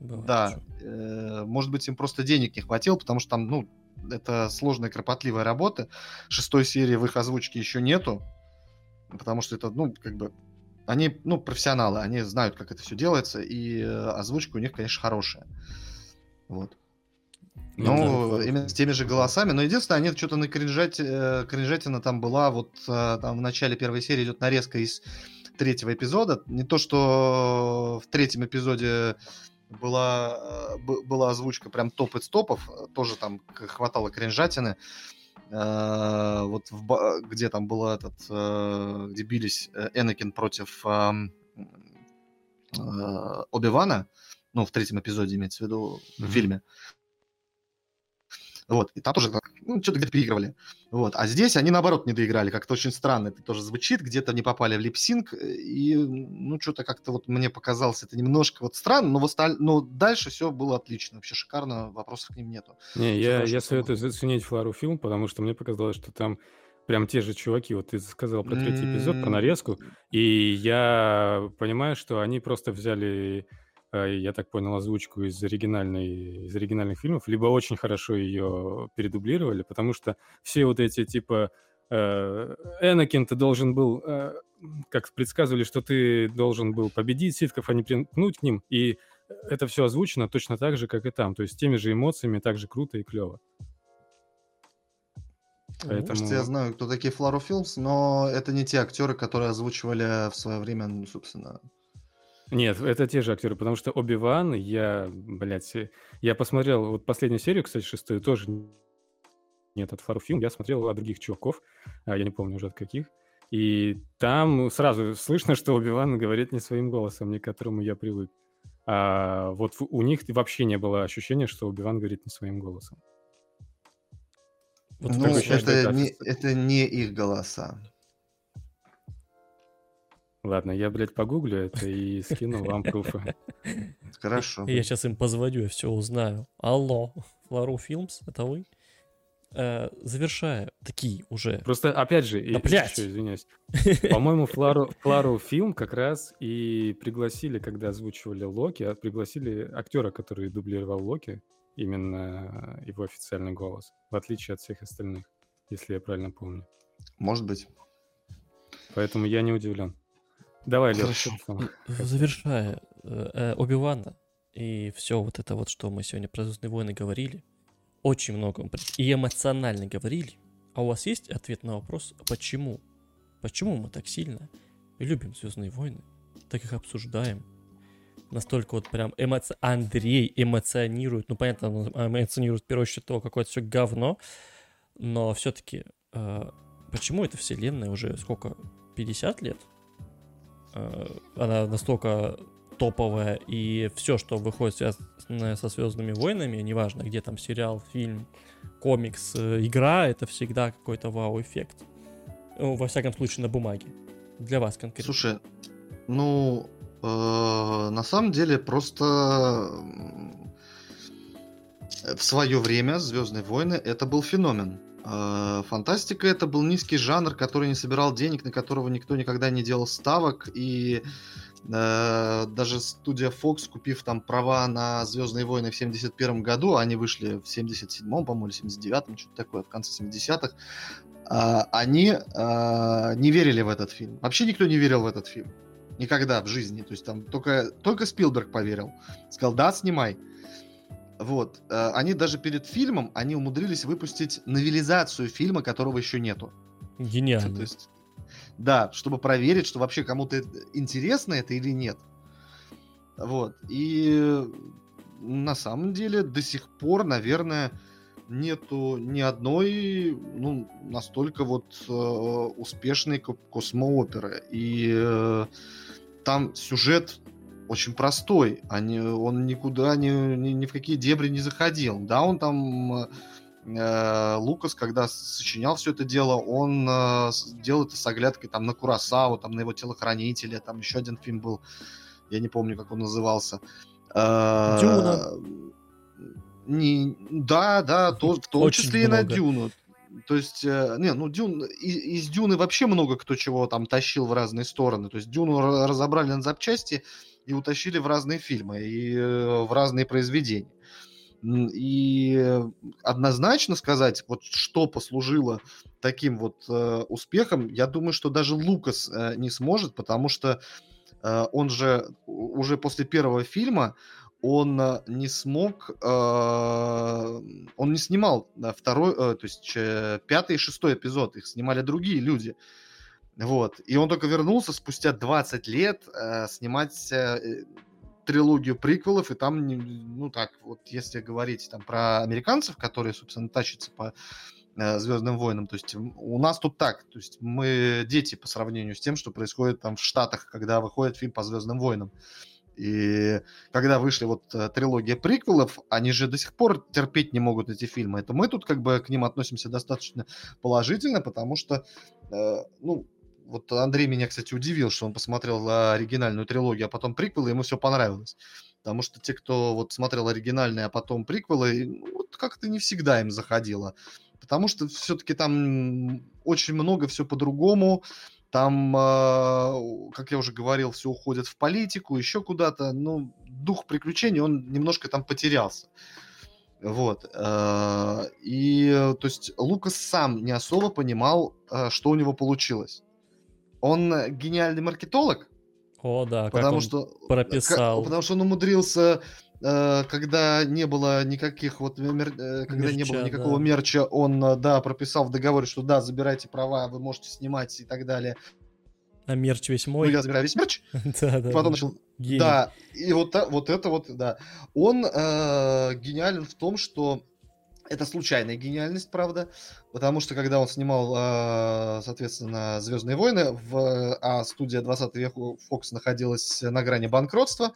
Бывает, да, э, может быть, им просто денег не хватило, потому что там, ну, это сложная, кропотливая работа. Шестой серии в их озвучке еще нету, потому что это, ну, как бы, они, ну, профессионалы, они знают, как это все делается, и э, озвучка у них, конечно, хорошая. Вот. Ну, ну да. именно с теми же голосами. Но единственное, они что-то на кринжать, э, кринжатина там была, вот э, там в начале первой серии идет нарезка из третьего эпизода. Не то, что в третьем эпизоде была, э, была озвучка прям топ из топов, тоже там хватало кринжатины. Э, вот в, где там было этот, э, где бились Энакин против Оби-Вана, ну, в третьем эпизоде имеется в виду, в фильме. Вот, и там тоже ну, что-то где-то переигрывали. Вот, а здесь они, наоборот, не доиграли. Как-то очень странно это тоже звучит, где-то не попали в липсинг, и, ну, что-то как-то вот мне показалось это немножко вот странно, но, в осталь... но дальше все было отлично, вообще шикарно, вопросов к ним нету. Не, я, я советую заценить Флару фильм, потому что мне показалось, что там прям те же чуваки, вот ты сказал про третий эпизод, про нарезку, и я понимаю, что они просто взяли я так понял, озвучку из, оригинальной, из оригинальных фильмов, либо очень хорошо ее передублировали, потому что все вот эти типа э, Энакин, ты должен был, э, как предсказывали, что ты должен был победить ситков, а не примкнуть к ним, и это все озвучено точно так же, как и там, то есть с теми же эмоциями, так же круто и клево. Поэтому... Кажется, я знаю, кто такие Флару Филмс, но это не те актеры, которые озвучивали в свое время, ну, собственно, нет, это те же актеры, потому что Оби-Ван, я, блядь, я посмотрел, вот последнюю серию, кстати, шестую, тоже нет от Фару фильм, я смотрел от других чуваков, а, я не помню уже от каких, и там сразу слышно, что Оби-Ван говорит не своим голосом, не к которому я привык. А вот у них вообще не было ощущения, что Оби-Ван говорит не своим голосом. Вот ну, это не, это не их голоса. Ладно, я, блядь, погуглю это и скину вам пруфы. Хорошо. Я сейчас им позвоню, я все узнаю. Алло, Флору Филмс, это вы? Э, завершая, такие уже. Просто, опять же, да, блядь. еще, извиняюсь. По-моему, Флару, Флару фильм как раз и пригласили, когда озвучивали Локи, а пригласили актера, который дублировал Локи, именно его официальный голос, в отличие от всех остальных, если я правильно помню. Может быть. Поэтому я не удивлен. Давай, Леш. Завершая э, э, Оби-Вана и все вот это вот, что мы сегодня про Звездные войны говорили, очень много и эмоционально говорили. А у вас есть ответ на вопрос, почему? Почему мы так сильно любим Звездные войны, так их обсуждаем? Настолько вот прям эмоци... Андрей эмоционирует, ну понятно, он эмоционирует в первую очередь то, какое-то все говно, но все-таки э, почему эта вселенная уже сколько, 50 лет? Э, она настолько топовая, и все, что выходит связанное со Звездными войнами, неважно, где там сериал, фильм, комикс, э, игра, это всегда какой-то вау-эффект. Ну, во всяком случае, на бумаге. Для вас конкретно. Слушай, ну, э, на самом деле, просто в свое время Звездные войны это был феномен. Э, фантастика это был низкий жанр, который не собирал денег, на которого никто никогда не делал ставок, и э, даже студия Fox, купив там права на Звездные войны в 71 году, они вышли в 77-м, по-моему, или 79-м, что-то такое, в конце 70-х, э, они э, не верили в этот фильм. Вообще никто не верил в этот фильм. Никогда в жизни. То есть там только, только Спилберг поверил. Сказал, да, снимай. Вот. Э, они даже перед фильмом, они умудрились выпустить новелизацию фильма, которого еще нету. Гениально. То есть, да, чтобы проверить, что вообще кому-то интересно это или нет. Вот. И на самом деле до сих пор, наверное, нету ни одной, ну, настолько вот э, успешной космооперы. И э, там сюжет очень простой. Они, он никуда, ни, ни, ни в какие дебри не заходил. Да, он там... Э, Лукас, когда сочинял все это дело, он э, делал это с оглядкой там на Курасаву, там на его телохранителя, там еще один фильм был, я не помню, как он назывался. Э, Дюна. Не, да, да, то, в том Очень числе много. и на Дюну. То есть, э, не, ну, Дюн, из, из Дюны вообще много кто чего там тащил в разные стороны. То есть, Дюну разобрали на запчасти, и утащили в разные фильмы и э, в разные произведения. И однозначно сказать, вот что послужило таким вот э, успехом, я думаю, что даже Лукас э, не сможет, потому что э, он же уже после первого фильма он э, не смог, э, он не снимал второй, э, то есть э, пятый и шестой эпизод, их снимали другие люди. Вот. И он только вернулся спустя 20 лет э, снимать э, трилогию приквелов, и там, ну так, вот если говорить там про американцев, которые, собственно, тащатся по э, Звездным войнам, то есть у нас тут так, то есть мы дети по сравнению с тем, что происходит там в Штатах, когда выходит фильм по Звездным войнам. И когда вышли вот э, трилогия приквелов, они же до сих пор терпеть не могут эти фильмы. Это мы тут как бы к ним относимся достаточно положительно, потому что, э, ну, вот Андрей меня, кстати, удивил, что он посмотрел оригинальную трилогию, а потом приквелы, ему все понравилось. Потому что те, кто вот смотрел оригинальные, а потом приквелы, ну, вот как-то не всегда им заходило. Потому что все-таки там очень много все по-другому. Там, э, как я уже говорил, все уходит в политику, еще куда-то. Ну, дух приключений, он немножко там потерялся. Вот. Э, и, то есть, Лукас сам не особо понимал, э, что у него получилось. Он гениальный маркетолог. О, да, потому что прописал. Как, потому что он умудрился Э, когда не было никаких вот мер... Э, когда Мерча, не было никакого да. мерча, он э, да прописал в договоре, что да забирайте права, вы можете снимать и так далее. А мерч весь мой. Ну, я забираю весь мерч. да, да. Потом начал. Гений. Да, и вот, вот это вот, да. Он э, гениален в том, что это случайная гениальность, правда, потому что когда он снимал, э, соответственно, Звездные войны, в, а студия 20 века Фокс находилась на грани банкротства,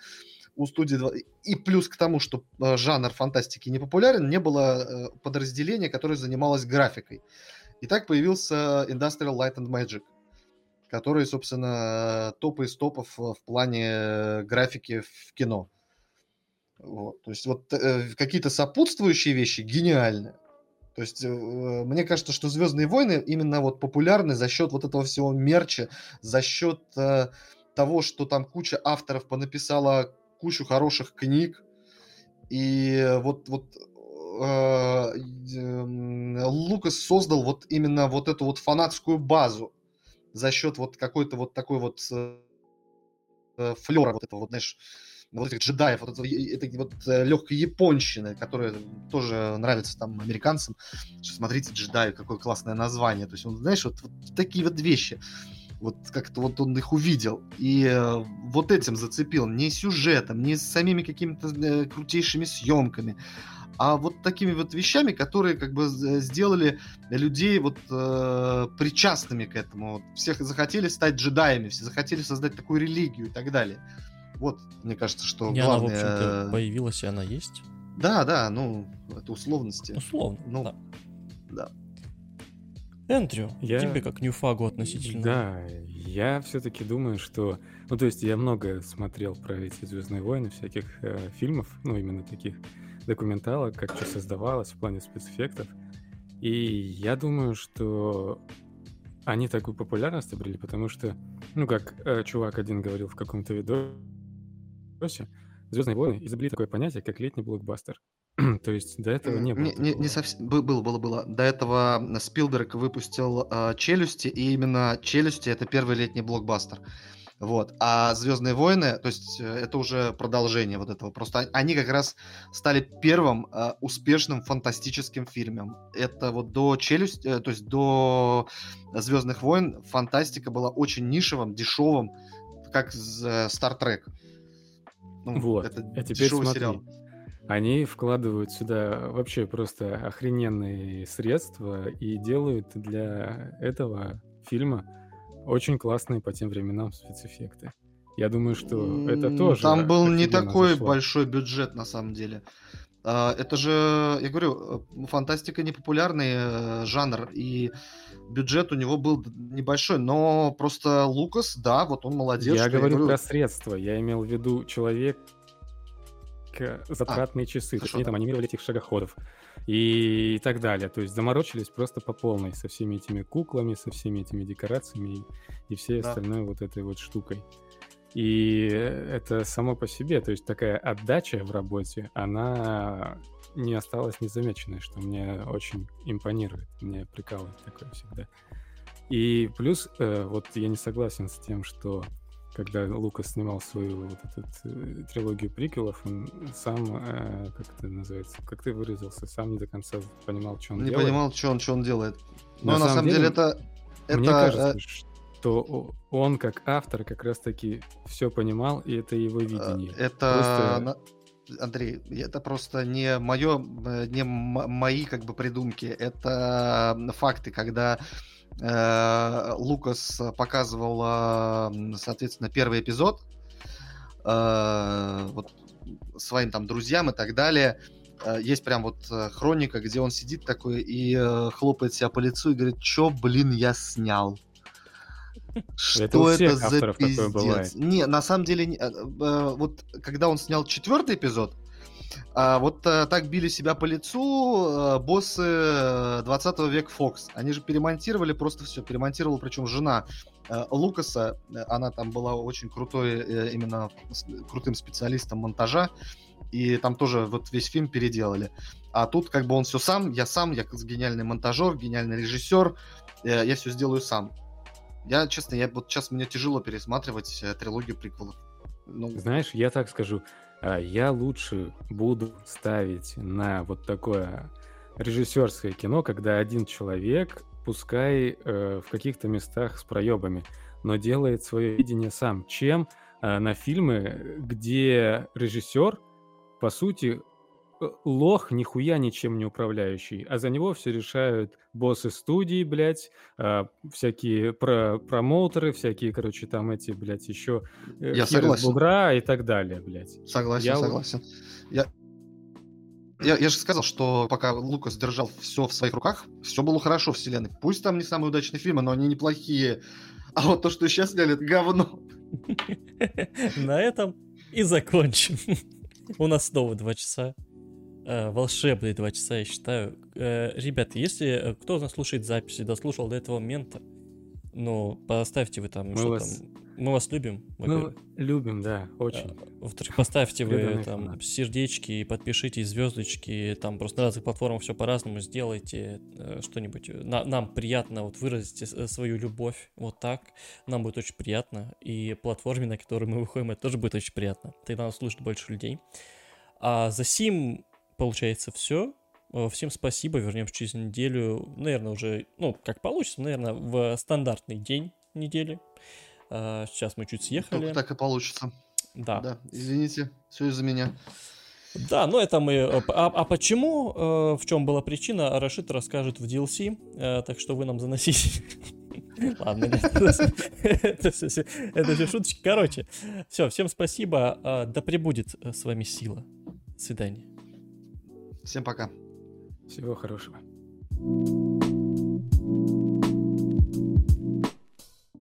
у студии и плюс к тому, что э, жанр фантастики не популярен, не было э, подразделения, которое занималось графикой. И так появился Industrial Light and Magic, который, собственно, топ из топов в плане графики в кино. Вот. То есть вот э, какие-то сопутствующие вещи гениальны. То есть э, мне кажется, что Звездные войны именно вот популярны за счет вот этого всего мерча, за счет э, того, что там куча авторов понаписала кучу хороших книг. И вот, вот э, э, Лукас создал вот именно вот эту вот фанатскую базу за счет вот какой-то вот такой вот э, флера вот этого вот, знаешь, вот этих джедаев, вот этой вот э, легкой японщины, которая тоже нравится там американцам. Что, смотрите, джедай, какое классное название. То есть, он, знаешь, вот, вот такие вот вещи. Вот как-то вот он их увидел. И э, вот этим зацепил. Не сюжетом, не самими какими-то э, крутейшими съемками, а вот такими вот вещами, которые как бы сделали людей вот э, причастными к этому. Всех захотели стать джедаями, все захотели создать такую религию и так далее. Вот, мне кажется, что и главное... она, в общем-то, появилась, и она есть. Да, да, ну, это условности. Условно, ну, да. Да. Эндрю, я... тебе как ньюфагу относительно. Да, я все-таки думаю, что... Ну, то есть я много смотрел про эти «Звездные войны», всяких э, фильмов, ну, именно таких документалок, как что создавалось в плане спецэффектов. И я думаю, что они такую популярность обрели, потому что, ну, как э, чувак один говорил в каком-то видосе, «Звездные войны» изобрели такое понятие, как летний блокбастер. То есть до этого не было. Не, не, не совсем. Было, было, было. До этого Спилберг выпустил э, челюсти, и именно челюсти это первый летний блокбастер. Вот. А Звездные войны, то есть э, это уже продолжение вот этого. Просто они как раз стали первым э, успешным фантастическим фильмом. Это вот до челюсти, э, то есть до Звездных войн фантастика была очень нишевым, дешевым, как Star Trek. Ну, вот. Это а теперь смотри. сериал они вкладывают сюда вообще просто охрененные средства и делают для этого фильма очень классные по тем временам спецэффекты. Я думаю, что это тоже... Там был не такой зашло. большой бюджет, на самом деле. А, это же, я говорю, э, фантастика непопулярный э, жанр, и бюджет у него был небольшой, но просто Лукас, да, вот он молодец. Я говорю, я говорю про средства, я имел в виду человек, затратные а, часы. Хорошо, то есть они там анимировали этих шагоходов и, и так далее. То есть заморочились просто по полной со всеми этими куклами, со всеми этими декорациями и, и всей да. остальной вот этой вот штукой. И это само по себе, то есть такая отдача в работе, она не осталась незамеченной, что мне очень импонирует, мне прикалывает такое всегда. И плюс, э, вот я не согласен с тем, что когда Лукас снимал свою вот эту э, трилогию приквелов, он сам, э, как это называется, как ты выразился, сам не до конца понимал, что он не делает. Не понимал, что он, что он делает. Но на, на самом деле, деле это... Мне это, кажется, э... что он как автор как раз-таки все понимал, и это его видение. Это... Просто... Андрей, это просто не мое, э, не мои как бы придумки, это факты, когда Э, Лукас показывал, соответственно, первый эпизод. э, вот своим там друзьям и так далее. Э, есть прям вот э, хроника, где он сидит такой и э, хлопает себя по лицу и говорит, чё, блин, я снял. Что это, это за пиздец? Не, на самом деле, вот когда он снял четвертый эпизод, вот так били себя по лицу боссы 20 века Fox. Они же перемонтировали просто все, перемонтировала причем жена Лукаса, она там была очень крутой, именно крутым специалистом монтажа, и там тоже вот весь фильм переделали. А тут как бы он все сам, я сам, я гениальный монтажер, гениальный режиссер, я все сделаю сам. Я, честно, я вот сейчас мне тяжело пересматривать э, трилогию приквелов. Ну... Знаешь, я так скажу, а, я лучше буду ставить на вот такое режиссерское кино, когда один человек, пускай э, в каких-то местах с проебами, но делает свое видение сам, чем э, на фильмы, где режиссер по сути, лох нихуя ничем не управляющий, а за него все решают боссы студии, блядь, а, всякие про промоутеры, всякие, короче, там эти, блядь, еще э, Я согласен. бугра и так далее, блядь. Согласен, я... согласен. Я... Я, я же сказал, что пока Лукас держал все в своих руках, все было хорошо в вселенной. Пусть там не самые удачные фильмы, но они неплохие. А вот то, что сейчас сняли, это говно. На этом и закончим. У нас снова два часа. Э, волшебные два часа, я считаю. Э, ребята, если э, кто из нас слушает записи, дослушал до этого момента, ну, поставьте вы там, мы что вас... там, мы вас любим. Мы любим, да, очень. Во-вторых, поставьте вы там сердечки, подпишитесь, звездочки, там просто на разных платформах все по-разному сделайте что-нибудь. На, нам приятно вот выразить свою любовь вот так, нам будет очень приятно, и платформе, на которой мы выходим, это тоже будет очень приятно. Тогда нас слушает больше людей. А за сим, получается, все. Всем спасибо, вернемся через неделю, наверное, уже, ну, как получится, наверное, в стандартный день недели. А, сейчас мы чуть съехали. Только так и получится. Да. Да, извините, все из-за меня. Да, но это мы... А, а почему, э, в чем была причина, Рашид расскажет в DLC, э, так что вы нам заносите. Ладно, это все, это все шуточки. Короче, все, всем спасибо. Да пребудет э, с вами сила. Свидания. Всем пока. Всего хорошего.